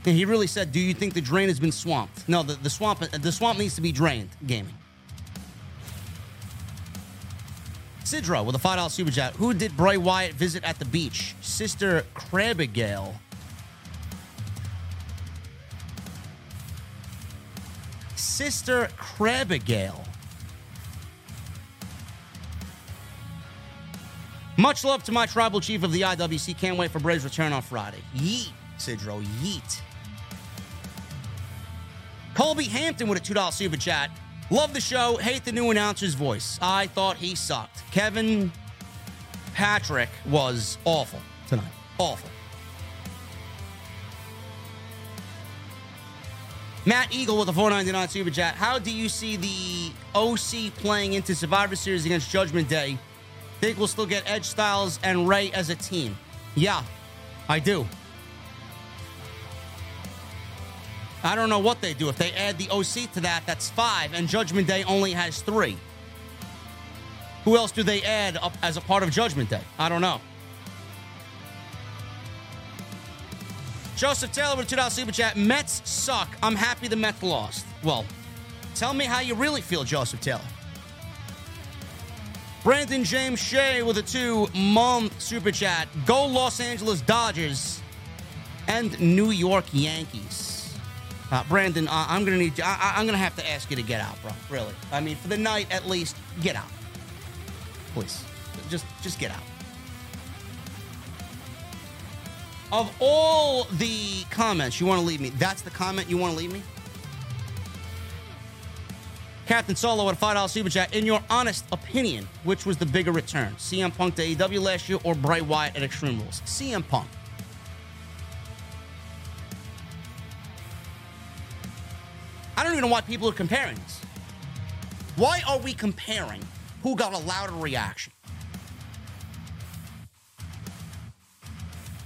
Speaker 1: And he really said, "Do you think the drain has been swamped?" No, the, the swamp uh, the swamp needs to be drained. Gaming. Sidro with a five dollar super chat. Who did Bray Wyatt visit at the beach? Sister Abigail. Sister Abigail. Much love to my tribal chief of the IWC. Can't wait for Bray's return on Friday. Yeet, Sidro. Yeet. Colby Hampton with a $2 super chat. Love the show. Hate the new announcer's voice. I thought he sucked. Kevin Patrick was awful tonight. Awful. Matt Eagle with a 499 super chat. How do you see the OC playing into Survivor Series against Judgment Day? Think we'll still get Edge Styles and Rey as a team? Yeah, I do. I don't know what they do. If they add the OC to that, that's five, and Judgment Day only has three. Who else do they add up as a part of Judgment Day? I don't know. Joseph Taylor with $2 super chat. Mets suck. I'm happy the Mets lost. Well, tell me how you really feel, Joseph Taylor. Brandon James Shea with a two month super chat. Go Los Angeles Dodgers and New York Yankees. Uh, Brandon, I'm gonna need you. I, am gonna have to ask you to get out, bro. Really. I mean, for the night at least, get out, please. Just, just get out. Of all the comments you want to leave me, that's the comment you want to leave me. Captain Solo at a $5 super chat. In your honest opinion, which was the bigger return? CM Punk to AEW last year or Bray Wyatt at Extreme Rules? CM Punk. I don't even know why people are comparing this. Why are we comparing who got a louder reaction?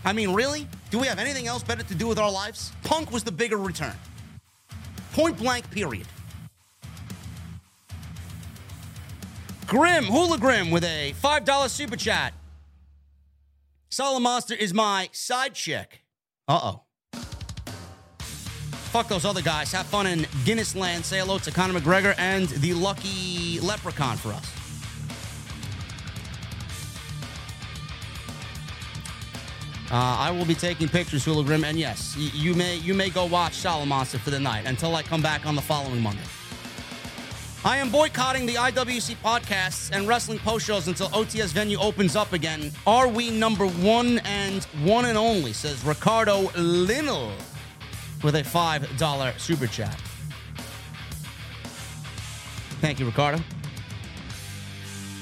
Speaker 1: I mean, really? Do we have anything else better to do with our lives? Punk was the bigger return. Point blank, period. Grim, Hula Grim with a $5 super chat. Solid Monster is my side chick. Uh oh. Fuck those other guys. Have fun in Guinness Land. Say hello to Conor McGregor and the lucky leprechaun for us. Uh, I will be taking pictures, Hula Grim, and yes, y- you may you may go watch Solid for the night until I come back on the following Monday. I am boycotting the IWC podcasts and wrestling post shows until OTS venue opens up again. Are we number one and one and only? Says Ricardo Linnell with a $5 super chat. Thank you, Ricardo.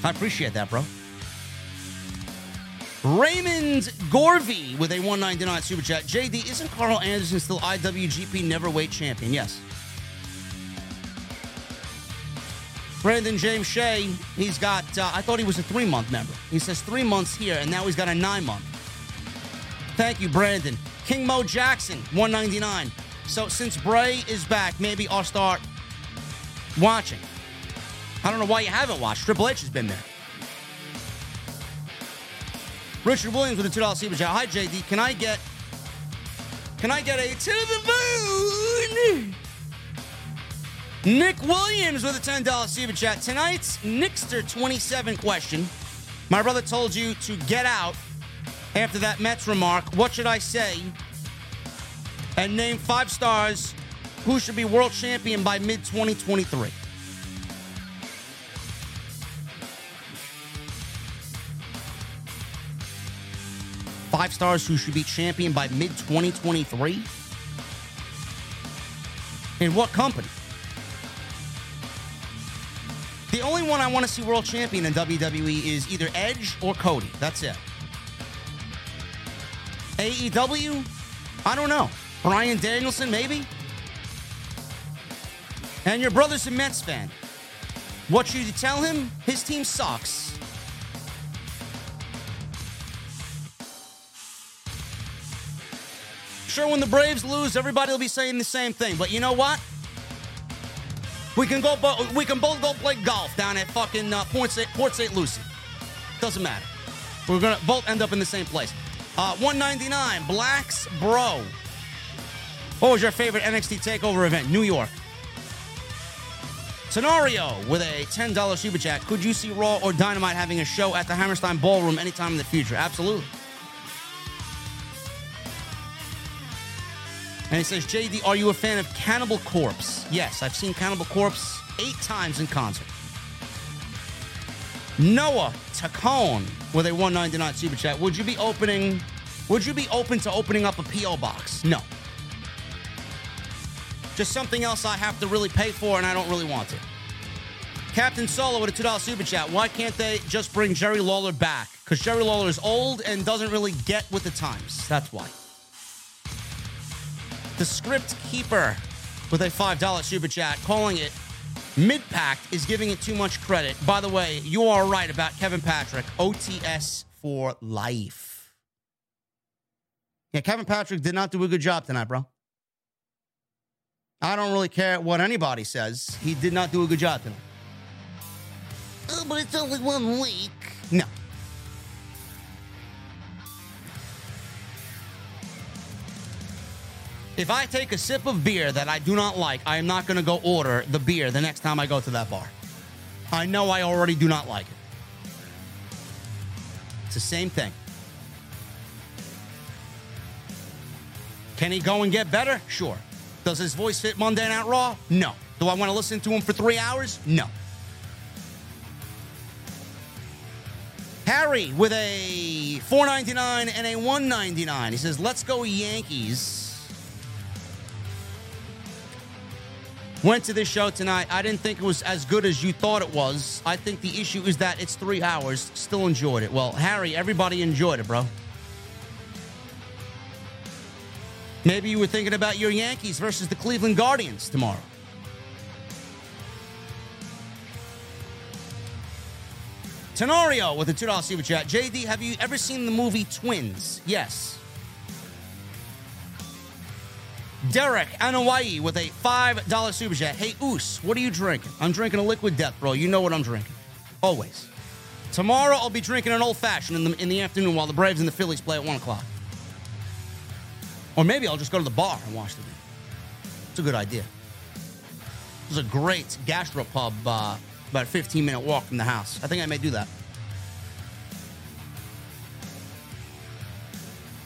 Speaker 1: I appreciate that, bro. Raymond Gorvey with a 199 super chat. JD, isn't Karl Anderson still IWGP Neverweight champion? Yes. Brandon James Shea, he's got, uh, I thought he was a three month member. He says three months here, and now he's got a nine month. Thank you, Brandon. King Mo Jackson, 199. So since Bray is back, maybe I'll start watching. I don't know why you haven't watched. Triple H has been there. Richard Williams with a two dollar super chat. Hi JD, can I get can I get a to the moon? Nick Williams with a ten dollar super chat. Tonight's Nixter twenty seven question. My brother told you to get out after that Mets remark. What should I say? And name five stars who should be world champion by mid 2023. Five stars who should be champion by mid 2023? In what company? The only one I want to see world champion in WWE is either Edge or Cody. That's it. AEW? I don't know. Bryan Danielson, maybe? And your brother's a Mets fan. What should you tell him? His team sucks. Sure, when the Braves lose, everybody will be saying the same thing. But you know what? We can go. We can both go play golf down at fucking uh, Port St. Port St. Lucie. Doesn't matter. We're gonna both end up in the same place. Uh, 199. Blacks Bro. What was your favorite NXT Takeover event? New York. Scenario with a $10 super chat. Could you see Raw or Dynamite having a show at the Hammerstein Ballroom anytime in the future? Absolutely. And he says, JD, are you a fan of Cannibal Corpse? Yes, I've seen Cannibal Corpse eight times in concert. Noah Tacone with a 199 super chat. Would you be opening would you be open to opening up a P.O. box? No. Just something else I have to really pay for and I don't really want to. Captain Solo with a $2 super chat. Why can't they just bring Jerry Lawler back? Because Jerry Lawler is old and doesn't really get with the times. That's why. The script keeper with a $5 super chat calling it mid pact is giving it too much credit. By the way, you are right about Kevin Patrick. OTS for life. Yeah, Kevin Patrick did not do a good job tonight, bro. I don't really care what anybody says. He did not do a good job tonight. Oh, but it's only one week. No. If I take a sip of beer that I do not like, I am not going to go order the beer the next time I go to that bar. I know I already do not like it. It's the same thing. Can he go and get better? Sure. Does his voice fit Monday Night Raw? No. Do I want to listen to him for three hours? No. Harry with a 4.99 and a 199. He says, "Let's go Yankees." Went to this show tonight. I didn't think it was as good as you thought it was. I think the issue is that it's three hours. Still enjoyed it. Well, Harry, everybody enjoyed it, bro. Maybe you were thinking about your Yankees versus the Cleveland Guardians tomorrow. Tenorio with a $2 super chat. JD, have you ever seen the movie Twins? Yes. Derek Anawai with a $5 super chat. Hey, Oos, what are you drinking? I'm drinking a liquid death, bro. You know what I'm drinking. Always. Tomorrow, I'll be drinking an old fashioned in the, in the afternoon while the Braves and the Phillies play at 1 o'clock. Or maybe I'll just go to the bar and watch the game. It's a good idea. There's a great gastropub uh, about a 15 minute walk from the house. I think I may do that.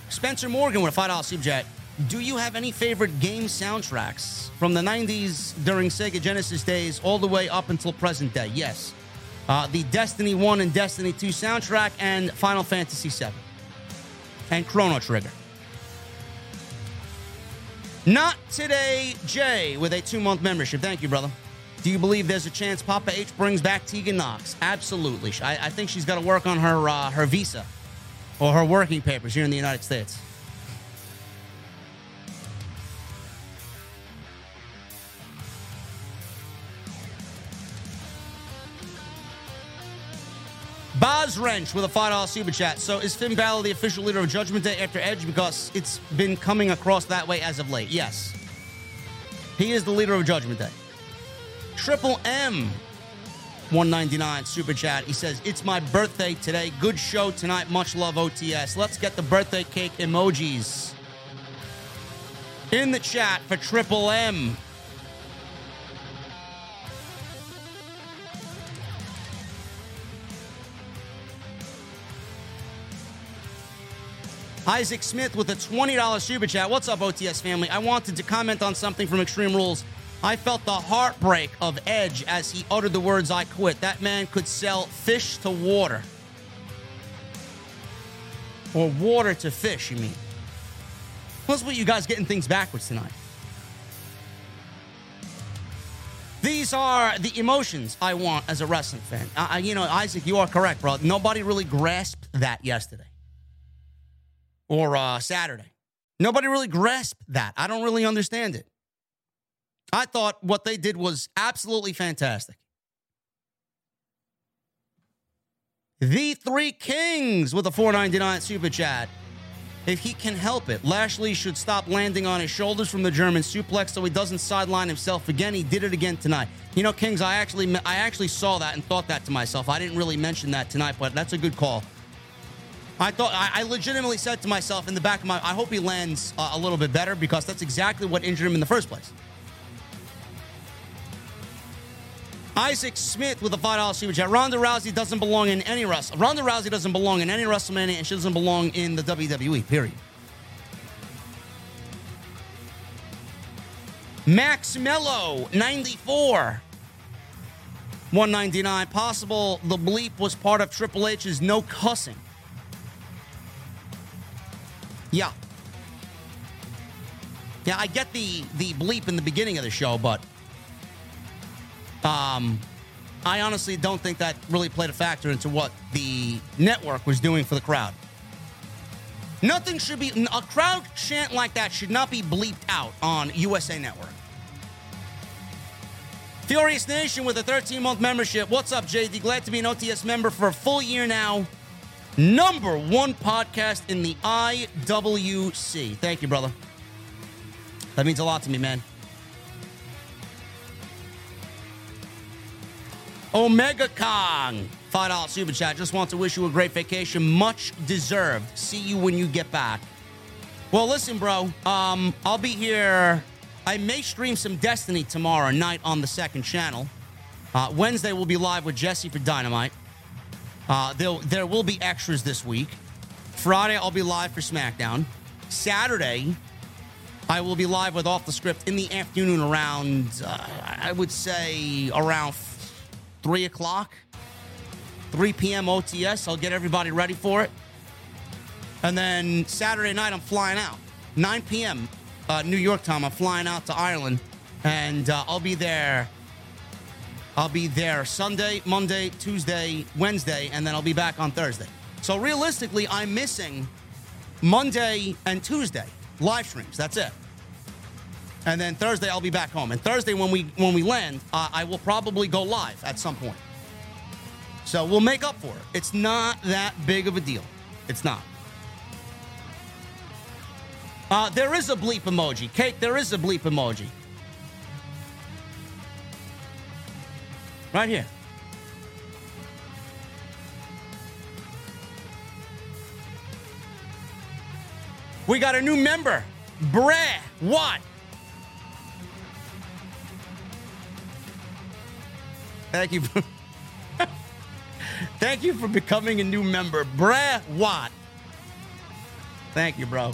Speaker 1: Spencer Morgan with a $5 super chat. Do you have any favorite game soundtracks from the 90s during Sega Genesis days all the way up until present day? Yes. Uh, the Destiny 1 and Destiny 2 soundtrack and Final Fantasy 7. And Chrono Trigger. Not today, Jay, with a two month membership. Thank you, brother. Do you believe there's a chance Papa H brings back Tegan Nox? Absolutely. I, I think she's got to work on her uh, her visa or her working papers here in the United States. Boz Wrench with a $5 super chat. So is Finn Balor the official leader of Judgment Day after Edge? Because it's been coming across that way as of late. Yes. He is the leader of Judgment Day. Triple M 199 super chat. He says, It's my birthday today. Good show tonight. Much love, OTS. Let's get the birthday cake emojis in the chat for Triple M. Isaac Smith with a $20 super chat. What's up, OTS family? I wanted to comment on something from Extreme Rules. I felt the heartbreak of Edge as he uttered the words, I quit. That man could sell fish to water. Or water to fish, you mean? What's what you guys getting things backwards tonight? These are the emotions I want as a wrestling fan. I, you know, Isaac, you are correct, bro. Nobody really grasped that yesterday or uh, Saturday. Nobody really grasped that. I don't really understand it. I thought what they did was absolutely fantastic. The Three Kings with a 499 super chat. If he can help it, Lashley should stop landing on his shoulders from the German suplex so he doesn't sideline himself again. He did it again tonight. You know, Kings, I actually I actually saw that and thought that to myself. I didn't really mention that tonight, but that's a good call. I thought I, I legitimately said to myself in the back of my I hope he lands uh, a little bit better because that's exactly what injured him in the first place. Isaac Smith with a five dollar super chat. Ronda Rousey doesn't belong in any wrestle. Ronda Rousey doesn't belong in any WrestleMania, and she doesn't belong in the WWE. Period. Max Mello, 94. 199. Possible the bleep was part of Triple H's no cussing. Yeah. Yeah, I get the the bleep in the beginning of the show, but um I honestly don't think that really played a factor into what the network was doing for the crowd. Nothing should be a crowd chant like that should not be bleeped out on USA Network. Furious Nation with a 13 month membership. What's up, JD? Glad to be an OTS member for a full year now. Number one podcast in the IWC. Thank you, brother. That means a lot to me, man. Omega Kong, $5 super chat. Just want to wish you a great vacation. Much deserved. See you when you get back. Well, listen, bro. Um, I'll be here. I may stream some Destiny tomorrow night on the second channel. Uh, Wednesday, we'll be live with Jesse for Dynamite. Uh, there, will be extras this week. Friday, I'll be live for SmackDown. Saturday, I will be live with Off the Script in the afternoon around, uh, I would say, around 3 o'clock, 3 p.m. OTS. I'll get everybody ready for it. And then Saturday night, I'm flying out. 9 p.m. Uh, New York time, I'm flying out to Ireland. And uh, I'll be there. I'll be there Sunday, Monday, Tuesday, Wednesday, and then I'll be back on Thursday. So realistically, I'm missing Monday and Tuesday live streams. That's it. And then Thursday I'll be back home. And Thursday when we when we land, uh, I will probably go live at some point. So we'll make up for it. It's not that big of a deal. It's not. Uh, there is a bleep emoji. Kate. there is a bleep emoji. Right here. We got a new member, Brad Watt. Thank you. Thank you for becoming a new member, Brad Watt. Thank you, bro.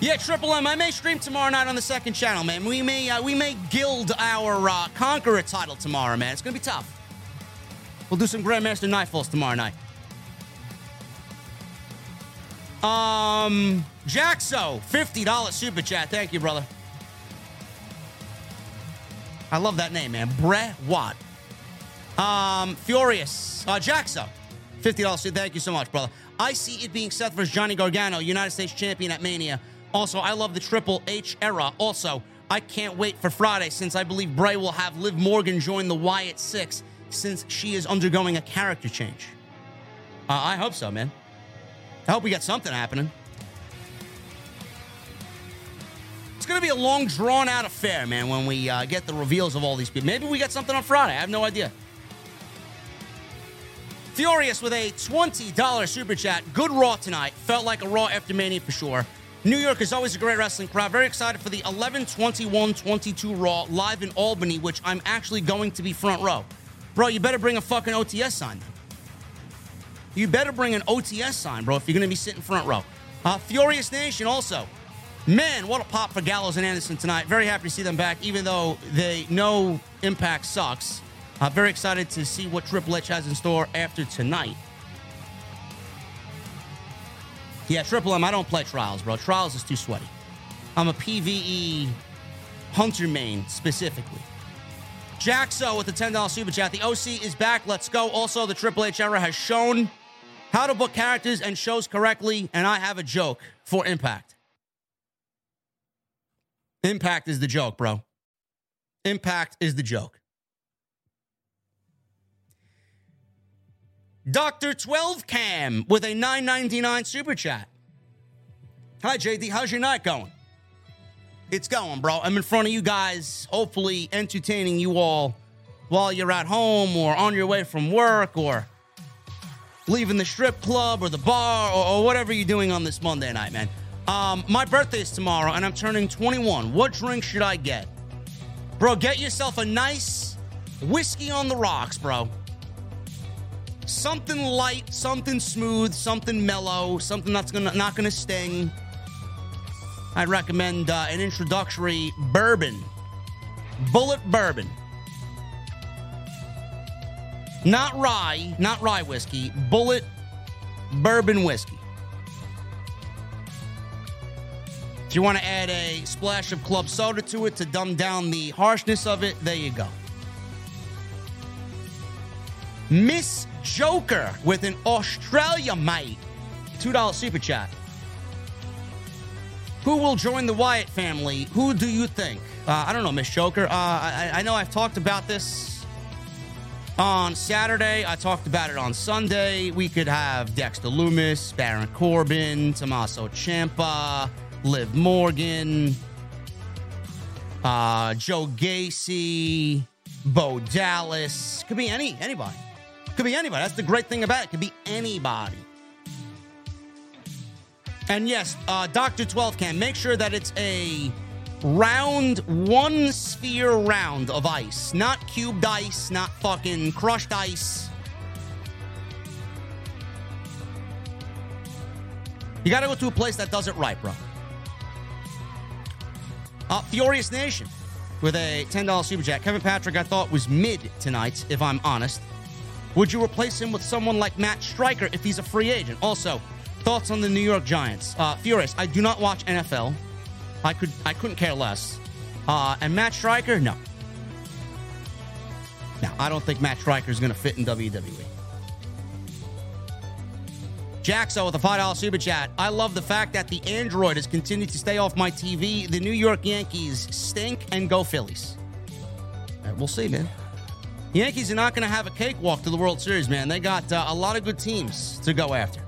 Speaker 1: Yeah, Triple M. I may stream tomorrow night on the second channel, man. We may uh, we may gild our uh, Conqueror title tomorrow, man. It's gonna be tough. We'll do some Grandmaster Nightfalls tomorrow night. Um, Jaxo, fifty dollars super chat. Thank you, brother. I love that name, man. Brett Watt. Um, Furious, uh, Jaxo, fifty dollars. Thank you so much, brother. I see it being Seth versus Johnny Gargano, United States champion at Mania. Also, I love the Triple H era. Also, I can't wait for Friday since I believe Bray will have Liv Morgan join the Wyatt Six since she is undergoing a character change. Uh, I hope so, man. I hope we got something happening. It's going to be a long, drawn out affair, man, when we uh, get the reveals of all these people. Maybe we got something on Friday. I have no idea. Furious with a $20 super chat. Good Raw tonight. Felt like a Raw after Mania for sure. New York is always a great wrestling crowd. Very excited for the 11 21 22 Raw live in Albany, which I'm actually going to be front row. Bro, you better bring a fucking OTS sign. You better bring an OTS sign, bro, if you're going to be sitting front row. Uh, Furious Nation also. Man, what a pop for Gallows and Anderson tonight. Very happy to see them back, even though they know Impact sucks. Uh, very excited to see what Triple H has in store after tonight. Yeah, Triple M, I don't play Trials, bro. Trials is too sweaty. I'm a PvE Hunter main specifically. Jaxo with the $10 super chat. The OC is back. Let's go. Also, the Triple H era has shown how to book characters and shows correctly, and I have a joke for Impact. Impact is the joke, bro. Impact is the joke. Dr. 12 Cam with a 999 super chat. Hi, JD. How's your night going? It's going, bro. I'm in front of you guys, hopefully entertaining you all while you're at home or on your way from work or leaving the strip club or the bar or, or whatever you're doing on this Monday night, man. Um, my birthday is tomorrow and I'm turning 21. What drink should I get? Bro, get yourself a nice whiskey on the rocks, bro. Something light, something smooth, something mellow, something that's gonna not gonna sting. I'd recommend uh, an introductory bourbon, Bulleit bourbon. Not rye, not rye whiskey, Bulleit bourbon whiskey. If you want to add a splash of club soda to it to dumb down the harshness of it, there you go. Miss Joker with an Australia mate. $2 super chat. Who will join the Wyatt family? Who do you think? Uh, I don't know, Miss Joker. Uh, I, I know I've talked about this on Saturday. I talked about it on Sunday. We could have Dexter Lumis, Baron Corbin, Tommaso Ciampa, Liv Morgan, uh, Joe Gacy, Bo Dallas. Could be any anybody. Could be anybody. That's the great thing about it. Could be anybody. And yes, uh, Dr. 12 can make sure that it's a round, one sphere round of ice, not cubed ice, not fucking crushed ice. You got to go to a place that does it right, bro. Uh, Furious Nation with a $10 super chat. Kevin Patrick, I thought was mid tonight, if I'm honest. Would you replace him with someone like Matt Striker if he's a free agent? Also, thoughts on the New York Giants? Uh, Furious, I do not watch NFL. I could, I couldn't care less. Uh, and Matt Striker, no. No, I don't think Matt Striker is going to fit in WWE. Jaxo with a $5 super chat. I love the fact that the Android has continued to stay off my TV. The New York Yankees stink and go Phillies. We'll see, man. Yankees are not going to have a cakewalk to the World Series, man. They got uh, a lot of good teams to go after.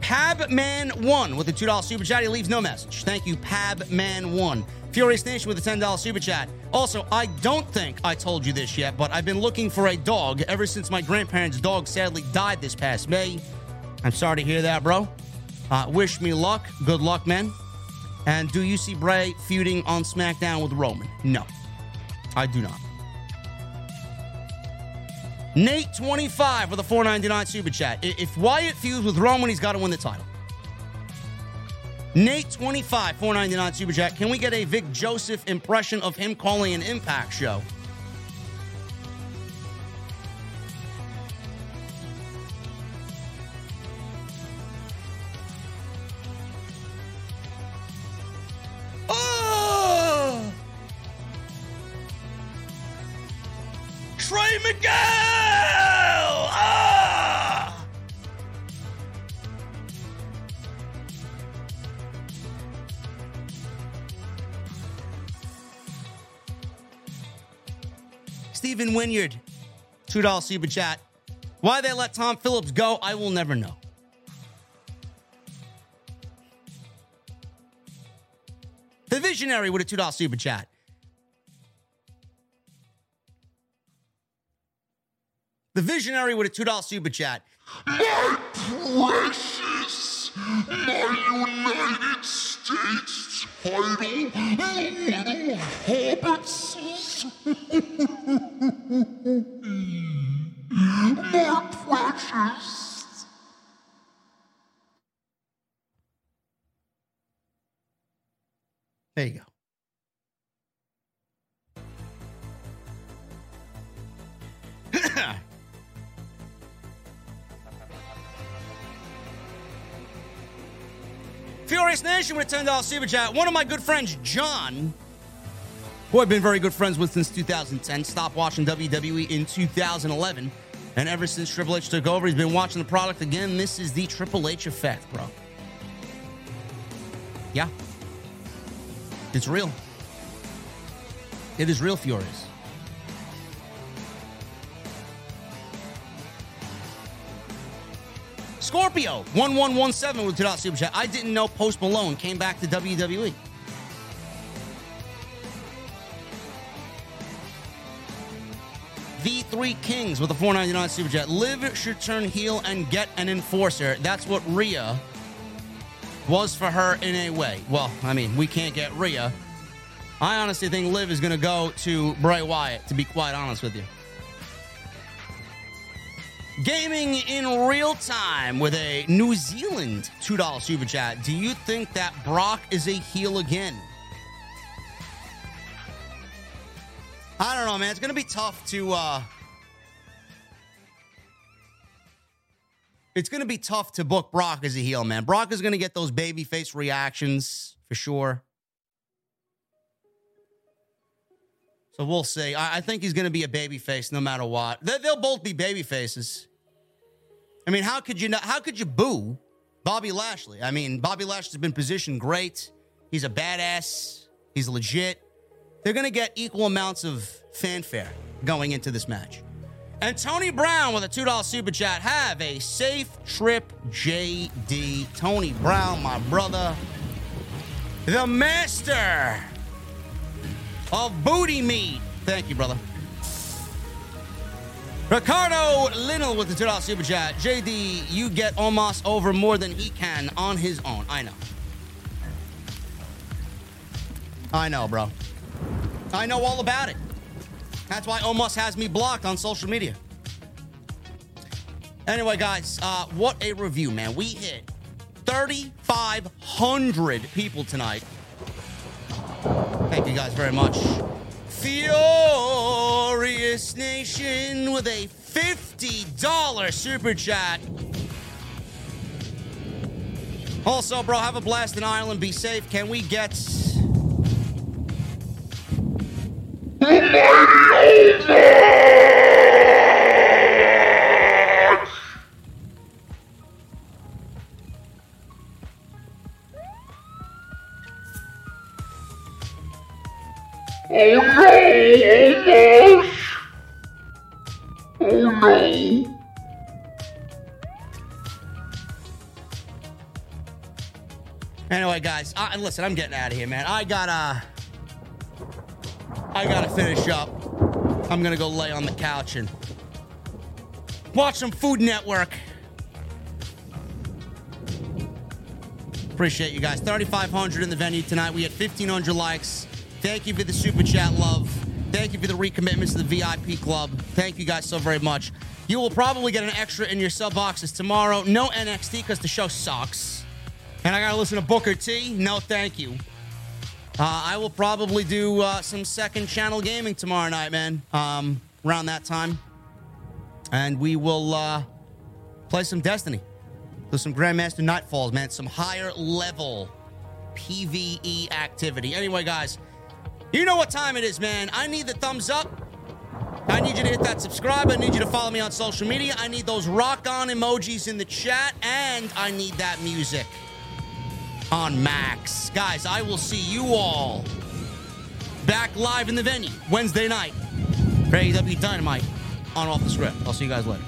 Speaker 1: Pabman1 with a $2 super chat. He leaves no message. Thank you, Pabman1. Furious Nation with a $10 super chat. Also, I don't think I told you this yet, but I've been looking for a dog ever since my grandparents' dog sadly died this past May. I'm sorry to hear that, bro. Uh, wish me luck. Good luck, man. And do you see Bray feuding on SmackDown with Roman? No, I do not. Nate 25 with a 499 super chat. If Wyatt feuds with Roman, he's got to win the title. Nate 25 499 super chat. Can we get a Vic Joseph impression of him calling an Impact show? Trey Miguel! Ah! Stephen Wynyard, $2 super chat. Why they let Tom Phillips go, I will never know. The Visionary with a $2 super chat. The Visionary with a $2 super chat.
Speaker 3: My precious, my United States title, little hobbits. my precious.
Speaker 1: There you go. Furious Nation with a $10 super chat. One of my good friends, John, who I've been very good friends with since 2010, stopped watching WWE in 2011. And ever since Triple H took over, he's been watching the product again. This is the Triple H effect, bro. Yeah. It's real. It is real furious. Scorpio 1117 with $2 super chat. I didn't know Post Malone came back to. WWE. V3 Kings with a 499 super chat. Liv should turn heel and get an enforcer. That's what Rhea was for her in a way. Well, I mean, we can't get Rhea. I honestly think Liv is going to go to Bray Wyatt, to be quite honest with you. Gaming in real time with a New Zealand $2 super chat. Do you think that Brock is a heel again? I don't know, man. It's going to be tough to. uh It's going to be tough to book Brock as a heel, man. Brock is going to get those babyface reactions for sure. So we'll see. I, I think he's going to be a babyface no matter what. They, they'll both be babyfaces. I mean, how could you not? How could you boo Bobby Lashley? I mean, Bobby Lashley's been positioned great. He's a badass. He's legit. They're going to get equal amounts of fanfare going into this match. And Tony Brown with a $2 super chat. Have a safe trip, JD. Tony Brown, my brother. The master of booty meat. Thank you, brother. Ricardo Linnell with the $2 super chat. JD, you get Omos over more than he can on his own. I know. I know, bro. I know all about it. That's why Omos has me blocked on social media. Anyway, guys, uh, what a review, man. We hit 3,500 people tonight. Thank you guys very much. Furious Nation with a $50 super chat. Also, bro, have a blast in Ireland. Be safe. Can we get
Speaker 3: gosh. Oh no.
Speaker 1: Anyway, guys, uh, listen, I'm getting out of here, man. I gotta, I gotta finish up. I'm gonna go lay on the couch and watch some Food Network. Appreciate you guys. 3,500 in the venue tonight. We had 1,500 likes. Thank you for the super chat love. Thank you for the recommitments to the VIP club. Thank you guys so very much. You will probably get an extra in your sub boxes tomorrow. No NXT because the show sucks. And I got to listen to Booker T. No, thank you. Uh, I will probably do uh, some second channel gaming tomorrow night, man. Um, around that time, and we will uh, play some Destiny, do some Grandmaster Nightfalls, man. Some higher level PVE activity. Anyway, guys, you know what time it is, man. I need the thumbs up. I need you to hit that subscribe. I need you to follow me on social media. I need those rock on emojis in the chat, and I need that music on Max. Guys, I will see you all back live in the venue Wednesday night for AEW Dynamite on Off the Script. I'll see you guys later.